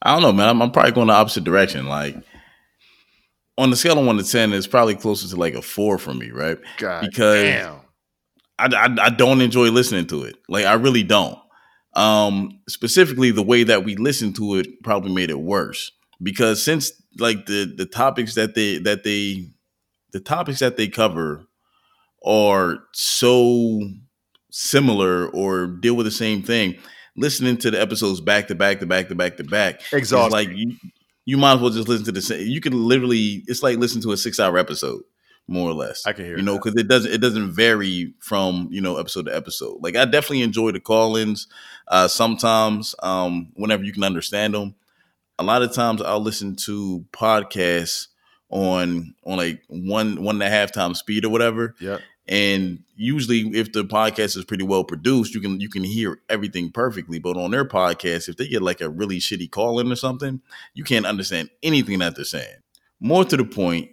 I don't know, man. I'm, I'm probably going the opposite direction. Like on the scale of one to ten, it's probably closer to like a four for me, right? god Because- damn I, I, I don't enjoy listening to it. Like I really don't. Um, specifically, the way that we listen to it probably made it worse because since like the the topics that they that they the topics that they cover are so similar or deal with the same thing. Listening to the episodes back to back to back to back to back, Exhausting. Like you, you might as well just listen to the same. You can literally, it's like listening to a six hour episode, more or less. I can hear you know because it doesn't it doesn't vary from you know episode to episode. Like I definitely enjoy the call-ins. Uh, sometimes, um, whenever you can understand them, a lot of times I'll listen to podcasts on on like one one and a half times speed or whatever. Yep. And usually, if the podcast is pretty well produced, you can you can hear everything perfectly. But on their podcast, if they get like a really shitty call in or something, you can't understand anything that they're saying. More to the point,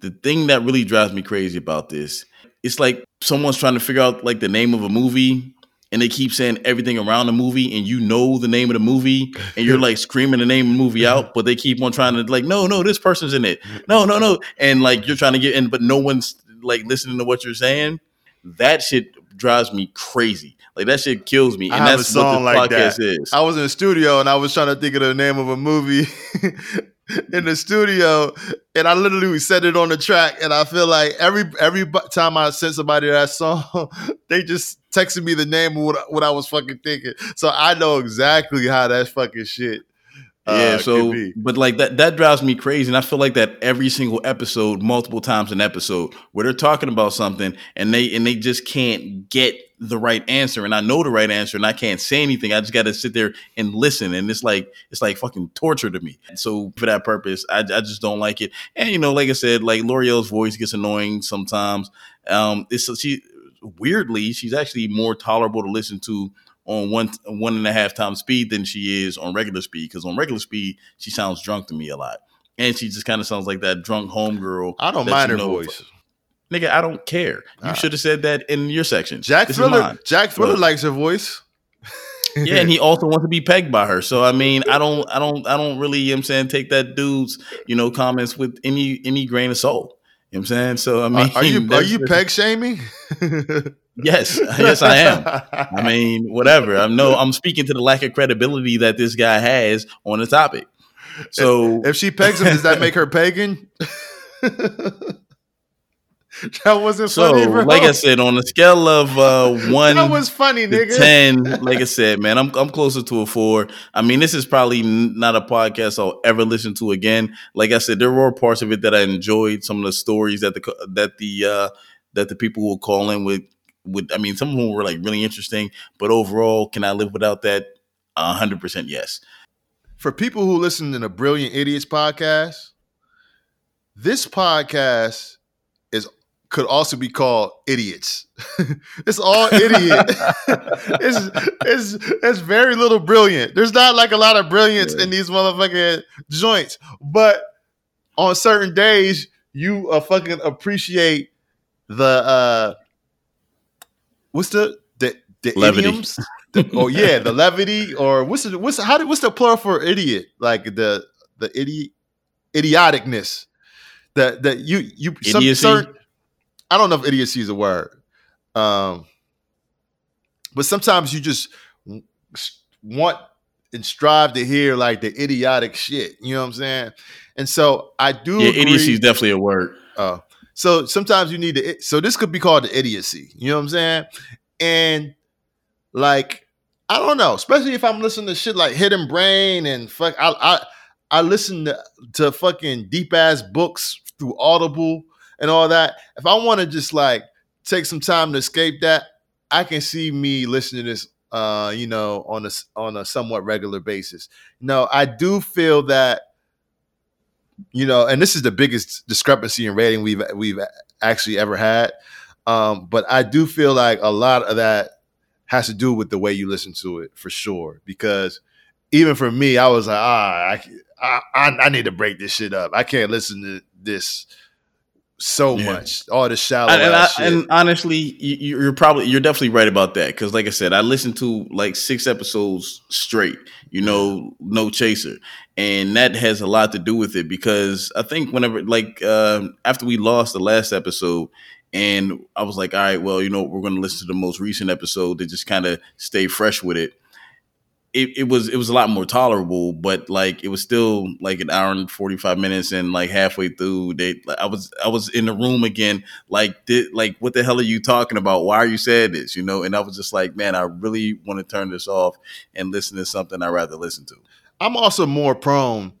the thing that really drives me crazy about this, it's like someone's trying to figure out like the name of a movie. And they keep saying everything around the movie, and you know the name of the movie, and you're like screaming the name of the movie out, but they keep on trying to like, no, no, this person's in it, no, no, no, and like you're trying to get in, but no one's like listening to what you're saying. That shit drives me crazy. Like that shit kills me, I and have a that's song what like that. is. I was in the studio and I was trying to think of the name of a movie in the studio, and I literally said it on the track. And I feel like every every time I sent somebody that song, they just texted me the name of what, what I was fucking thinking. So I know exactly how that fucking shit. Uh, yeah, could so but like that that drives me crazy, and I feel like that every single episode, multiple times an episode, where they're talking about something and they and they just can't get the right answer, and I know the right answer, and I can't say anything. I just got to sit there and listen, and it's like it's like fucking torture to me. So for that purpose, I, I just don't like it. And you know, like I said, like Lore'l's voice gets annoying sometimes. Um, it's she weirdly she's actually more tolerable to listen to on one one and a half times speed than she is on regular speed. Because on regular speed, she sounds drunk to me a lot, and she just kind of sounds like that drunk homegirl. I don't mind her voice. Nigga, I don't care. You Ah. should have said that in your section. Jack This Thriller. Jack Thriller But- likes her voice. yeah, and he also wants to be pegged by her. So I mean, I don't, I don't, I don't really. You know what I'm saying take that dude's, you know, comments with any any grain of salt. You know what I'm saying? So I mean, are, are you are you peg shaming? Yes, yes, I am. I mean, whatever. I'm no, I'm speaking to the lack of credibility that this guy has on the topic. So if she pegs him, does that make her pagan? that wasn't So, funny, bro. like I said, on a scale of uh, one that was funny, nigga. ten, like I said, man, I'm I'm closer to a four. I mean, this is probably not a podcast I'll ever listen to again. Like I said, there were parts of it that I enjoyed. Some of the stories that the co- that the uh, that the people will call in with. With I mean, some of them were like really interesting, but overall, can I live without that? A hundred percent, yes. For people who listen to the Brilliant Idiots podcast, this podcast is could also be called idiots. it's all idiot. it's, it's it's very little brilliant. There's not like a lot of brilliance in these motherfucking joints, but on certain days you uh, fucking appreciate the uh what's the the the Levity. idioms? The- oh yeah, the levity or what's the what's how do, what's the plural for idiot? Like the the idiot idioticness. That that you you some Idiocy? certain I don't know if idiocy is a word. Um but sometimes you just want and strive to hear like the idiotic shit. You know what I'm saying? And so I do. Yeah, agree- idiocy is definitely a word. Oh, so sometimes you need to. So this could be called the idiocy. You know what I'm saying? And like, I don't know. Especially if I'm listening to shit like Hidden Brain and fuck. I I I listen to, to fucking deep ass books through Audible and all that. If I want to just like take some time to escape that, I can see me listening to this. Uh, you know, on a on a somewhat regular basis. No, I do feel that you know, and this is the biggest discrepancy in rating we've we've actually ever had. Um, but I do feel like a lot of that has to do with the way you listen to it for sure. Because even for me, I was like, ah, I I, I need to break this shit up. I can't listen to this so Yeah. much, all the shallow And, and, I, and honestly, you, you're probably you're definitely right about that because, like I said, I listened to like six episodes straight. You know, no chaser, and that has a lot to do with it because I think whenever like um, after we lost the last episode. And I was like, all right, well, you know, we're going to listen to the most recent episode to just kind of stay fresh with it. It, it was it was a lot more tolerable, but like it was still like an hour and forty five minutes, and like halfway through, they I was I was in the room again, like did like what the hell are you talking about? Why are you saying this? You know, and I was just like, man, I really want to turn this off and listen to something I'd rather listen to. I'm also more prone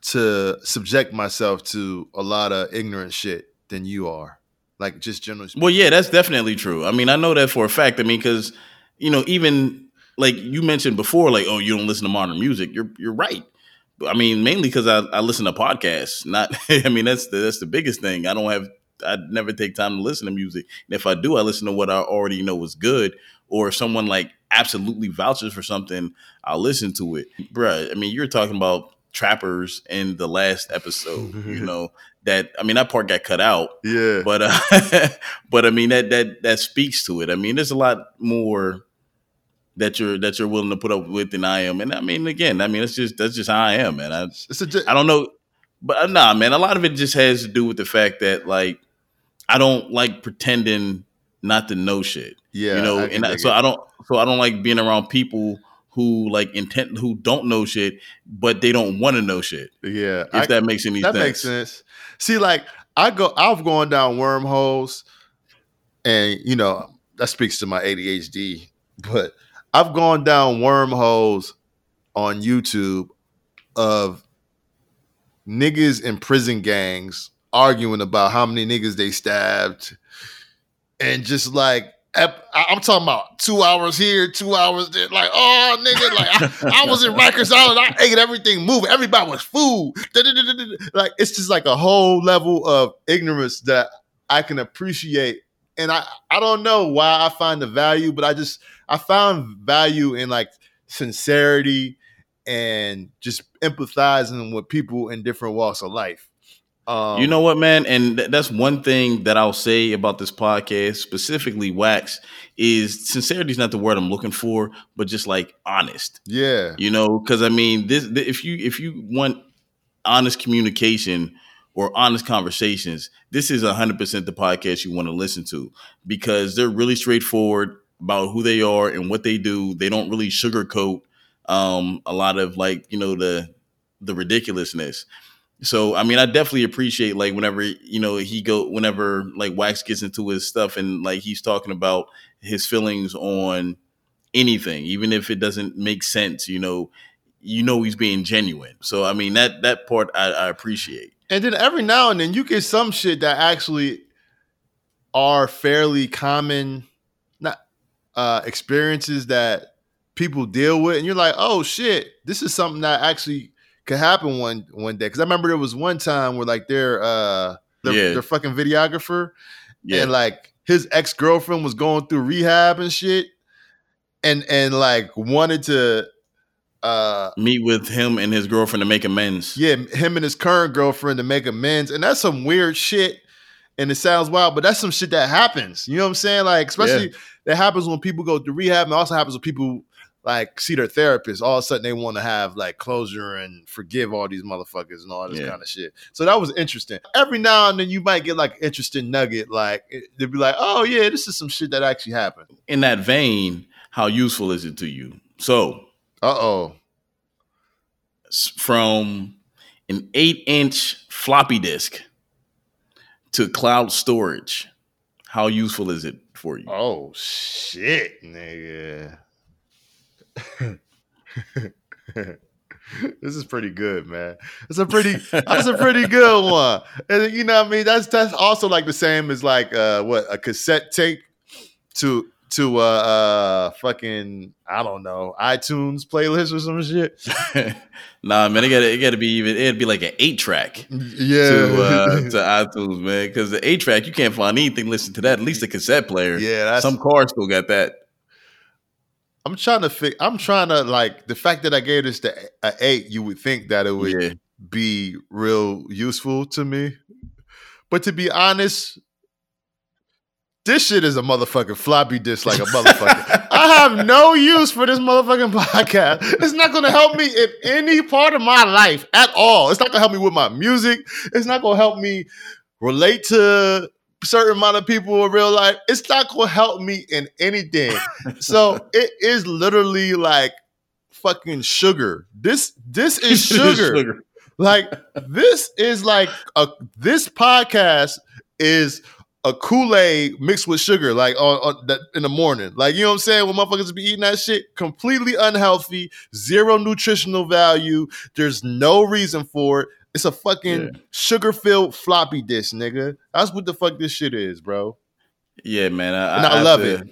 to subject myself to a lot of ignorant shit than you are. Like just generally speaking. Well, yeah, that's definitely true. I mean, I know that for a fact. I mean, because you know, even like you mentioned before, like, oh, you don't listen to modern music. You're you're right. I mean, mainly because I, I listen to podcasts. Not, I mean, that's the that's the biggest thing. I don't have. I never take time to listen to music. And if I do, I listen to what I already know is good. Or if someone like absolutely vouches for something, I'll listen to it. Bruh, I mean, you're talking about trappers in the last episode. you know that. I mean, that part got cut out Yeah. but uh, but I mean that that that speaks to it. I mean, there's a lot more that you're that you're willing to put up with than I am, and I mean, again, I mean, it's just that's just how I am, man. I it's a don't know, but uh, nah, man. A lot of it just has to do with the fact that like I don't like pretending not to know shit. yeah. you know, I and I, so. I don't so I don't like being around people who like intent who don't know shit, but they don't want to know shit. yeah. If I- that makes any that sense. makes sense. See, like I go, I've gone down wormholes, and you know that speaks to my ADHD. But I've gone down wormholes on YouTube of niggas in prison gangs arguing about how many niggas they stabbed, and just like. I'm talking about two hours here, two hours there. Like, oh, nigga, like I, I was in Rikers Island. I ate everything moving. Everybody was food. Like, it's just like a whole level of ignorance that I can appreciate. And I, I don't know why I find the value, but I just I found value in like sincerity and just empathizing with people in different walks of life. Um, You know what, man? And th- that's one thing that I'll say about this podcast, specifically Wax, is sincerity is not the word I'm looking for, but just like honest. yeah, You know, because I mean, this th- if you if you want honest communication or honest conversations, this is hundred percent the podcast you want to listen to because they're really straightforward about who they are and what they do. They don't really sugarcoat um, a lot of like you know the the ridiculousness. So I mean, I definitely appreciate like whenever you know he go whenever like Wax gets into his stuff and like he's talking about his feelings on anything, even if it doesn't make sense. You know, you know he's being genuine. So I mean that that part I, I appreciate. And then every now and then you get some shit that actually are fairly common not uh experiences that people deal with and you're like, "Oh shit, this is something that actually could happen one one day." Cuz I remember there was one time where like their uh their, Yeah. their fucking videographer Yeah, and like his ex-girlfriend was going through rehab and shit and and like wanted to uh meet with him and his girlfriend to make amends. yeah, him and his current girlfriend to make amends. And that's some weird shit. And it sounds wild, but that's some shit that happens. You know what I'm saying? Like, especially that happens when people go to rehab and also happens when people like see their therapist, all of a sudden they want to have like closure and forgive all these motherfuckers and all this Yeah. kind of shit. So that was interesting. Every now and then you might get like an interesting nugget, like they'd be like, "Oh yeah, this is some shit that actually happened." In that vein, how useful is it to you? So, Uh oh. from an eight inch floppy disk to cloud storage, how useful is it for you? Oh shit, nigga. this is pretty good, man. It's a pretty that's a pretty good one. And you know what I mean? That's that's also like the same as like uh what a cassette tape to to uh uh fucking I don't know, iTunes playlist or some shit. nah, man, it got it got to be even. It'd be like an eight track Yeah. to uh, to iTunes, man. Because the eight track, you can't find anything. Listen to that. At least a cassette player. yeah, that's Some cars still got that. I'm trying to fig- I'm trying to like the fact that I gave this to a eight, you would think that it would Yeah, be real useful to me. But to be honest, this shit is a motherfucking floppy disk like a motherfucker. I have no use for this motherfucking podcast. It's not gonna help me in any part of my life at all. It's not gonna help me with my music. It's not gonna help me relate to certain amount of people in real life. It's not gonna help me in anything. So it is literally like fucking sugar. This this is sugar. Like this is like a this podcast is a Kool-Aid mixed with sugar, like on, on that in the morning. Like you know what I'm saying? When motherfuckers be eating that shit, completely unhealthy, zero nutritional value. There's no reason for it. It's a fucking Yeah. sugar-filled floppy dish, nigga. That's what the fuck this shit is, bro. Yeah, man. I, And I have love to- it.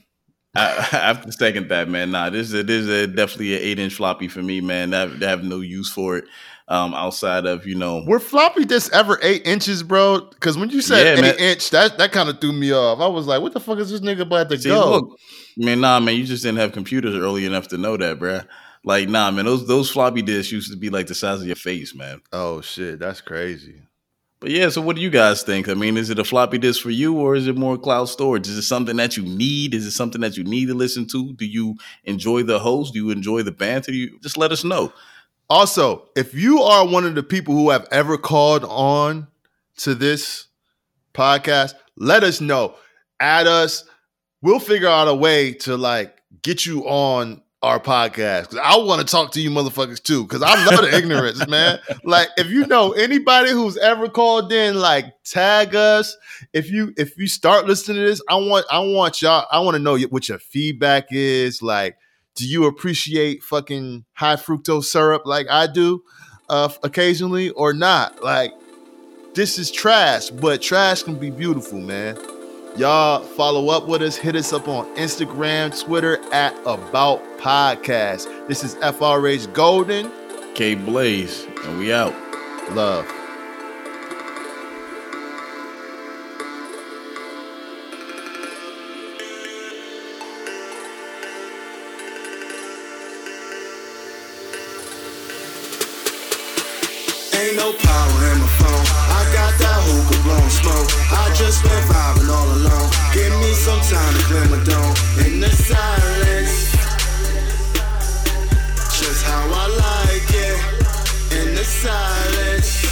I, I have to second that, man. Nah, this is a, this is a, definitely an eight inch floppy for me, man. I have, I have no use for it um, outside of you know. Were floppy disks ever eight inches, bro? Because when you said Yeah, eight man. inch, that that kind of threw me off. I was like, what the fuck is this nigga about to See, go? look, man, nah, man, you just didn't have computers early enough to know that, bruh. Like, nah, man, those those floppy disks used to be like the size of your face, man. Oh shit, that's crazy. But yeah, so what do you guys think? I mean, is it a floppy disk for you, or is it more cloud storage? Is it something that you need? Is it something that you need to listen to? Do you enjoy the host? Do you enjoy the banter? You just let us know? Also, if you are one of the people who have ever called on to this podcast, let us know. Add us. We'll figure out a way to like get you on our podcast. 'Cause I want to talk to you motherfuckers too. Cause I love the ignorance, man. Like if you know anybody who's ever called in, like tag us. If you if you start listening to this, I want I want y'all, I want to know what your feedback is. Like, do you appreciate fucking high fructose syrup like I do uh occasionally or not? Like, this is trash, but trash can be beautiful, man. Y'all follow up with us. Hit us up on Instagram, Twitter at About Podcast. This is FRH Golden. K Blaze, and we out. Love. Ain't no power in my phone. I got that hookah blown smoke. I just been vibing all alone. Give me some time to clear my dome. In the silence, just how I like it. In the silence.